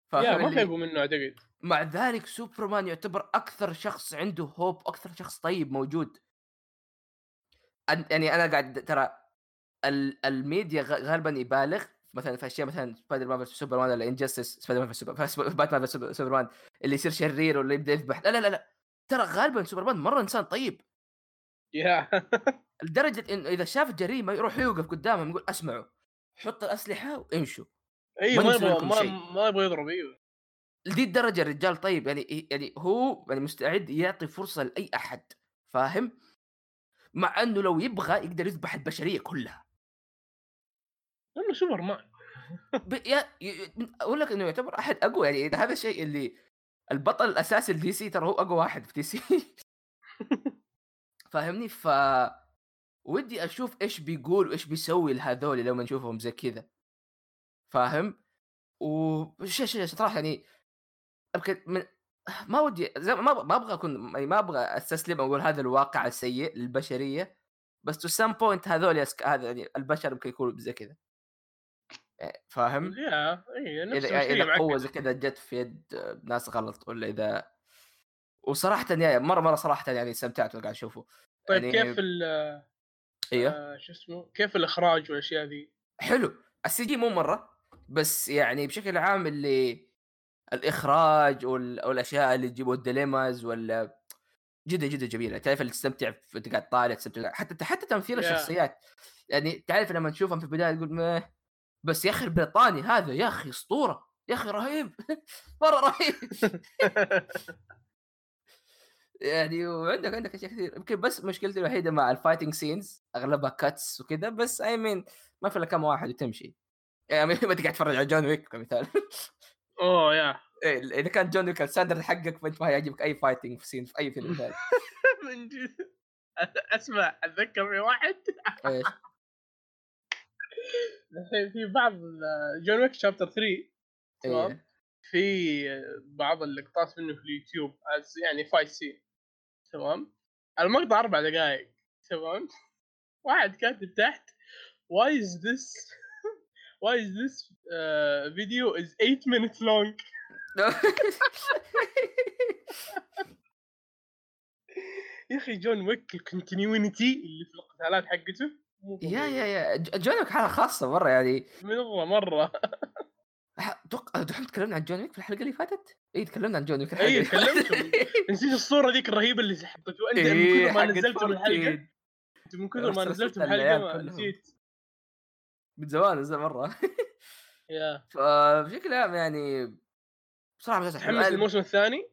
فاهم ما في اللي- اقوى منه أعتقد مع ذلك سوبرمان يعتبر أكثر شخص عنده hope أكثر شخص طيب موجود يعني أنا قاعد ترى الميديا غالبا يبالغ. مثلا في أشياء مثلا سبايدر مان في سوبرمان ولا Injustice سبايدر مان سوبر باتمان في سوبرمان اللي يصير شرير ولا يبدأ يذبح. لا لا لا, لا. ترى غالبا سوبرمان مرة إنسان طيب. yeah لدرجة انه إذا شاف جريمة يروح يوقف قدامهم يقول أسمعوا حط الأسلحة وامشوا. أيوه ما يبغى ما. ما يبغى يضرب أيوه لذي الدرجة الرجال طيب يعني يعني هو يعني مستعد يعطي فرصة لأي أحد فاهم؟ مع إنه لو يبغى يقدر يذبح البشرية كلها. لأنه سوبر مان. yeah أقول لك إنه يعتبر أحد أقوى يعني هذا الشيء اللي البطل الأساسي لدي سي ترى هو أقوى واحد في دي سي فاهمني ف ودي أشوف إيش بيقول وإيش بيسوي لهذول لما نشوفهم زي كذا فاهم وش صراحة يعني يمكن من ما ودي زي ما ما أبغى اكون يعني ما أبغى أستسلم أقول هذا الواقع السيء للبشرية بس to some point هذول. هذا يعني البشر يمكن يكونوا زي كذا فاهم؟ yeah اي نفس إذا قوة زي كذا جت في يد ناس غلط ولا إذا وصراحه يعني مرة مرة صراحة يعني استمتعت وأنا قاعد أشوفه. طيب يعني- كيف ال إيوه. آه، شو اسمه كيف الإخراج والأشياء ذي؟ حلو. ال CG مو مرة بس يعني بشكل عام اللي الإخراج وال- والأشياء اللي تجيبوا ال dilemmas ولا جدا جدا جميلة. تعرف اللي تستمتع في انت قاعد طالع تستمتع. حتى حتى تمثيل Yeah. الشخصيات. يعني تعرف لما تشوفهم في البداية تقول ما بس يا أخي البريطاني هذا يا أخي أسطورة. يا أخي رهيب. مرة رهيب. يعني وعندك عندك أشياء كثير. يمكن بس مشكلتي الوحيدة مع ال fighting scenes أغلبها cuts وكذا بس I mean ما في إلا كم واحد وتمشي. يعني ما تقعد تتفرج على جون ويك كمثال. أوه yeah. إيه، إذا كان جون ويك ال standard حقك فأنت ما يعجبك أي fighting scene في أي فيلم ثاني. من جد. أسمع أتذكر في واحد. الحين في بعض جون ويك Chapter 3 تمام؟ إيه. في بعض اللقطات منه في اليوتيوب يعني fight scene تمام؟ المقطع أربع دقائق تمام؟ واحد كاتب تحت why is this why is this uh, video is 8 minutes long? يا أخي جون ويك ال continuity اللي في القتالات حقته yeah. yeah yeah جون ويك حالة خاصة مرة يعني مرة مره أتوقع دحين تكلمنا عن جون ويك في الحلقة اللي فاتت؟ اي تكلمنا عن جون ويك اي فاتت. نسيت الصورة ذيك الرهيبة اللي حطيتوها أنت من إيه، كثر ما نزلت من الحلقة 14. أنت من كثر ما نزلت من الحلقة. نسيت من زمان زي مرة يا فبشكل عام يعني بصراحة مسلسل حلو. تحمس أنا- الموسم الثاني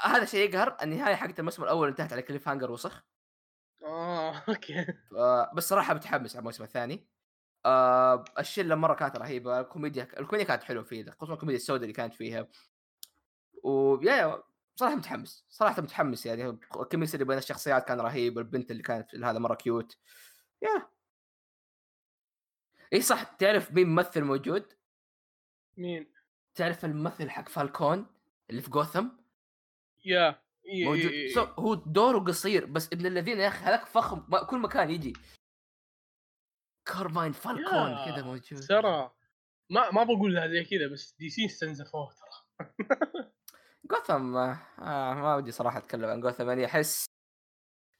هذا شيء يقهر النهاية حقت الموسم الأول انتهت على cliffhanger وسخ آه okay. ف- بس صراحة متحمس على الموسم الثاني. آه الشلة مرة كانت رهيبة. الكوميديا الكوميديا كانت حلوة فيه خصوصا الكوميديا السوداء اللي كانت فيها. و yeah yeah صراحة متحمس صراحة متحمس يعني. ال chemistry اللي بين الشخصيات كان رهيب البنت اللي كانت هذا مرة cute yeah. إي صح تعرف مين ممثل موجود؟ مين؟ تعرف الممثل حق فالكون اللي في جوثم yeah. موجود. so هو دوره قصير بس ابن الذين يا أخي هذاك فخم ما كل مكان يجي. كارماين فالكون yeah كذا موجود. ترى ما ما بقولها زي كذا بس دي سي استنزفوه ترى. جوثم آه ما ودي صراحة أتكلم عن جوثم يعني أحس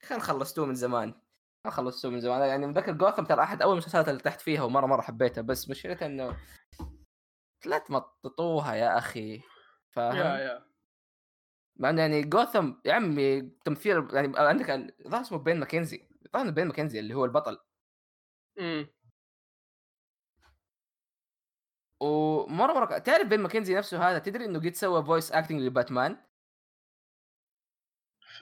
كان خلصتوه من زمان. ما خلصتوه من زمان يعني متذكر جوثم ترى أحد أول المسلسلات اللي تحت فيها ومرة مرة حبيتها بس مشكلتها إنه لا تمططوها يا أخي. يا فاهم؟ يا. مع انه يعني جوثم يا عمي تمثيل يعني عندك الظاهر اسمه بين ماكنزي الظاهر بين ماكنزي اللي هو البطل. امم ومرة مرة تعرف بين ماكنزي نفسه هذا تدري إنه قد سوى voice acting لباتمان؟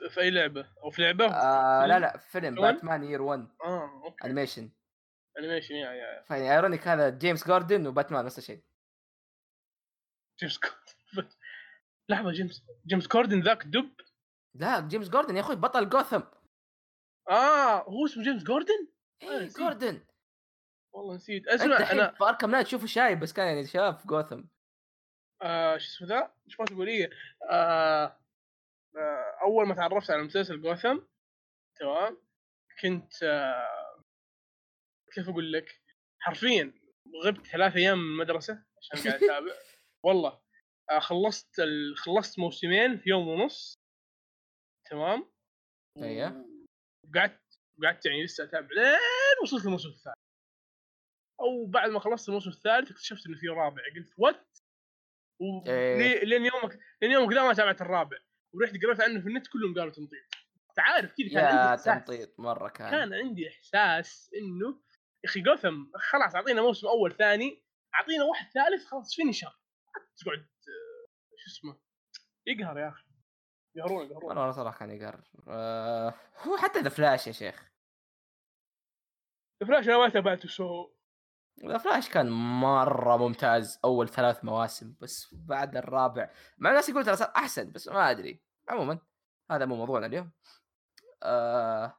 في- أي لعبة؟ أو في لعبة؟ آه لا لا فيلم؟ باتمان Year 1 آه أوكي. انيميشن انيميشن يا يا فيعني ironic هذا جيمس جاردن وباتمان نفس الشيء جيمس كوردن لحظة جيمس جيمس كوردن ذاك دب؟ لا جيمس جاردن يا أخوي بطل جوثم. آه هو اسمه جيمس جوردن إيه. جاردن والله نسيت. أسمع أنا في أركم نايت تشوفه شايب بس كان يعني شباب في جوثم. آه شو اسمه ذا؟ إيش ما تقول؟ آه آه أول ما تعرفت على مسلسل جوثم تمام كنت آه كيف أقول لك؟ حرفيا غبت ثلاث أيام من المدرسة عشان قاعد أتابع. والله. خلصت ال... خلصت موسمين في يوم ونص. تمام؟ أيوه. وقعدت قعدت يعني لسه أتابع لين وصلت الموسم الثالث. أو بعد ما خلصت الموسم الثالث اكتشفت إنه في رابع. قلت what إيه. لين يومك لين يومك ذا ما تابعت الرابع. ورحت قريت عنه في النت كلهم قالوا تمطيط. أنت عارف كذا كان عندي يا تمطيط مرة كان. كان عندي إحساس إنه يا أخي جوثم خلاص أعطينا موسم أول ثاني أعطينا واحد ثالث خلاص finish تقعد آه، اسمه؟ يقهر يا أخي. يقهرون يقهرون. مره صراحة كان يقهر. آه هو حتى The Flash يا شيخ. فلاش أنا ما تابعته so The Flash كان مرة ممتاز أول ثلاث مواسم بس بعد الرابع. مع الناس يقول ترى صار أحسن بس ما أدري. عموما هذا مو موضوعنا اليوم. آه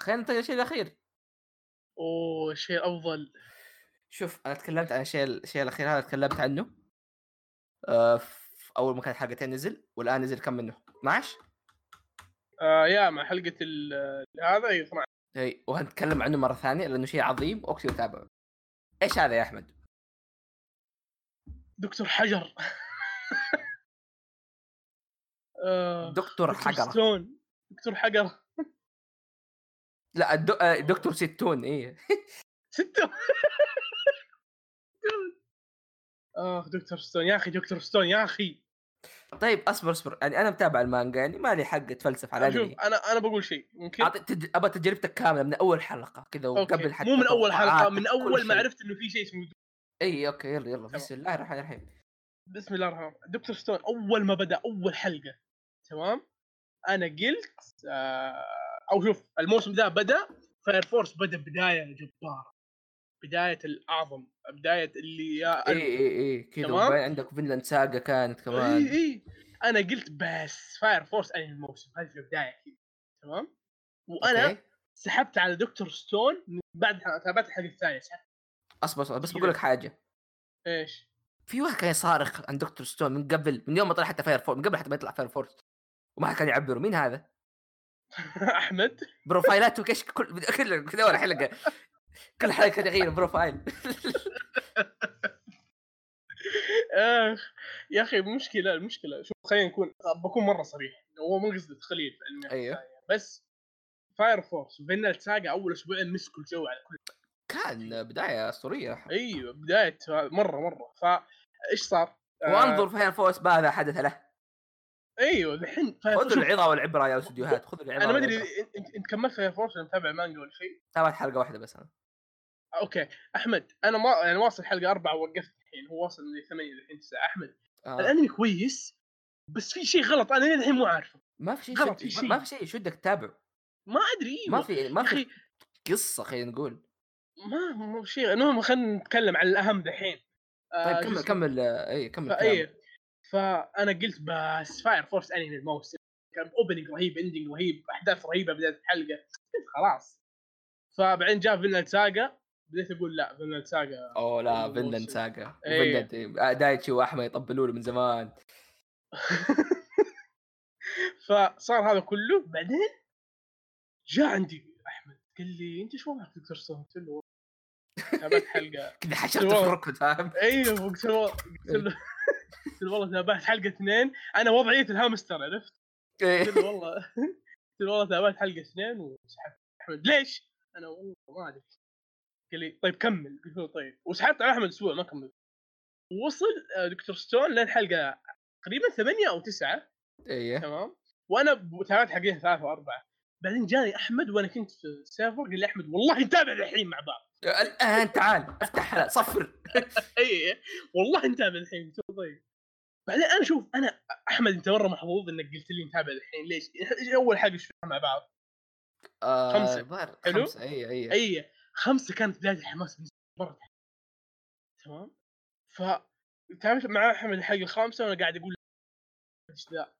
خلينا ننتقل للشيء الأخير. أوه الشيء الافضل شوف أنا تكلمت عن الشيء الشيء الأخير هذا تكلمت عنه. آه أول ما كان حلقتين نزل والآن نزل كم منه؟ 12 آه يا مع حلقة ال- هذا أي 12 إي وهنتكلم عنه مرة ثانية لأنه شيء عظيم اقسم تابعه إيش هذا يا أحمد؟ دكتور حجر. آه دكتور ستون. دكتور حجر. لا الدو... آه، Dr. Stone إيه ستة اخ Dr. Stone. يا أخي Dr. Stone يا أخي! طيب أصبر أصبر. يعني أنا متابع المانجا يعني ما لي حق أتفلسف على شوف أنا أنا بقول شيء ممكن أعطي تج... ابى تجربتك كاملة من أول حلقة كذا. وقبل حتى مو من أول حلقة من أول ما. عرفت إنه في شيء اسمه إي okay يلا يلا بسم الله الرحمن الرحيم. بسم الله الرحمن الرحيم. Dr. Stone أول ما بدأ أول حلقة تمام؟ أنا قلت آه أو شوف الموسم ذا بدأ Fire Force بدأ بداية جبارة. بدايه الاعظم بدايه اللي يا اي اي اي كذا. وبعدين عندك Vinland Saga كانت كمان اي اي أنا قلت بس Fire Force انمي الموسم هذه في البدايه كذا تمام وأنا okay. سحبت على Dr. Stone من بعد تابعت الحلقة الثانية اصبر اصبر بس بقول لك حاجة إيش؟ في واحد كان يصارخ عن Dr. Stone من قبل من يوم ما طلع حتى Fire Force من قبل حتى ما يطلع Fire Force وما حد كان يعبره مين هذا؟ احمد بروفايلاته كش كل كل حلقه كل حلقة تغير profile. آخ يا أخي المشكلة المشكلة شوف خلينا نكون بكون مرة صريح. هو مو قصدي أيوه. الثانية، بس Fire Force و Vinland Saga أول أسبوعين مسكوا الجو على كل كان بداية أسطورية. أيوه بداية مرة مرة. فايش صار؟ وانظر Fire Force ماذا حدث له. أيوه الحين خذوا العظة والعبرة يا استديوهات خذوا العظة أنا ما أدري انت كملت Fire Force ولا متابع مانجا ولا شيء؟ تابعت حلقة واحدة بس أنا. okay أحمد أنا ما يعني واصل حلقة أربعة ووقفت الحين هو واصل من ثمانية الحين تسعة أحمد آه. الأنمي كويس بس في شيء غلط أنا للحين مو عارفه ما في شيء غلط،. في شيء. ما في شيء يشدك تتابعه ما أدري ما أيوه في ما في قصة خلينا نقول ما مو شيء المهم خلينا نتكلم عن الأهم دحين آه، طيب كمل اسمه؟ كمل آه، اي كمل. فايه فأنا قلت بس Fire Force انمي الموسم كان opening رهيب ending رهيب أحداث رهيبة بداية الحلقة قلت خلاص فبعدين جاء Vinland Saga بديت أقول لا Vinland Saga اوه لا. Vinland Saga. Vinland دايتشي وأحمد يطبلوا له من زمان فصار هذا كله بعدين جاء عندي أحمد قال لي أنت إيش وضعك دكتور ستون؟ قلت له تابعت حلقة كذا حشرت في. الركبه فاهم أيوه قلت له قلت له قلت له والله تابعت حلقة اثنين أنا وضعية الهامستر عرفت؟ إيه. قلت له والله قلت له والله تابعت حلقة اثنين وسحبت أحمد ليش؟ أنا والله ما أدري قال لي طيب كمل. قلت له طيب. وسحبت على أحمد أسبوع ما كمل وصل آه، Dr. Stone لين حلقه تقريبا ثمانية أو تسعة. إيه. تمام. وأنا تابعت حلقتين ثلاثة وأربعة. بعدين جاني أحمد وأنا كنت في ال server قال لي أحمد والله نتابع الحين مع بعض. الآن تعال افتحها صفر. اي والله نتابع الحين. طيب. بعدين أنا شوف أنا أحمد أنت مرة محظوظ إنك قلت لي نتابع الحين. ليش؟ أول حاجة شفناها مع بعض؟ آه. بار- حلو؟ خمسة. اي اي اي خمسة كانت بدايه الحماس بالنسبة مره تمام؟ ف تابعت مع أحمد الحلقة الخامسة وأنا قاعد أقول إيش ذا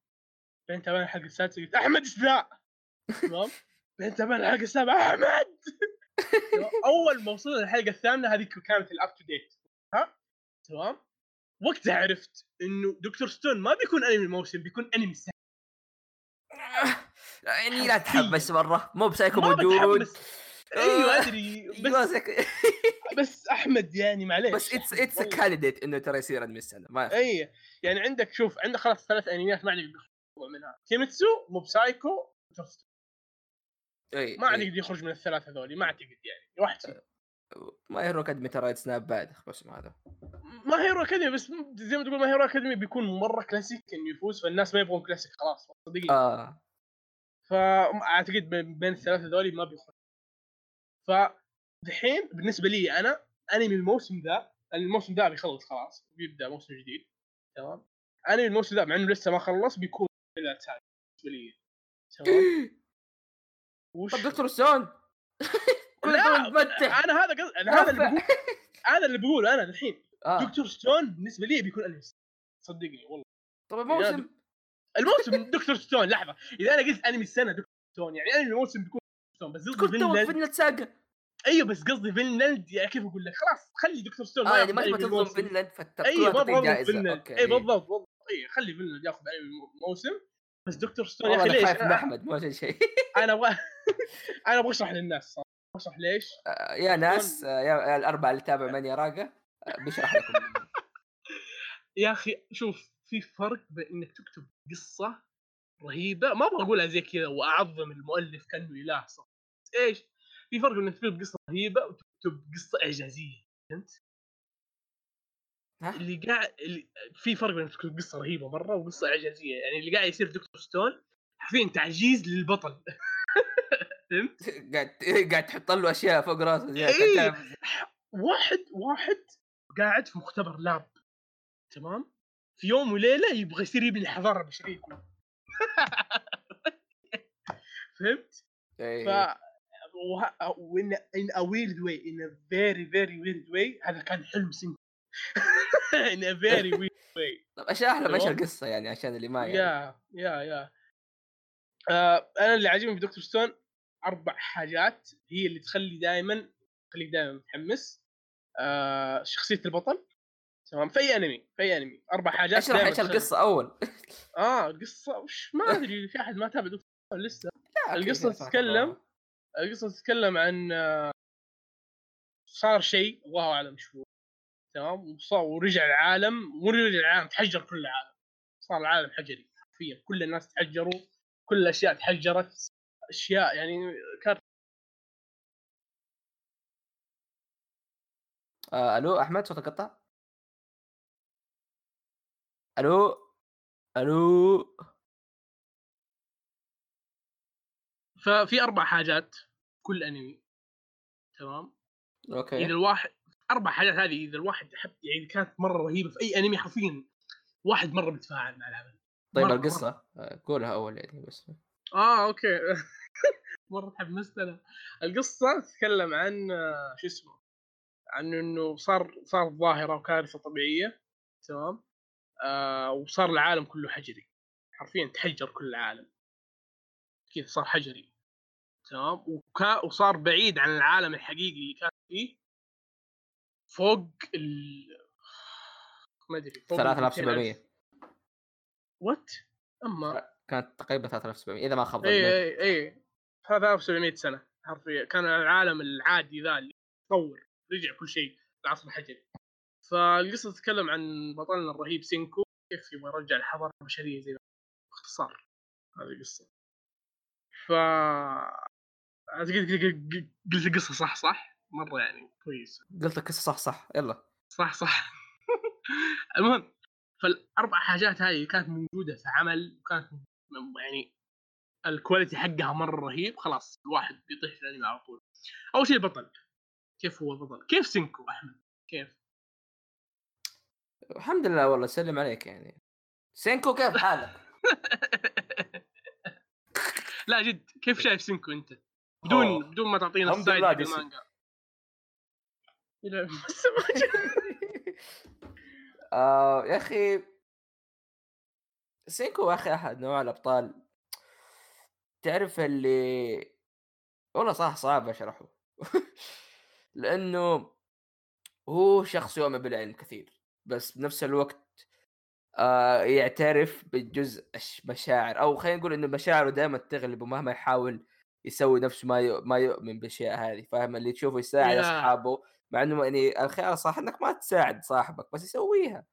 بعدين تابعنا الحلقة السادسة قلت أحمد إيش ذا تمام؟ بعدين تابعنا الحلقة السابعه أحمد؟ أول ما وصلنا للحلقة الثامنه هذيك كانت ال up to date ها؟ تمام؟ وقتها عرفت إنه Dr. Stone ما بيكون أنمي الموسم بيكون أنمي السنة يعني لا تحمس مره مو بسايكو موجود. أيوه آه، أدري بس بس أحمد يعني معليش بس اتس اتس. كانديديت إنه ترى يصير انمي السنة ما أي يعني عندك شوف عندك خلاص ثلاث أنميات ما يخرج منها كيميتسو موب سايكو وتوست. أي ما. يقدر يخرج من الثلاث هذول ما أعتقد يعني واحد فيهم. ما هيرو أكاديمي ترى سناب بعد بس ما هذا ما هيرو أكاديمي بس زي ما تقول ما هيرو أكاديمي بيكون مرة كلاسيك إنه يفوز فالناس ما يبغون كلاسيك خلاص صدقني آه فاعتقد بين الثلاثة هذول ما بيخرج فدحين بالنسبة لي أنا انمي الموسم ذا الموسم ذا بيخلص خلاص بيبدأ موسم جديد تمام؟ انمي الموسم ذا مع إنه لسه ما خلص بيكون بالنسبة لي تمام؟ وش؟ طب Dr. Stone كل لا أنا هذا قصد أنا هذا اللي بقول هذا اللي بقوله أنا الحين. آه. Dr. Stone بالنسبة لي بيكون انمي صدقني والله. طب الموسم الموسم Dr. Stone لحظة. إذا أنا قلت انمي السنة Dr. Stone يعني انمي الموسم بيكون Stone بس قصدي Vinland. Vinland Saga أيوه بس قصدي فينلاند يعني كيف أقول لك؟ خلاص خلي Dr. Stone آه يعني ما ياخذ تبغى أنمي تظلم. فينلاند أيوه جائزه فينلاند. أي بالضبط بالضبط. أي خلي فينلاند ياخذ انمي الموسم بس Dr. Stone يا أخي ليش؟ من أنا أحمد مو عشان شيء. أنا أبغى أنا أبغى أشرح للناس صراحة. أشرح ليش. آه، يا ناس آه، يا الأربعة اللي تابع ماني راقة آه، بيشرح لكم. يا أخي شوف في فرق بين إنك تكتب قصة رهيبة. ما أبغى أقولها زي كذا وأعظم المؤلف كأنه إله صح. بس إيش؟ في فرق بين إنك تكتب قصه رهيبة وتكتب قصة إعجازية فهمت؟ اللي قاعد اللي في فرق بين تكتب قصة رهيبة مرة وقصة إعجازية يعني اللي قاعد يصير دكتور ستون حرفيا تعجيز للبطل فهمت؟ قاعد قاعد تحط له أشياء فوق راسه إيه. واحد واحد قاعد في مختبر لاب تمام؟ في يوم وليلة يبغى يصير يبني الحضاره البشريه كلها فهمت؟ إيه. ف وإن in a weird way in a very very weird way هذا كان حلم سنك in a very weird way. طب إيش أحلى إيش. القصة يعني عشان اللي ما يعني. يا يا يا أنا اللي عاجبني في دكتور ستون أربع حاجات هي اللي تخلي دائما تخليك دائما متحمس. آه شخصية البطل. تمام؟ في أي أنمي في أي أنمي. أربع حاجات اشرح إيش القصة أول. آه القصة وش ما أدري في أحد ما تابع دكتور ستون لسه؟ لا، فاهم تتكلم. القصة تتكلم عن صار شيء الله اعلم شو هو. تمام ورجع العالم مو رجع العالم تحجر كل العالم. صار العالم حجري حرفيا. كل الناس تحجروا كل الأشياء تحجرت أشياء يعني كانت آه ألو أحمد صوتك قطع؟ ألو؟ ألو؟ ففي أربع حاجات كل أنمي. تمام؟ إذا أوكي الواحد أربع حاجات هذه إذا الواحد حب يعني كانت مرة رهيبة في أي أنمي حرفيا واحد مرة بيتفاعل مع العمل طيب مرة- القصة؟ آه، قولها أول يعني بس. آه أوكي. مرة تحمست أنا القصة تتكلم عن آه، شو اسمه عن إنه صار صارت ظاهرة وكارثة طبيعية. تمام؟ آه وصار العالم كله حجري. حرفيا تحجر كل العالم. كذا صار حجري. تمام؟ وكا وصار بعيد عن العالم الحقيقي اللي كان فيه. فوق ال ما أدري فوق 3700 what أما كانت تقريبا 3700 إذا ما خاب اي. اي اي 3700 سنة حرفيا. كان العالم العادي ذا اللي تطور رجع كل شيء العصر الحجري. فالقصة تتكلم عن بطلنا الرهيب سينكو كيف يبغى يرجع الحضارة البشرية زي باختصار. هذه القصة. ف قلت قلت القصة صح صح؟ مرة يعني كويس. قلت قصه صح صح. يلا. صح صح. المهم فالأربع حاجات هذه كانت موجودة في عمل وكانت يعني ال quality حقها مرة رهيب. خلاص الواحد بيطيح في الأنمي على طول. أول شيء البطل. كيف هو البطل؟ كيف سينكو أحمد؟ كيف؟ الحمد لله والله سلم عليك يعني. سينكو كيف حالك؟ لا جد كيف شايف سينكو أنت؟ بدون أوه. بدون ما تعطينا ال side حق المانجا. آه يا أخي سينكو يا أخي أحد نوع الأبطال. تعرف اللي والله صح صعب أشرحه. لأنه هو شخص يؤمن بالعلم كثير بس بنفس الوقت آه يعترف بجزء الش- مشاعر أو خلينا نقول إنه مشاعره دائما تغلبه مهما يحاول يسوي نفسه ما ي... ما يؤمن بالأشياء هذه فاهم اللي تشوفه يساعد. أصحابه مع إنه يعني الخيار صح إنك ما تساعد صاحبك بس يسويها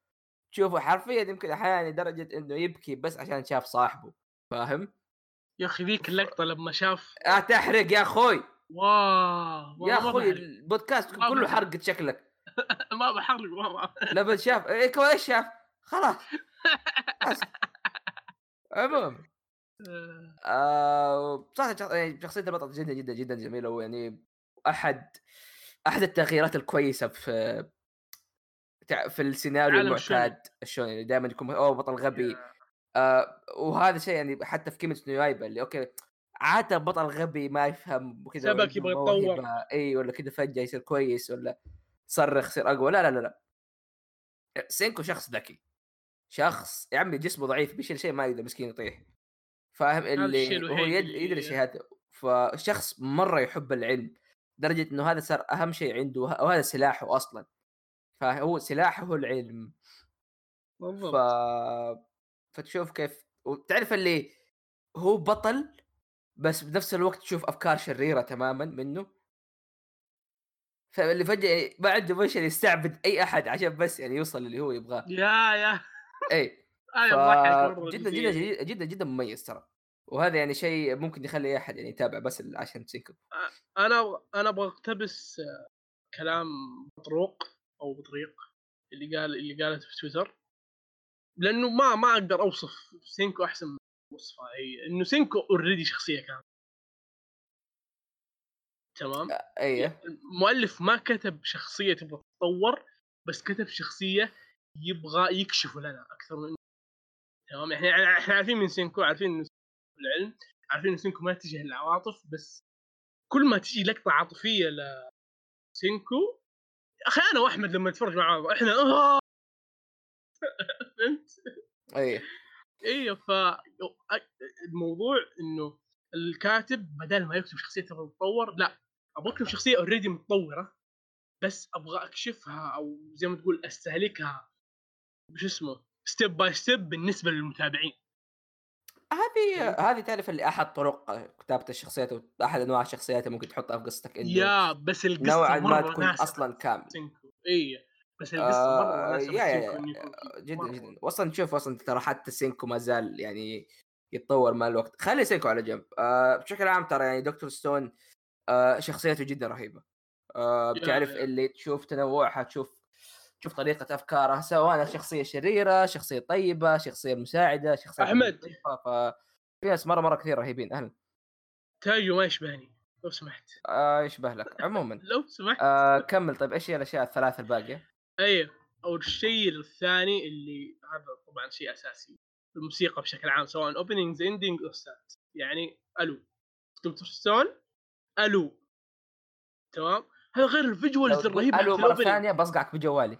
تشوفه حرفيا يمكن أحيانا لدرجة إنه يبكي بس عشان شاف صاحبه فاهم؟ يا أخي ذيك اللقطة لما شاف آه تحرق يا أخوي واو يا أخوي. البودكاست كله. حرقت شكلك ما بحرق والله لما شاف إيه إيش شاف؟ خلاص. عموما آه. بصراحه شخ- يعني شخصية البطل جدا جدا جدا جميلة ويعني أحد أحد التغييرات الكويسة في في السيناريو. المعتاد الشونن اللي دائما يكون اوه بطل غبي. آه وهذا شيء يعني حتى في كيميتسو نو يايبا اللي أوكي عادة بطل غبي ما يفهم وكذا سبك يبغى يتطور. إي ولا كذا فجأة يصير كويس ولا صرخ يصير أقوى. لا لا لا لا. سينكو شخص ذكي. شخص يا عمي جسمه ضعيف بيشيل شيء ما يقدر مسكين يطيح. فاهم؟ اللي هو يد اللي- يدري الشيء هذا. فشخص مرة يحب العلم لدرجه إنه هذا صار أهم شيء عنده وه- وهذا سلاحه أصلا. فهو سلاحه العلم. ف... بالضبط. فتشوف كيف وتعرف اللي هو بطل بس بنفس الوقت تشوف أفكار شريرة تماما منه. فاللي فجأة ما عنده مشكلة يستعبد أي أحد عشان بس يعني يوصل اللي هو يبغاه. يا يا. إي. ف... بضحك مره جدا جدا جدا جدا جدا مميز ترى. وهذا يعني شيء ممكن يخلي أي أحد يعني يتابع بس عشان سينكو أنا أنا أبغى أقتبس آه، كلام بطروق أو بطريق اللي قال اللي قالته في تويتر. لأنه ما ما أقدر أوصف سينكو أحسن من وصفها هي إنه سينكو already شخصية كاملة. تمام؟ إيه المؤلف ما كتب شخصية تبغى تتطور بس كتب شخصية يبغى يكشف لنا أكثر من تمام إحنا إحنا عارفين من سينكو عارفين إنه العلم عارفين ان سينكو ما يتجه للعواطف بس كل ما تجي لقطة عاطفية لسينكو أخي أنا وأحمد لما نتفرج مع بعض إحنا آه! فهمت؟ إيه أيوه ف الموضوع إنه الكاتب بدل ما يكتب شخصية تتطور لا أبغى أكتب شخصية already متطورة بس أبغى أكشفها أو زي ما تقول أستهلكها شو اسمه step by step بالنسبة للمتابعين. هذه هذه تعرف اللي أحد طرق كتابة الشخصيات واحد أنواع الشخصيات ممكن تحطها في قصتك إنه yeah بس القصة نوعا ما تكون أصلا كامل اي بس القصة مرة آه yeah yeah. جدا. جدا. واصلا تشوف أصلا ترى حتى سينكو ما زال يعني يتطور مع الوقت. خلي سينكو على جنب. آه بشكل عام ترى يعني دكتور ستون آه شخصيته جدا رهيبة. آه بتعرف. اللي تشوف تنوعها تشوف تشوف طريقة أفكارها سواء شخصية شريرة، شخصية طيبة، شخصية مساعدة، شخصية أحمد. لطيفة، ف في ناس مرة مرة كثير رهيبين. أهلا. تاجو ما يشبهني لو سمحت. آه يشبه لك. عموما. لو سمحت. آه كمل. طيب إيش هي الأشياء الثلاث الباقية؟ أيوه. أو الشيء الثاني اللي هذا طبعا شيء أساسي. الموسيقى بشكل عام سواء openings ending OST ات يعني ألو. دكتور ستون ألو. تمام؟ هذا غير ال visuals الرهيبة ألو ال opening. ثانية بصقعك بجوالي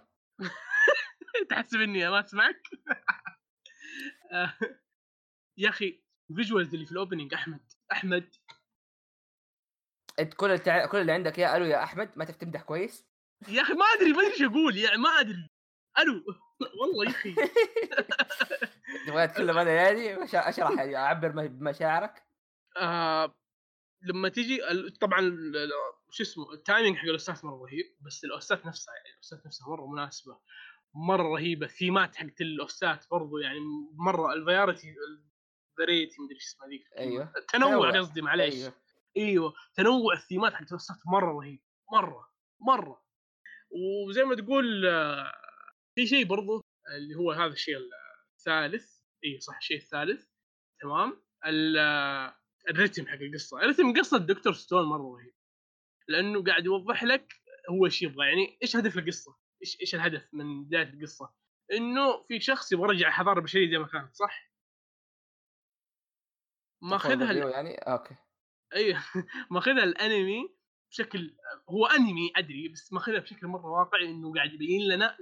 تحسب اني ما اسمعك يا أخي ال visuals اللي في ال opening أحمد أحمد. أنت كل التع... كل اللي عندك يا ألو يا أحمد ما تعرف تمدح كويس؟ يا أخي ما أدري ما أدري إيش أقول يعني ما أدري. ألو. والله يا أخي. تبغى اتكلم أنا يعني؟ أشرح يعني أعبر بمشاعرك؟ آه. لما تيجي طبعا شو اسمه ال timing حق ال OST ات مرة رهيب بس ال OST ات نفسها يعني ال OST ات نفسها مرة مناسبة مرة رهيبة الثيمات حقت ال OST ات برضو يعني مرة ال variety ال variety مدري إيش اسمها ذيك أيوه. التنوع تنوع. قصدي معليش. أيوه. أيوه. تنوع الثيمات حقت ال OST ات مرة رهيب مرة مرة. وزي ما تقول في شيء برضو اللي هو هذا الشيء الثالث. اي صح الشيء الثالث. تمام. ال- الرتم حق القصة. الرتم قصة دكتور ستون مرة رهيب. لأنه قاعد يوضح لك هو إيش يبغى يعني إيش هدف القصة؟ إيش إيش الهدف من بداية القصة؟ إنه في شخص يبغى يرجع الحضاره البشريه زي ما كانت صح؟ ماخذها ال- يعني أوكي أيوه ماخذها الأنمي بشكل هو أنمي أدري بس ماخذها بشكل مرة واقعي إنه قاعد يبين لنا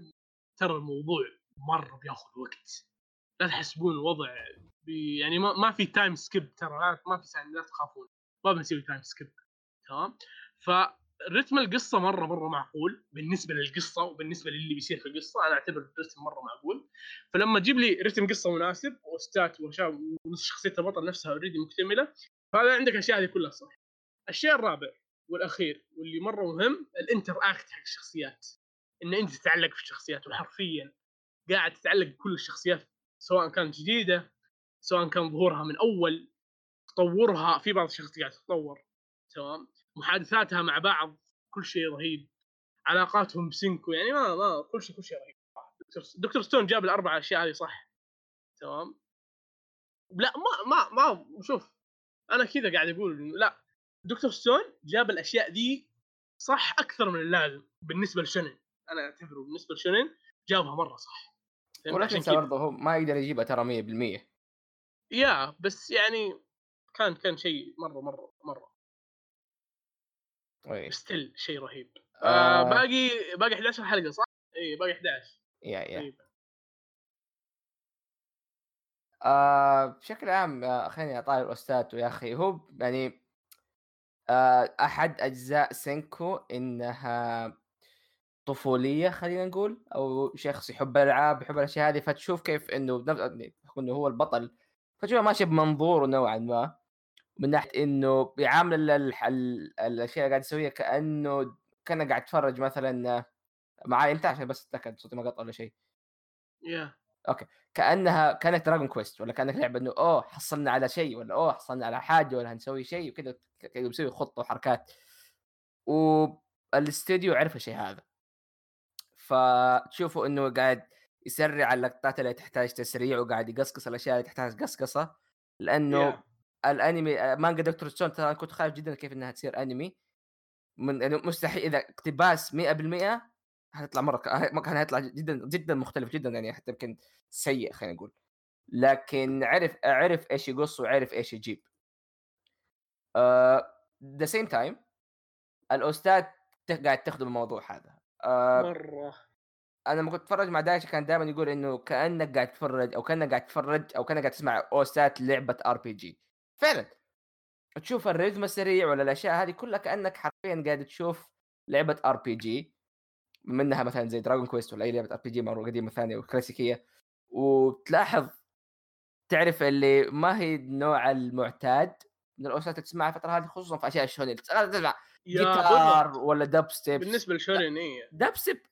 ترى الموضوع مرة بياخذ وقت لا تحسبون الوضع بي يعني ما, ما في time skip ترى لا ما في لا تخافون ما بنسوي time skip تمام فرتم القصة مرة مرة معقول بالنسبة للقصة وبالنسبة للي بيصير في القصة. أنا أعتبر الرتم مرة معقول. فلما تجيب لي رتم قصة مناسب و OST ات واشياء وشخصيه البطل نفسها already مكتملة فهذا عندك الاشياء هذه كلها صح. الشيء الرابع والأخير واللي مرة مهم ال interact حق الشخصيات. إن أنت تتعلق في الشخصيات وحرفيا قاعد تتعلق بكل الشخصيات سواء كانت جديدة سواء كان ظهورها من أول تطورها في بعض الشخصيات قاعد تتطور تمام؟ محادثاتها مع بعض كل شيء رهيب. علاقاتهم بسينكو يعني ما ما كل شيء كل شيء رهيب. دكتور, ستون جاب الأربع أشياء هذه صح؟ تمام. لا ما ما ما شوف أنا كذا قاعد أقول لا دكتور ستون جاب الأشياء دي صح أكثر من اللازم بالنسبة لشونن أنا أعتبره بالنسبة لشونن جابها مرة صح؟ ولكن. برضه هو ما يقدر يجيبها ترى 100% يا بس يعني كان كان شيء مره مره مرة. ستيل شيء رهيب. آه. آه. باقي باقي 11 حلقة صح؟ إي باقي 11 يا يا. طيب. آه بشكل عام آه، خليني اطالع الاستاذ يا أخي. هو يعني آه أحد أجزاء سينكو إنها طفولية خلينا نقول أو شخص يحب الالعاب يحب الأشياء هذه فتشوف كيف إنه بحكم إنه هو البطل فتشوفه ماشي بمنظور نوعا ما. من ناحية إنه بيعامل ال- ال- ال- الأشياء اللي قاعد يسويها كأنه كان قاعد يتفرج مثلا معاي أنت عشان بس اتاكد صوتي ما قطع ولا شيء. يا كأنها كانت Dragon Quest ولا كأنك لعبة إنه أوه حصلنا على شيء ولا أوه حصلنا على حاجة ولا هنسوي شيء وكذا كذا بيسوي خطة وحركات. والاستديو عرف الشيء هذا. فتشوفوا إنه قاعد يسرع اللقطات اللي تحتاج تسريع وقاعد يقصقص الأشياء اللي تحتاج قصقصه لأنه يا. الأنمي مانجا دكتور ستون ترى كنت خايف جدا كيف إنها تصير أنمي. من يعني مستحيل إذا اقتباس 100% هتطلع مرة كان هيطلع جدا جدا مختلف جدا يعني حتى يمكن سيء خلينا نقول. لكن عرف عرف إيش يقص وعرف إيش يجيب. the same time ال OST ات قاعد تخدم الموضوع هذا. آه مرة. أنا لما كنت أتفرج مع دايتشي كان دائما يقول إنه كأنك قاعد تتفرج أو كأنك قاعد تتفرج أو كأنك قاعد تسمع OST ات لعبة RPG فعلا. تشوف ال rhythm السريع ولا الأشياء هذه كلها كأنك حرفيا قاعد تشوف لعبة RPG منها مثلا زي Dragon Quest ولا أي لعبة RPG مره قديمة ثانية وكلاسيكية. وتلاحظ تعرف اللي ما هي النوع المعتاد من ال OST ات اللي تسمعها الفترة هذه خصوصا في أشياء ال shonen تسمع جيتار. ولا dubsteps بالنسبة ل shonen اي دب ستيب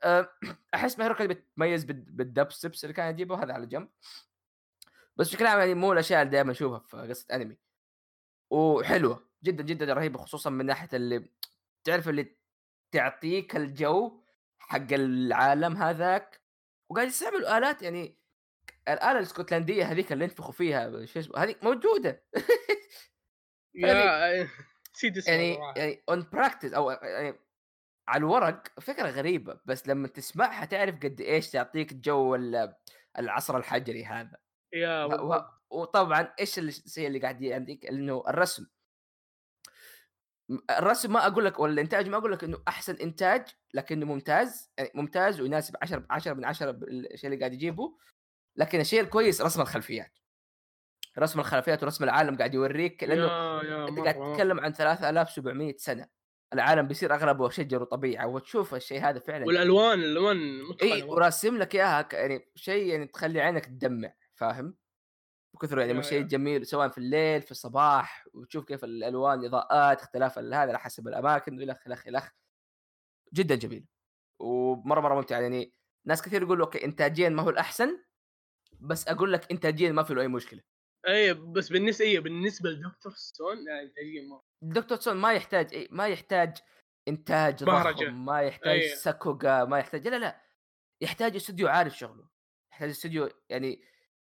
أحس My Hero Aca بتميز بال- بال dubsteps اللي كان يجيبه هذا على جنب. بس بشكل عام يعني مو الأشياء اللي دائما أشوفها في قصة أنمي. وحلوة جدا جدا رهيبة خصوصا من ناحية اللي تعرف اللي تعطيك الجو حق العالم هذاك وقاعد يستعملوا آلات يعني الآلة الإسكتلندية هذيك اللي ينفخوا فيها شو اسمه هذيك موجودة يعني صراحة. يعني on practice أو يعني على الورق فكرة غريبة بس لما تسمعها تعرف قد إيش تعطيك جو ال- العصر الحجري هذا يا وطبعا إيش الشيء اللي قاعد عندك إنه الرسم الرسم ما أقول لك ولا الانتاج ما أقول لك إنه أحسن إنتاج لكنه ممتاز يعني ممتاز ويناسب 10 10 من 10 بالشيء اللي قاعد يجيبه لكن الشيء الكويس رسم الخلفيات رسم الخلفيات ورسم العالم قاعد يوريك لأنه أنت قاعد. تتكلم عن 3700 سنة العالم بيصير اغلبه شجر وطبيعه وتشوف الشيء هذا فعلا والألوان الألوان إي. وراسم لك إياها يعني شيء يعني تخلي عينك تدمع فاهم؟ بكثر يعني يا- من شيء يا. جميل سواء في الليل في الصباح وتشوف كيف الألوان الاضاءات اختلاف هذا على حسب الأماكن الخ الخ الخ جدا جميل. ومرة مرة ممتع. يعني ناس كثير يقولوا okay انتاجيا ما هو الأحسن بس أقول لك انتاجيا ما في له أي مشكلة. اي بس بالنسبة اي بالنسبة ل Dr. Stone يعني انتاجيه مره Dr. Stone ما يحتاج إيه ما يحتاج إنتاج بهرجة. ضخم ما يحتاج أي. sakuga ما يحتاج لا لا يحتاج استوديو عارف شغله. يحتاج استوديو يعني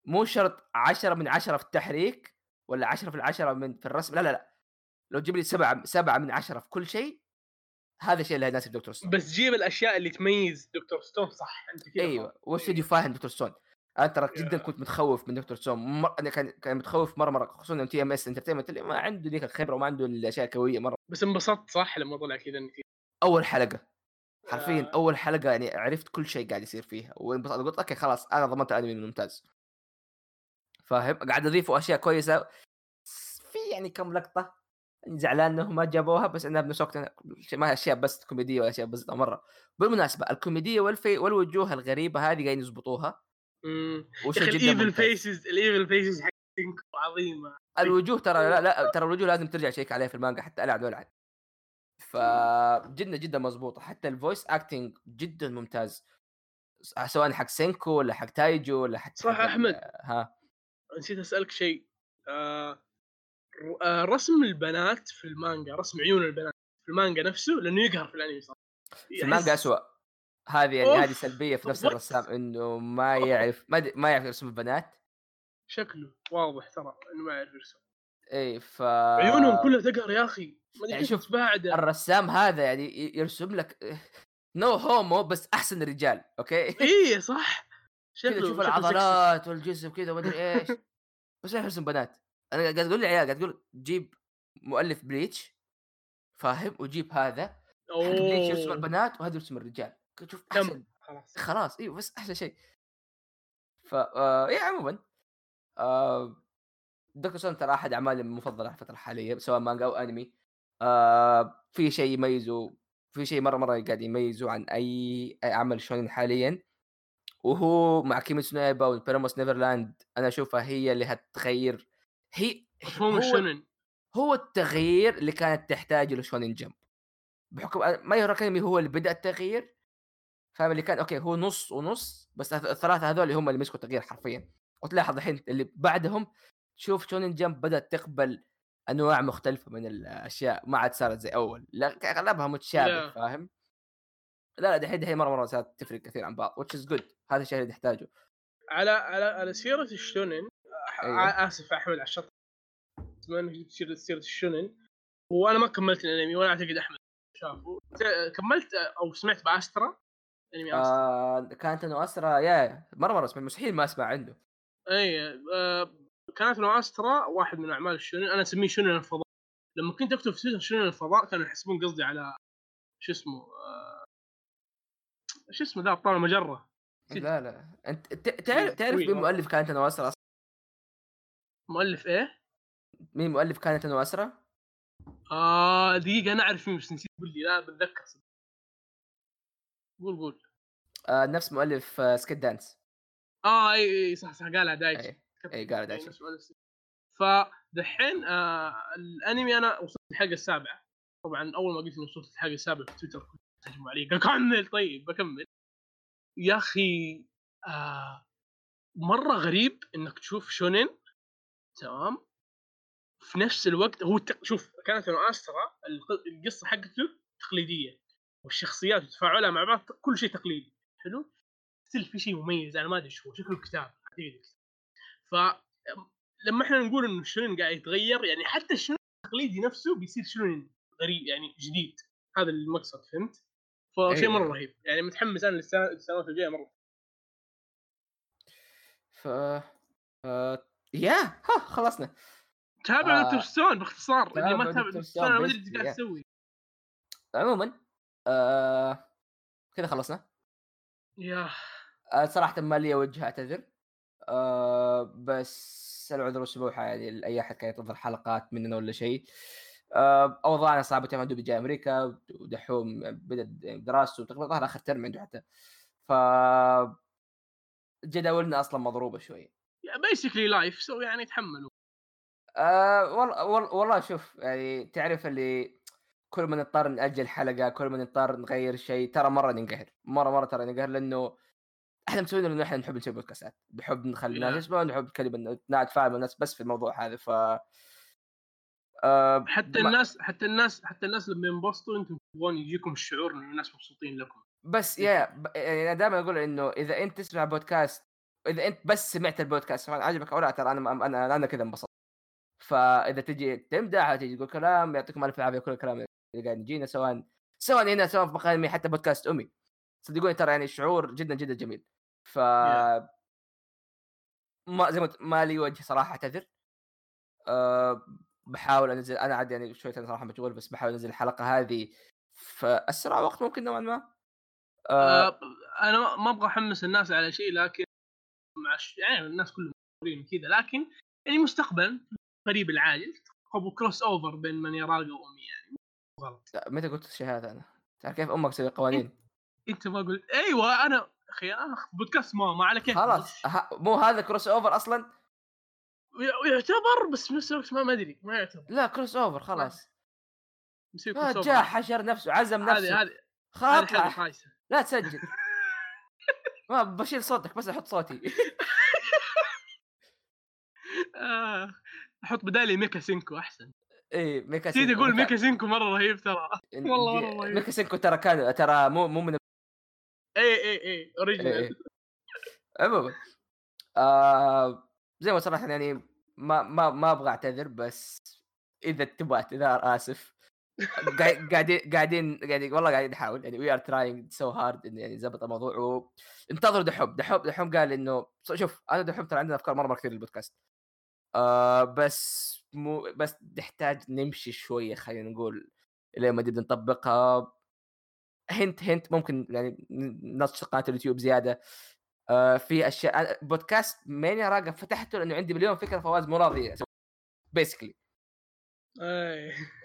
مو شرط 10 من 10 في التحريك ولا 10 في العشرة من في الرسم لا لا لا. لو تجيب لي سبعة سبعة من عشرة في كل شيء هذا الشيء اللي يناسب Dr. Stone. بس جيب الأشياء اللي تميز Dr. Stone صح؟ أنت كذا أيوه. واستوديو فاهم Dr. Stone؟ أنا ترى جدا كنت متخوف من Dr. Stone. مر... أنا كان كان متخوف مرة مرة خصوصا TMS Entertainment اللي ما عنده ذيك الخبرة وما عنده الأشياء القوية مرة. بس انبسطت صح؟ لما طلع كذا انك أول حلقة. حرفيا. أول حلقة يعني عرفت كل شيء قاعد يصير فيها. وانبسطت قلت okay خلاص أنا ضمنت انمي ممتاز فاهم قاعد يضيفوا أشياء كويسة. في يعني كم لقطة زعلان إنهم ما جابوها بس إنها بنفس الوقت ما أشياء بس كوميدية ولا أشياء بسيطة مرة. بالمناسبة الكوميدية والفي والوجوه الغريبة هذه قاعدين يضبطوها. امم ال evil. faces ال evil faces حق سينكو عظيمة. الوجوه ترى لا لا ترى الوجوه لازم ترجع تشيك عليها في المانجا حتى ألعن ولعن فجدا جدا مضبوطه حتى ال voice acting جدا ممتاز. سواء حق سينكو ولا حق تايجو ولا حتى صح حق أحمد. ها. نسيت أسألك شيء. آه آه رسم البنات في المانجا رسم عيون البنات في المانجا نفسه لأنه يقهر في الأنمي صح في المانجا اسوء هذه يعني. هذه سلبية في نفس? الرسام إنه ما يعرف ما, د- ما يعرف يرسم البنات. شكله واضح ترى إنه ما يعرف يرسم. إي ف عيونهم كلها تقهر يا أخي. يعني شوف، تتباعد الرسام هذا يعني يرسم لك no homo بس أحسن الرجال okay؟ اي صح. شكله تشوف العضلات والجسم كذا ومدري إيش. بس يرسم بنات. أنا قاعد أقول للعيال قاعد أقول جيب مؤلف Bleach فاهم؟ وجيب هذا. Bleach يرسم البنات وهذا يرسم الرجال. شوف أحسن. خلاص. خلاص. إيوه بس أحسن شيء. ف آه إيه عموما. آه Dr. Stone ترى أحد أعمالي المفضلة في الفترة الحالية سواء مانجا أو انمي آه في شيء يميزه في شيء مرة مرة قاعد يميزه عن أي أي عمل shonen حاليا. وهو مع Kimetsu no Yaiba و Promised Neverland أنا أشوفها هي اللي هتغير هي مفهوم هو ال shonen. هو التغيير اللي كانت تحتاجه ل Shonen Jump. بحكم My Academia هو اللي بدأ التغيير فاهم؟ اللي كان okay هو نص ونص بس الث- الثلاثة هذول هم اللي مسكوا التغيير حرفيا. وتلاحظ الحين اللي بعدهم تشوف Shonen Jump بدات تقبل أنواع مختلفة من الأشياء ما عاد صارت زي أول. لا اغلبها متشابه. فاهم؟ لا لا دحين دحين مرة مرة صارت تفرق كثير عن بعض which is good. هذا الشيء اللي نحتاجه على على على سيرة الشونن أيوة. آسف أحمد على الشط. بما انك جبت سيرة سيرة الشونن. وأنا ما كملت الأنمي وأنا أعتقد أحمد شافه. كملت أو سمعت بأسترا أنمي أسترا. آه كانت إنه اسرى يا مرة مرة اسمع مستحيل ما أسمع عنده إي آه كانت نوع أسترا واحد من أعمال الشونن. أنا أسميه شونن الفضاء. لما كنت أكتب في تويتر shonen الفضاء كانوا يحسبون قصدي على شو اسمه آه شو اسمه ذا أبطال المجرة. لا لا أنت تعرف تعرف مين. مؤلف Kanata no Astra مؤلف إيه؟ مين مؤلف Kanata no Astra؟ آه دقيقة أنا أعرف مين بس نسيت تقول لي لا بتذكر. قول قول آه نفس مؤلف آه Sket Dance آه إي إي صح صح قالها دايتشي إي إي قال دايتشي. نفس مؤلف. فدحين آه الأنمي أنا وصلت الحلقة السابعة طبعا أول ما قلت إني وصلت الحلقة السابعة في تويتر كنت تهجموا علي قال كمل طيب بكمل. يا أخي آه مرة غريب إنك تشوف شونين تمام؟ في نفس الوقت هو. شوف كانت استرا القصة حقته تقليدية والشخصيات وتفاعلها مع بعض كل شيء تقليدي حلو؟ still في شيء مميز أنا ما أدري شو شكله الكتاب ف لما إحنا نقول انه ال shonen قاعد يتغير يعني حتى ال shonen التقليدي نفسه بيصير shonen غريب يعني جديد. هذا المقصد فهمت؟ فشيء أيوة. مرة رهيب. يعني متحمس أنا للسنوات الجاية مرة. ف آه... يا ها خلصنا. تابع آه. Stone باختصار اللي ما تابع أنا ما أدري إيش قاعد. تسوي. عموما آه... كذا خلصنا. يا آه صراحة ما لي وجه أعتذر. آه بس العذر والسموحه يعني لأي أحد كان ينتظر حلقات مننا ولا شيء. آه اوضاعنا صعبه تمام دوبي جاي أمريكا ودحوم بدأ دراسته تقريبا ظهر آخر ترم عنده حتى. ف جداولنا أصلا مضروبة شوي basically life so يعني تحملوا. آه والله والله شوف يعني تعرف اللي كل ما نضطر نأجل حلقة كل ما نضطر نغير شيء ترى مرة ننقهر. مرة مرة ترى ننقهر لأنه إحنا مسويين لأنه إحنا نحب نسوي بودكاستات. نحب نخلي الناس لا. يسمعون نحب نتكلم نتفاعل مع الناس بس في الموضوع هذا ف آه حتى الناس حتى الناس حتى الناس لما ينبسطوا أنتم تبغون يجيكم الشعور ان الناس مبسوطين لكم. بس يا ب- يعني أنا دائما أقول إنه إذا أنت تسمع بودكاست إذا أنت بس سمعت البودكاست سواء عجبك أو لا ترى أنا أنا أنا كذا انبسطت. فإذا تجي تمدح تجي تقول كلام يعطيكم ألف عافية كل الكلام اللي قاعد يجينا سواء سواء هنا سواء في مقامي حتى بودكاست أمي. صدقوني ترى يعني شعور جدا جدا جميل. ف ما زي ما ما لي وجه صراحة أعتذر. أه بحاول أنزل أنا عاد يعني شوية صراحة مشغول بس بحاول أنزل الحلقة هذه في اسرع وقت ممكن نوعا ما؟ أه. آه أنا ما أبغى أحمس الناس على شيء لكن مع يعني الناس كلهم كذا لكن يعني مستقبلا قريب العاجل أبو كروس اوفر بين من يراقى وامي يعني. غلط. متى قلت الشيء هذا أنا؟ تعرف كيف أمك تسوي قوانين؟ إنت ما قلت أيوه أنا أخي أخ بودكاست ما ما على كيف خلاص مو هذا كروس اوفر أصلا؟ يعتبر بس نفس الوقت ما أدري ما يعتبر. لا كروس اوفر خلاص. جاء حشر نفسه عزم نفسه. هذه هذه لا تسجل. ما بشيل صوتك بس أحط صوتي. آه. أحط بدالي ميكا سينكو أحسن. إيه ميكا سينكو. أقول ميكا سينكو مرة رهيب ترى. والله مرة رهيب. ميكا سينكو ترى كان ترى مو مو من إي إي إي original عموما. آه زي ما صراحة يعني ما ما ما أبغى أعتذر بس إذا تبغى اعتذار آسف. قاعدين قاعدين قاعدين والله قاعدين نحاول. يعني we are trying so hard يعني زبط الموضوع وانتظروا دحوم دحوم دحوم قال إنه شوف أنا دحوم ترى عندنا أفكار مرة مرة كثير للبودكاست. آه بس مو بس نحتاج نمشي شوية خلينا نقول لين ما نبدأ نطبقها. hint hint ممكن يعني نص قناه اليوتيوب زيادة. آه في أشياء بودكاست مانيا راقه فتحته لأنه عندي مليون فكرة فواز مو راضي basically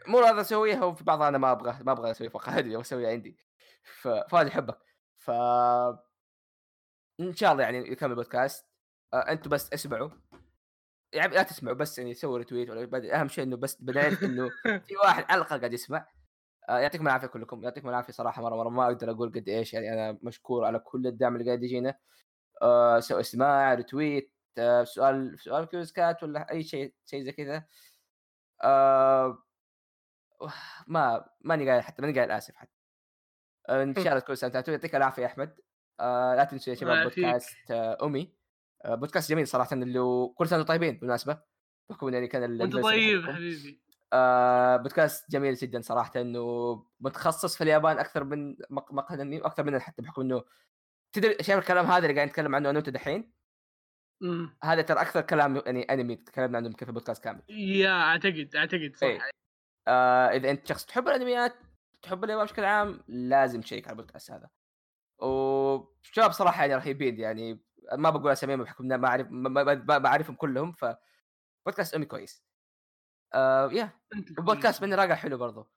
مو راضي أسويها وفي بعضها أنا ما أبغى ما أبغى أسوي فقط هذه أسويها عندي. ففواز يحبك. ف إن شاء الله يعني يكمل البودكاست آه أنتم بس اسمعوا. يعني لا تسمعوا بس يعني سووا retweet ولا أهم شيء إنه بس بدأت إنه في واحد على الأقل قاعد يسمع. آه يعطيكم العافية كلكم يعطيكم العافية صراحة مرة مرة ما أقدر أقول قد إيش يعني أنا مشكور على كل الدعم اللي قاعد يجينا. آه سواء استماع retweet آه سؤال سؤال Curious Cat ولا أي شيء شيء زي كذا. آه ما ماني قايل حتى ماني قايل آسف حتى. آه إن شاء الله تكون استمتعتوا يعطيك العافية يا أحمد. آه لا تنسوا يا شباب بودكاست آه أمي. آه بودكاست جميل صراحة اللي كل سنة طيبين بالمناسبة. بحكم يعني كان انت طيب حبيبي. آه بودكاست جميل جدا صراحة إنه متخصص في اليابان أكثر من مقهى أكثر مننا حتى بحكم إنه تدري شايف الكلام هذا اللي قاعد نتكلم عنه أنا وأنت دحين؟ هذا ترى أكثر كلام يعني أنمي تكلمنا عنه في البودكاست كامل. يا أعتقد أعتقد صح. إيه. آه إذا أنت شخص تحب الأنميات تحب اليابان بشكل عام لازم تشيك على البودكاست هذا. وشباب صراحة يعني رهيبين يعني ما بقول أساميهم بحكم ما أعرف ما اعرفهم كلهم ف بودكاست امي كويس. آه يا. البودكاست من راقع حلو برضو.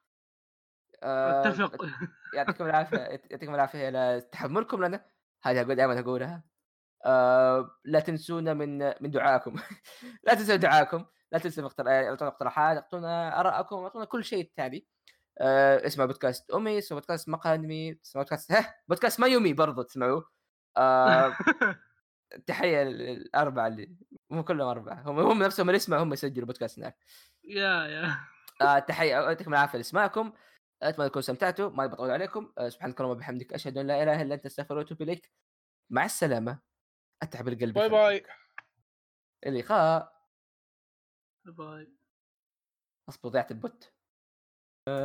آه أتفق. يعطيكم العافية يعطيكم العافية على تحملكم لنا. هذه أقول دائما أقولها. آه لا تنسونا من من دعائكم لا تنسوا دعائكم لا تنسوا أعطونا اقتراحات أعطونا ارائكم أعطونا كل شيء ثاني آه اسمع بودكاست أمي اسمع بودكاست مقهى اسمع بودكاست ها بودكاست ما يومي برضو تسمعوه آه تحية للأربعة اللي مو كلهم أربعة هم هم نفسهم اللي يسمعوا هم يسجلوا بودكاست هناك. يا يا. آه تحية يعطيكم العافية لإسماعكم. أتمنى تكونوا استمتعتوا. ما بطول عليكم. آه سبحانك اللهم وبحمدك. أشهد أن لا إله إلا أنت أستغفرك وأتوب إليك. مع السلامة. أتعب القلب باي باي. اللقاء. باي. أصبر ضيعت ال bot.